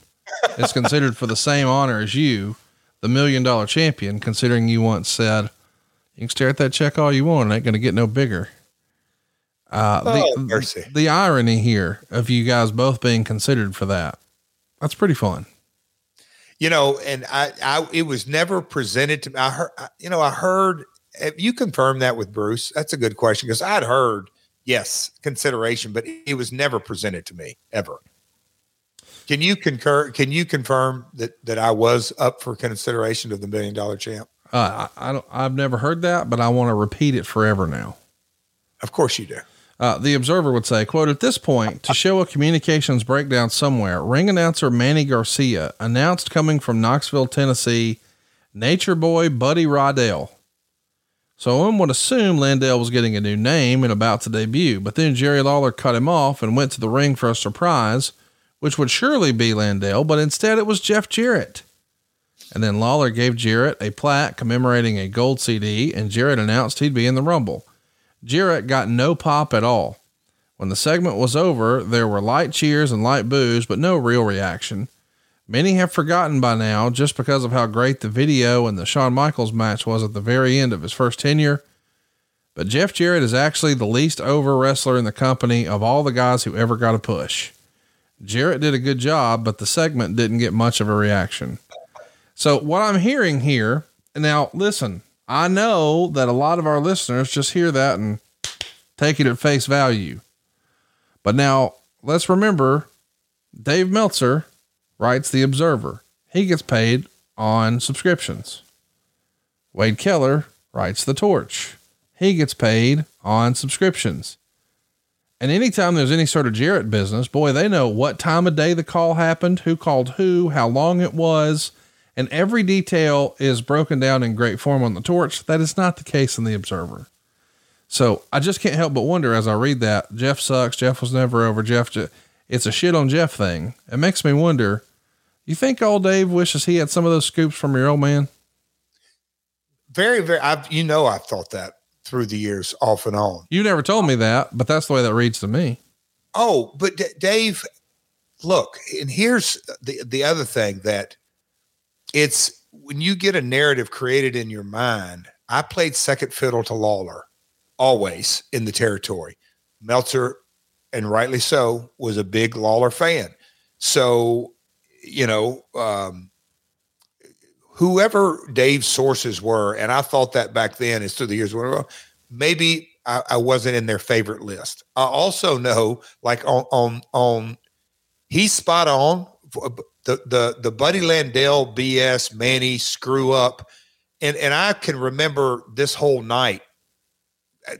is considered for the same honor as you, the million dollar champion, considering you once said, you can stare at that check all you want. It ain't going to get no bigger. Uh, Oh, the, mercy. the irony here of you guys both being considered for that. That's pretty fun. you know, and I, I, it was never presented to me. I heard, you know, I heard. Have you confirmed that with Bruce? That's a good question because I'd heard yes consideration, but it was never presented to me ever. Can you concur? Can you confirm that that I was up for consideration of the million dollar champ? Uh, I, I don't, I've never heard that, but I want to repeat it forever now. Of course you do. Uh, the observer would say, quote, at this point, to show a communications breakdown somewhere, ring announcer Manny Garcia announced coming from Knoxville, Tennessee, nature boy Buddy Rydell. So one would assume Landel was getting a new name and about to debut, but then Jerry Lawler cut him off and went to the ring for a surprise, which would surely be Landel, but instead it was Jeff Jarrett. And then Lawler gave Jarrett a plaque commemorating a gold CD, and Jarrett announced he'd be in the Rumble. Jarrett got no pop at all. When the segment was over, there were light cheers and light boos, but no real reaction. Many have forgotten by now just because of how great the video and the Shawn Michaels match was at the very end of his first tenure. But Jeff Jarrett is actually the least over wrestler in the company of all the guys who ever got a push. Jarrett did a good job, but the segment didn't get much of a reaction. So what I'm hearing here and now, listen, I know that a lot of our listeners just hear that and take it at face value. But now let's remember Dave Meltzer writes The Observer. He gets paid on subscriptions. Wade Keller writes The Torch. He gets paid on subscriptions. And anytime there's any sort of Jarrett business, boy, they know what time of day the call happened, who called who, how long it was, and every detail is broken down in great form on the torch. That is not the case in the Observer. So I just can't help but wonder as I read that Jeff sucks. Jeff was never over. Jeff, it's a shit on Jeff thing. It makes me wonder. You think old Dave wishes he had some of those scoops from your old man? Very, very. I've you know I've thought that through the years, off and on. You never told me that, but that's the way that reads to me. Oh, but D- Dave, look, and here's the the other thing that it's when you get a narrative created in your mind. I played second fiddle to Lawler always in the territory. Meltzer, and rightly so, was a big Lawler fan. So, you know, um, whoever Dave's sources were, and I thought that back then as through the years maybe I, I, wasn't in their favorite list. I also know, like on on on, he's spot on. The the the Buddy Landel BS Manny screw up, and and I can remember this whole night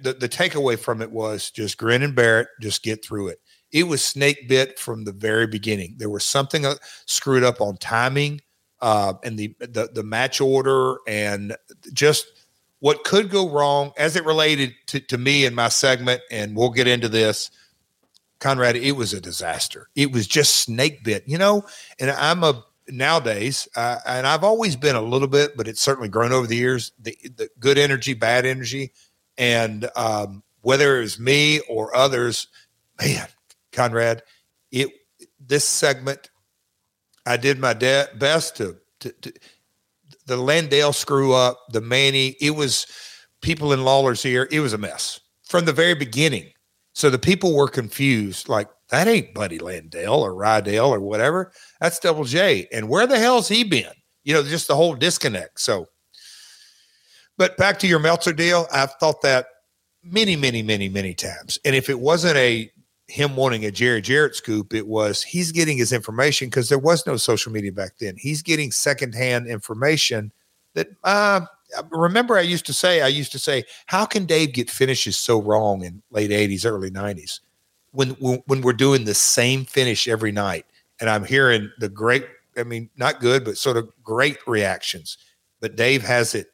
the, the takeaway from it was just grin and bear it, just get through it. It was snake bit from the very beginning. There was something uh, screwed up on timing uh, and the, the the match order and just what could go wrong as it related to, to me and my segment. And we'll get into this. Conrad, it was a disaster. It was just snake bit, you know. And I'm a nowadays, uh, and I've always been a little bit, but it's certainly grown over the years. The, the good energy, bad energy and um, whether it was me or others, man, Conrad, it this segment, I did my de- best to, to, to the Landel screw up, the Manny, it was people in Lawler's ear, it was a mess from the very beginning. So the people were confused, like that ain't Buddy Landel or Rydell or whatever. That's Double J. And where the hell's he been? You know, just the whole disconnect. So but back to your Meltzer deal, I've thought that many, many, many, many times. And if it wasn't a him wanting a Jerry Jarrett scoop, it was he's getting his information because there was no social media back then. He's getting secondhand information that uh, Uh, remember I used to say, I used to say, how can Dave get finishes so wrong in late 80s, early 90s when, when, when we're doing the same finish every night? And I'm hearing the great, I mean, not good, but sort of great reactions. But Dave has it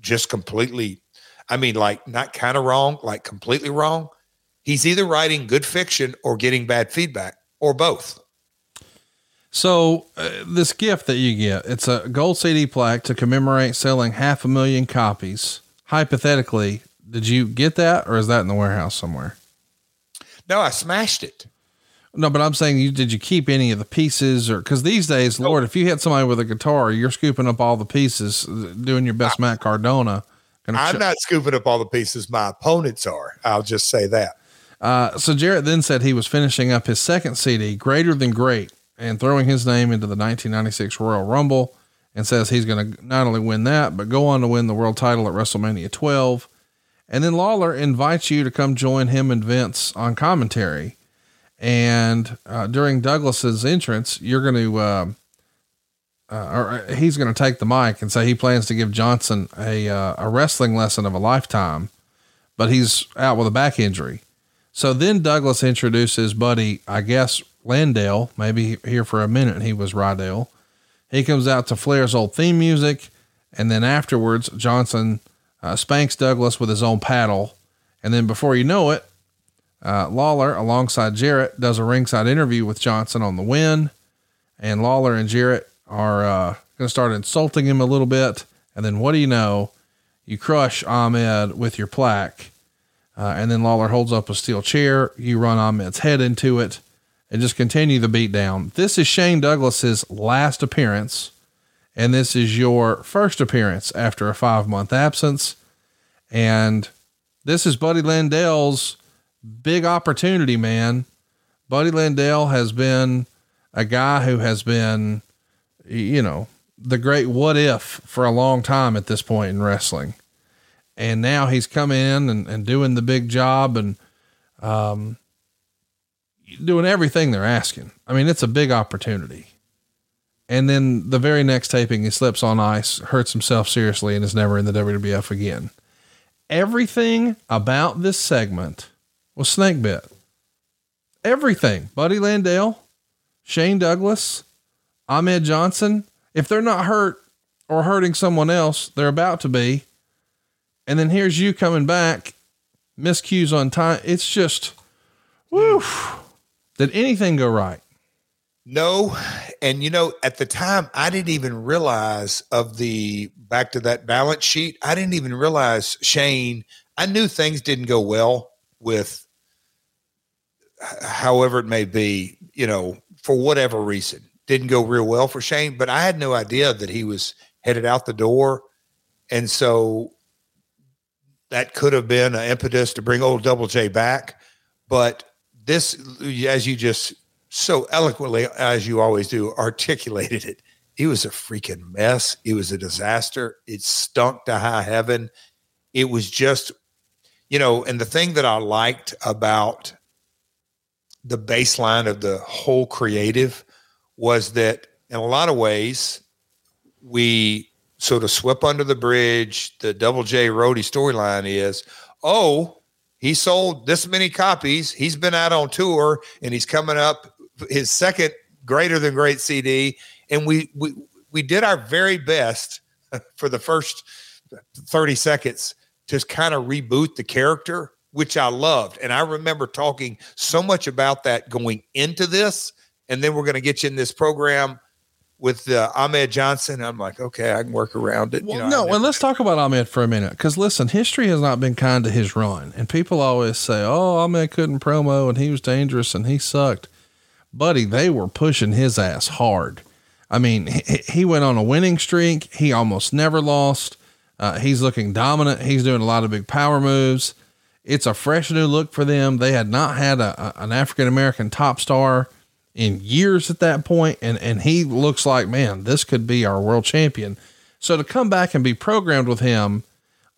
just completely, I mean, like not kind of wrong, like completely wrong. He's either writing good fiction or getting bad feedback or both. So uh, this gift that you get, it's a gold CD plaque to commemorate selling half a million copies. Hypothetically, did you get that or is that in the warehouse somewhere? No, I smashed it. No, but I'm saying you did you keep any of the pieces or because these days. Lord, if you hit somebody with a guitar, you're scooping up all the pieces, doing your best I, Matt Cardona. I'm ch- not scooping up all the pieces. My opponents are. I'll just say that. Uh, so Jarrett then said he was finishing up his second CD, Greater Than Great, and throwing his name into the 1996 Royal Rumble, and says he's going to not only win that but go on to win the world title at WrestleMania 12. And then Lawler invites you to come join him and Vince on commentary. And uh, during Douglas's entrance, you're going to, uh, uh, or uh, he's going to take the mic and say he plans to give Johnson a uh, a wrestling lesson of a lifetime, but he's out with a back injury. So then Douglas introduces Buddy, I guess Landel, maybe here for a minute he was Rydell. He comes out to Flair's old theme music, and then afterwards Johnson uh, spanks Douglas with his own paddle, and then before you know it, uh, Lawler, alongside Jarrett, does a ringside interview with Johnson on the win, and Lawler and Jarrett are uh, going to start insulting him a little bit. And then what do you know? You crush Ahmed with your plaque, uh, and then Lawler holds up a steel chair. You run Ahmed's head into it, and just continue the beat down. This is Shane Douglas's last appearance, and this is your first appearance after a five month absence. And this is Buddy Landel's big opportunity, man. Buddy Landel has been a guy who has been, you know, the great what if for a long time at this point in wrestling. And now he's come in and, and doing the big job and, um, doing everything they're asking. I mean, it's a big opportunity. And then the very next taping, he slips on ice, hurts himself seriously, and is never in the WWF again. Everything about this segment was snake bit. Everything. Buddy Landel, Shane Douglas, Ahmed Johnson. If they're not hurt or hurting someone else, they're about to be. And then here's you coming back, miscues on time. It's just, woo. Did anything go right? No. And you know, at the time, I didn't even realize of the back to that balance sheet. I didn't even realize Shane. I knew things didn't go well with however it may be, you know, for whatever reason, didn't go real well for Shane, but I had no idea that he was headed out the door. And so that could have been an impetus to bring old Double J back. But this, as you just so eloquently, as you always do, articulated it, it was a freaking mess. It was a disaster. It stunk to high heaven. It was just, you know, and the thing that I liked about the baseline of the whole creative was that in a lot of ways, we sort of swept under the bridge. The Double J Roadie storyline is, oh, he sold this many copies. He's been out on tour and he's coming up his second greater than great CD. And we we we did our very best for the first 30 seconds to kind of reboot the character, which I loved. And I remember talking so much about that going into this. And then we're going to get you in this program with uh, Ahmed Johnson. I'm like, okay, I can work around it. Well, you know, no, and let's talk about Ahmed for a minute. Because listen, history has not been kind to his run, and people always say, "Oh, Ahmed couldn't promo, and he was dangerous, and he sucked." Buddy, they were pushing his ass hard. I mean, he, he went on a winning streak. He almost never lost. Uh, he's looking dominant. He's doing a lot of big power moves. It's a fresh new look for them. They had not had a, a an African American top star in years at that point, and and he looks like man, this could be our world champion. So to come back and be programmed with him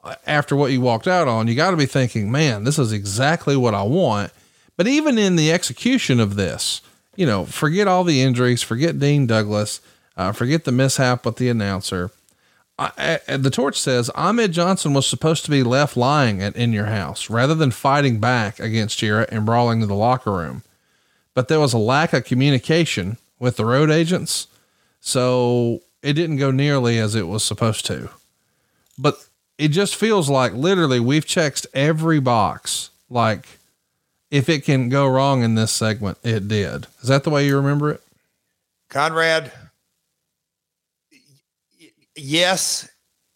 uh, after what you walked out on, you got to be thinking, man, this is exactly what I want. But even in the execution of this, you know, forget all the injuries, forget Dean Douglas, uh, forget the mishap with the announcer. I, I, the torch says Ahmed Johnson was supposed to be left lying at in your house rather than fighting back against you and brawling to the locker room but there was a lack of communication with the road agents. So it didn't go nearly as it was supposed to. But it just feels like literally we've checked every box. Like if it can go wrong in this segment, it did. Is that the way you remember it? Conrad, yes.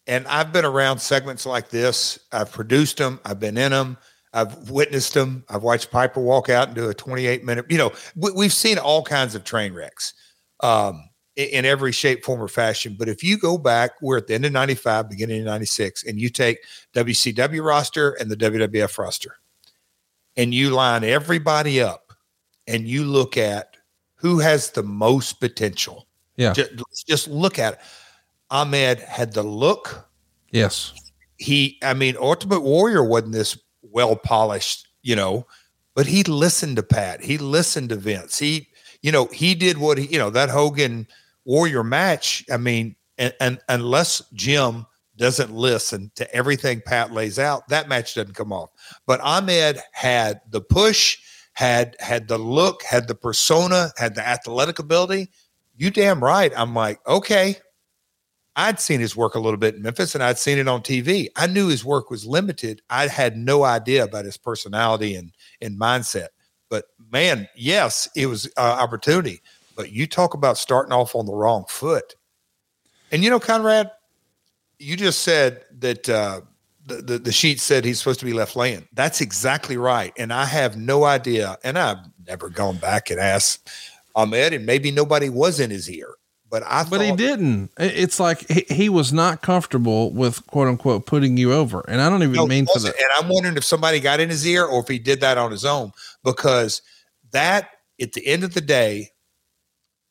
And I've been around segments like this. I've produced them, I've been in them. I've witnessed them. I've watched Piper walk out and do a 28 minute, you know, we, have seen all kinds of train wrecks um, in, in, every shape, form, or fashion. But if you go back, we're at the end of 95, beginning of 96, and you take WCW roster and the WWF roster, and you line everybody up and you look at who has the most potential. Yeah. Just, just look at it. Ahmed had the look. Yes. He, I mean, Ultimate Warrior wasn't this well polished, you know, but he listened to Pat. He listened to Vince. He, you know, he did what he, you know, that Hogan Warrior match. I mean, and, and unless Jim doesn't listen to everything Pat lays out, that match doesn't come off. But Ahmed had the push, had had the look, had the persona, had the athletic ability. You damn right. I'm like, okay, I'd seen his work a little bit in Memphis and I'd seen it on TV. I knew his work was limited. I had no idea about his personality and, and mindset. But man, yes, it was uh, opportunity. But you talk about starting off on the wrong foot. And you know, Conrad, you just said that uh, the, the, the sheet said he's supposed to be left laying. That's exactly right. And I have no idea. And I've never gone back and asked Ahmed, and maybe nobody was in his ear. But I, but he didn't. It's like he, he, was not comfortable with quote unquote putting you over, and I don't even no, mean for that. And I'm wondering if somebody got in his ear or if he did that on his own, because that at the end of the day,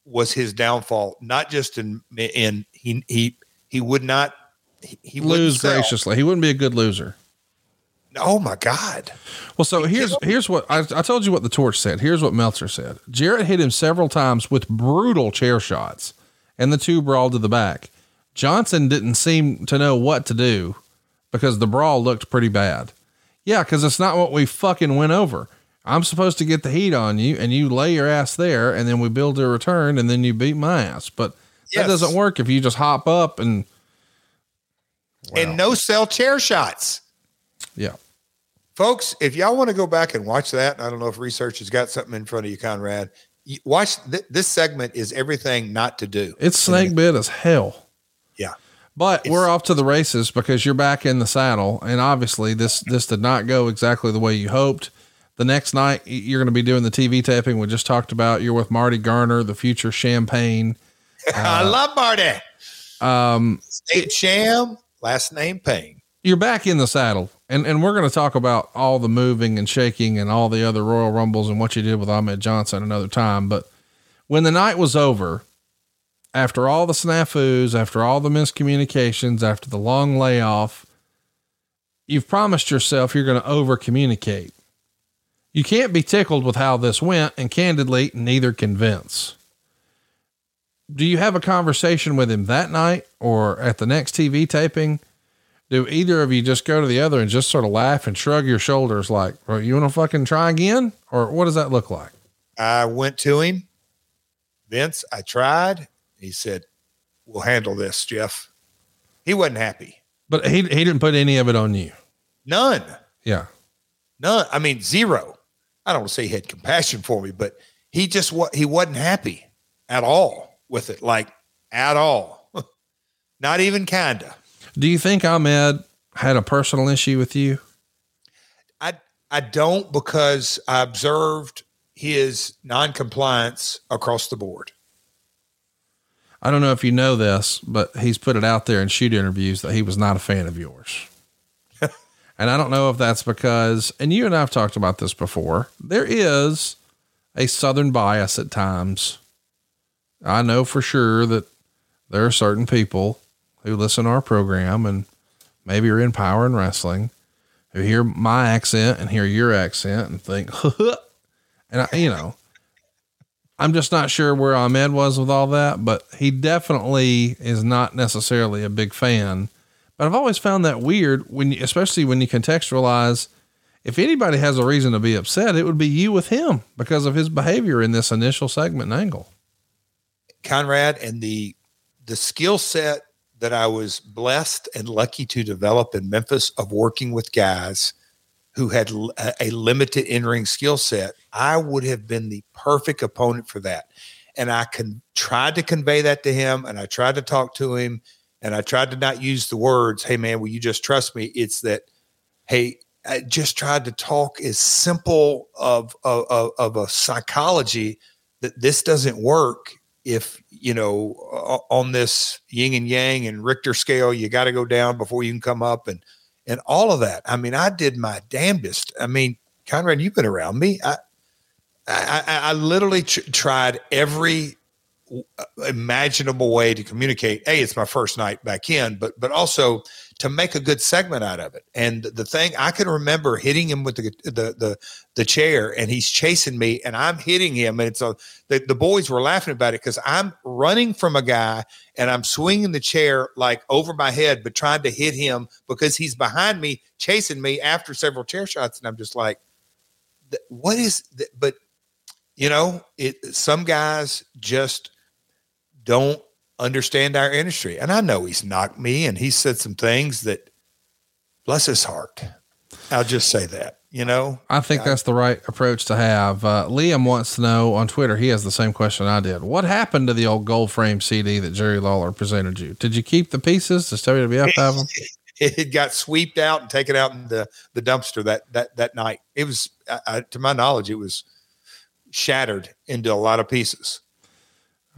was his downfall. Not just in in he he he would not he, he wouldn't Lose graciously. He wouldn't be a good loser. Oh my God! Well, so here's here's what I, I told you what the torch said. Here's what Meltzer said. Jarrett hit him several times with brutal chair shots, and the two brawled to the back. Johnson didn't seem to know what to do because the brawl looked pretty bad. Yeah, because it's not what we fucking went over. I'm supposed to get the heat on you, and you lay your ass there, and then we build a return, and then you beat my ass. But that doesn't work if you just hop up and And no sell chair shots. yeah. Folks, if y'all want to go back and watch that, I don't know if research has got something in front of you, Conrad. Watch th- this segment is everything not to do. It's snake bit as hell. Yeah. But It's- we're off to the races because you're back in the saddle, and obviously this this did not go exactly the way you hoped. The next night you're going to be doing the TV taping we just talked about. You're with Marty Garner, the future Champagne. I love Marty. Um, State Sham, last name Payne. you're back in the saddle, and and we're going to talk about all the moving and shaking and all the other Royal Rumbles and what you did with Ahmed Johnson another time. But when the night was over, after all the snafus, after all the miscommunications, after the long layoff, you've promised yourself you're going to over communicate. You can't be tickled with how this went, and candidly, neither can Vince. Do you have a conversation with him that night or at the next TV taping? Do either of you just go to the other and just sort of laugh and shrug your shoulders like, well, you want to fucking try again? Or what does that look like? I went to him. Vince, I tried. He said, We'll handle this, Jeff. He wasn't happy. But he, he didn't put any of it on you. None. Yeah. None. I mean, zero. I don't want to say he had compassion for me, but he just what he wasn't happy at all with it. Like at all. Not even kinda. Do you think Ahmed had a personal issue with you? I I don't because I observed his non-compliance across the board. I don't know if you know this, but he's put it out there in shoot interviews that he was not a fan of yours. and I don't know if that's because, and you and I have talked about this before, there is a Southern bias at times. I know for sure that there are certain people who listen to our program and maybe are in power and wrestling who hear my accent and hear your accent and think, and I, you know, I'm just not sure where Ahmed was with all that, but he definitely is not necessarily a big fan. But I've always found that weird when, you, especially when you contextualize, if anybody has a reason to be upset, it would be you with him because of his behavior in this initial segment and angle. Conrad and the the skill set that I was blessed and lucky to develop in Memphis of working with guys who had a limited in-ring skill set, I would have been the perfect opponent for that. And I can tried to convey that to him and I tried to talk to him and I tried to not use the words, hey man, will you just trust me? It's that, hey, I just tried to talk as simple of of, of, of a psychology that this doesn't work if you know on this yin and yang and Richter scale, you got to go down before you can come up and and all of that. I mean, I did my damnedest. I mean, Conrad, you've been around me. I I, I, literally tr- tried every uh, imaginable way to communicate. Hey, it's my first night back in, but but also to make a good segment out of it. And the thing I can remember hitting him with the the the, the chair, and he's chasing me, and I'm hitting him, and it's a the, the boys were laughing about it because I'm running from a guy and I'm swinging the chair like over my head, but trying to hit him because he's behind me, chasing me after several chair shots, and I'm just like, what is? Th- but you know, it. Some guys just don't understand our industry, and I know he's knocked me, and he said some things that, bless his heart. I'll just say that. You know, I think that's the right approach to have. Uh, Liam wants to know on Twitter. He has the same question I did. What happened to the old gold frame CD that Jerry Lawler presented you? Did you keep the pieces? Does WWF have them? it got swept out and taken out in the, the dumpster that that that night. It was, I, I, to my knowledge, it was shattered into a lot of pieces.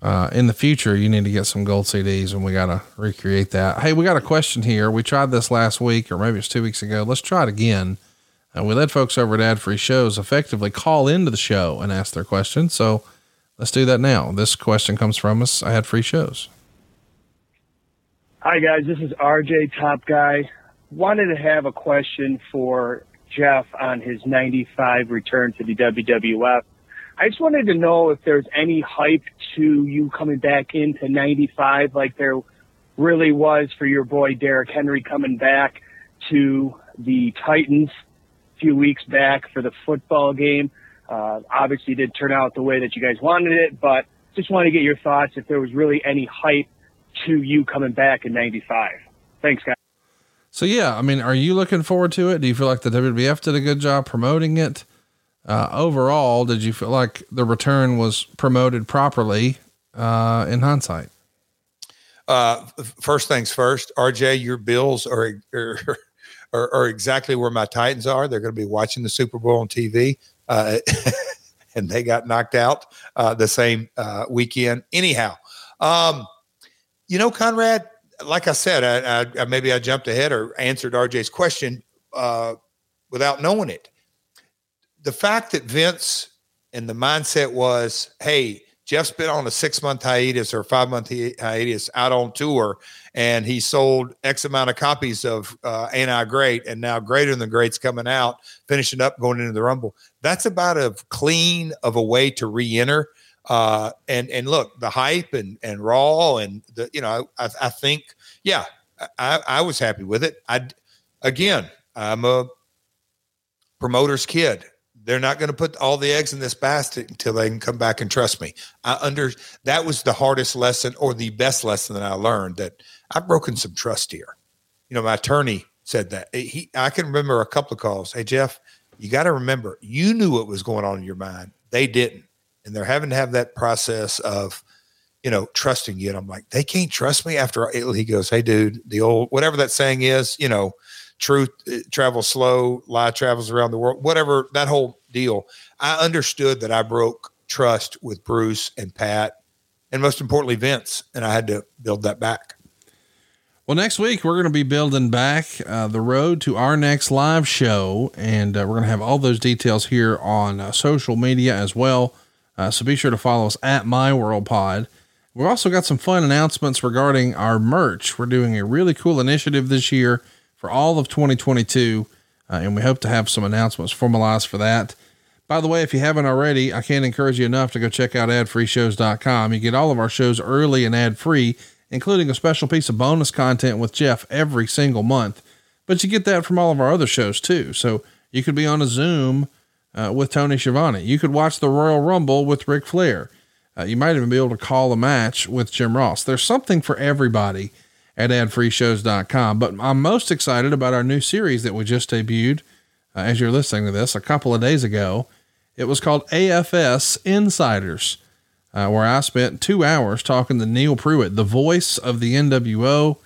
Uh, in the future, you need to get some gold CDs and we got to recreate that. Hey, we got a question here. We tried this last week or maybe it's two weeks ago. Let's try it again. And we let folks over at ad free shows effectively call into the show and ask their questions. So Let's do that now. This question comes from us. I had free shows. Hi, guys. This is RJ Top Guy. Wanted to have a question for Jeff on his 95 return to the WWF. I just wanted to know if there's any hype to you coming back into 95 like there really was for your boy Derrick Henry coming back to the Titans a few weeks back for the football game. Uh, obviously, didn't turn out the way that you guys wanted it, but just wanted to get your thoughts if there was really any hype to you coming back in 95. Thanks, guys. So, yeah, I mean, are you looking forward to it? Do you feel like the WWF did a good job promoting it? Uh, overall, did you feel like the return was promoted properly uh, in hindsight? Uh, first things first, RJ, your Bills are, are, are, exactly where my Titans are. They're going to be watching the Super Bowl on TV. Uh, and they got knocked out uh, the same uh, weekend. Anyhow, um, you know, Conrad, like I said, I, I, maybe I jumped ahead or answered RJ's question without knowing it the fact that Vince and the mindset was, hey, Jeff's been on a six month hiatus or five month hiatus out on tour, and he sold X amount of copies of uh, Ain't I Great, and now Greater Than Great's coming out, finishing up, going into the Rumble. That's about as clean of a way to re enter. Uh, and and look, the hype and and Raw and the you know, I, I think yeah, I, I was happy with it. I again, I'm a promoter's kid they're not going to put all the eggs in this basket until they can come back and trust me. I under that was the hardest lesson or the best lesson that I learned that I've broken some trust here. You know, my attorney said that he, I can remember a couple of calls. Hey, Jeff, you got to remember you knew what was going on in your mind. They didn't. And they're having to have that process of, you know, trusting you. And I'm like, they can't trust me after he goes, Hey dude, the old, whatever that saying is, you know, truth uh, travels slow, lie travels around the world, whatever that whole deal. I understood that I broke trust with Bruce and Pat, and most importantly, Vince, and I had to build that back. Well, next week we're going to be building back uh, the road to our next live show, and uh, we're going to have all those details here on uh, social media as well. Uh, so be sure to follow us at My World Pod. We've also got some fun announcements regarding our merch. We're doing a really cool initiative this year for all of 2022. Uh, and we hope to have some announcements formalized for that. By the way, if you haven't already, I can't encourage you enough to go check out adfreeshows.com. You get all of our shows early and ad free, including a special piece of bonus content with Jeff every single month. But you get that from all of our other shows too. So you could be on a Zoom uh, with Tony Schiavone. You could watch the Royal Rumble with Ric Flair. Uh, you might even be able to call a match with Jim Ross. There's something for everybody at adfreeshows.com. But I'm most excited about our new series that we just debuted uh, as you're listening to this a couple of days ago. It was called AFS Insiders, uh, where I spent two hours talking to Neil Pruitt, the voice of the NWO,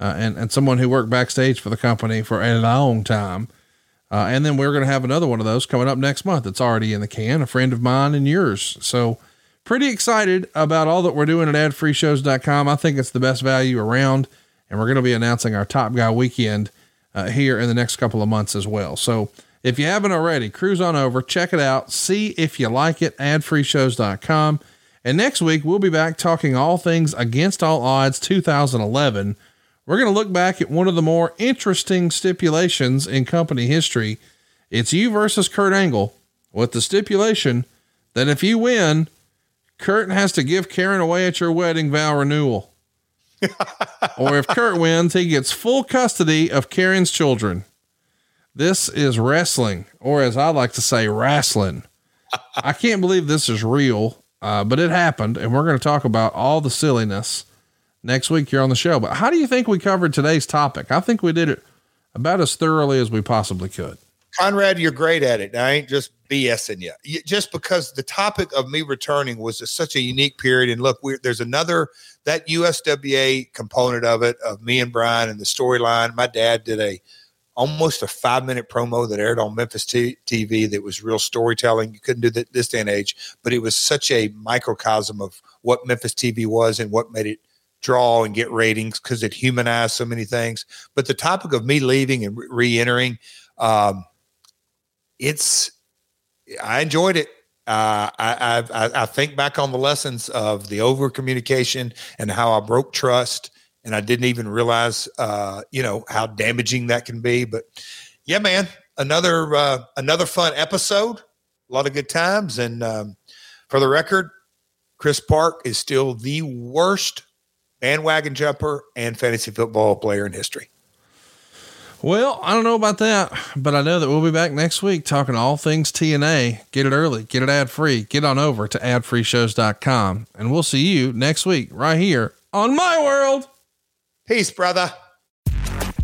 uh, and, and someone who worked backstage for the company for a long time. Uh, and then we're going to have another one of those coming up next month. It's already in the can, a friend of mine and yours. So, pretty excited about all that we're doing at adfreeshows.com. I think it's the best value around, and we're going to be announcing our Top Guy weekend uh, here in the next couple of months as well. So if you haven't already, cruise on over, check it out, see if you like it, adfreeshows.com. And next week, we'll be back talking all things against all odds 2011. We're going to look back at one of the more interesting stipulations in company history. It's you versus Kurt Angle with the stipulation that if you win, Kurt has to give Karen away at your wedding vow renewal. or if Kurt wins, he gets full custody of Karen's children. This is wrestling, or as I like to say, wrestling. I can't believe this is real, uh, but it happened, and we're going to talk about all the silliness next week here on the show. But how do you think we covered today's topic? I think we did it about as thoroughly as we possibly could. Conrad, you're great at it. I ain't just BSing you. Just because the topic of me returning was a, such a unique period. And look, there's another that USWA component of it of me and Brian and the storyline. My dad did a almost a five minute promo that aired on Memphis T- TV that was real storytelling. You couldn't do that this day and age, but it was such a microcosm of what Memphis TV was and what made it draw and get ratings because it humanized so many things. But the topic of me leaving and re entering, um, it's I enjoyed it. Uh, I, I I think back on the lessons of the over communication and how I broke trust, and I didn't even realize, uh, you know, how damaging that can be. But yeah, man, another uh, another fun episode, a lot of good times, and um, for the record, Chris Park is still the worst bandwagon jumper and fantasy football player in history. Well, I don't know about that, but I know that we'll be back next week talking all things TNA. Get it early, get it ad free. Get on over to adfreeshows.com, and we'll see you next week right here on My World. Peace, brother.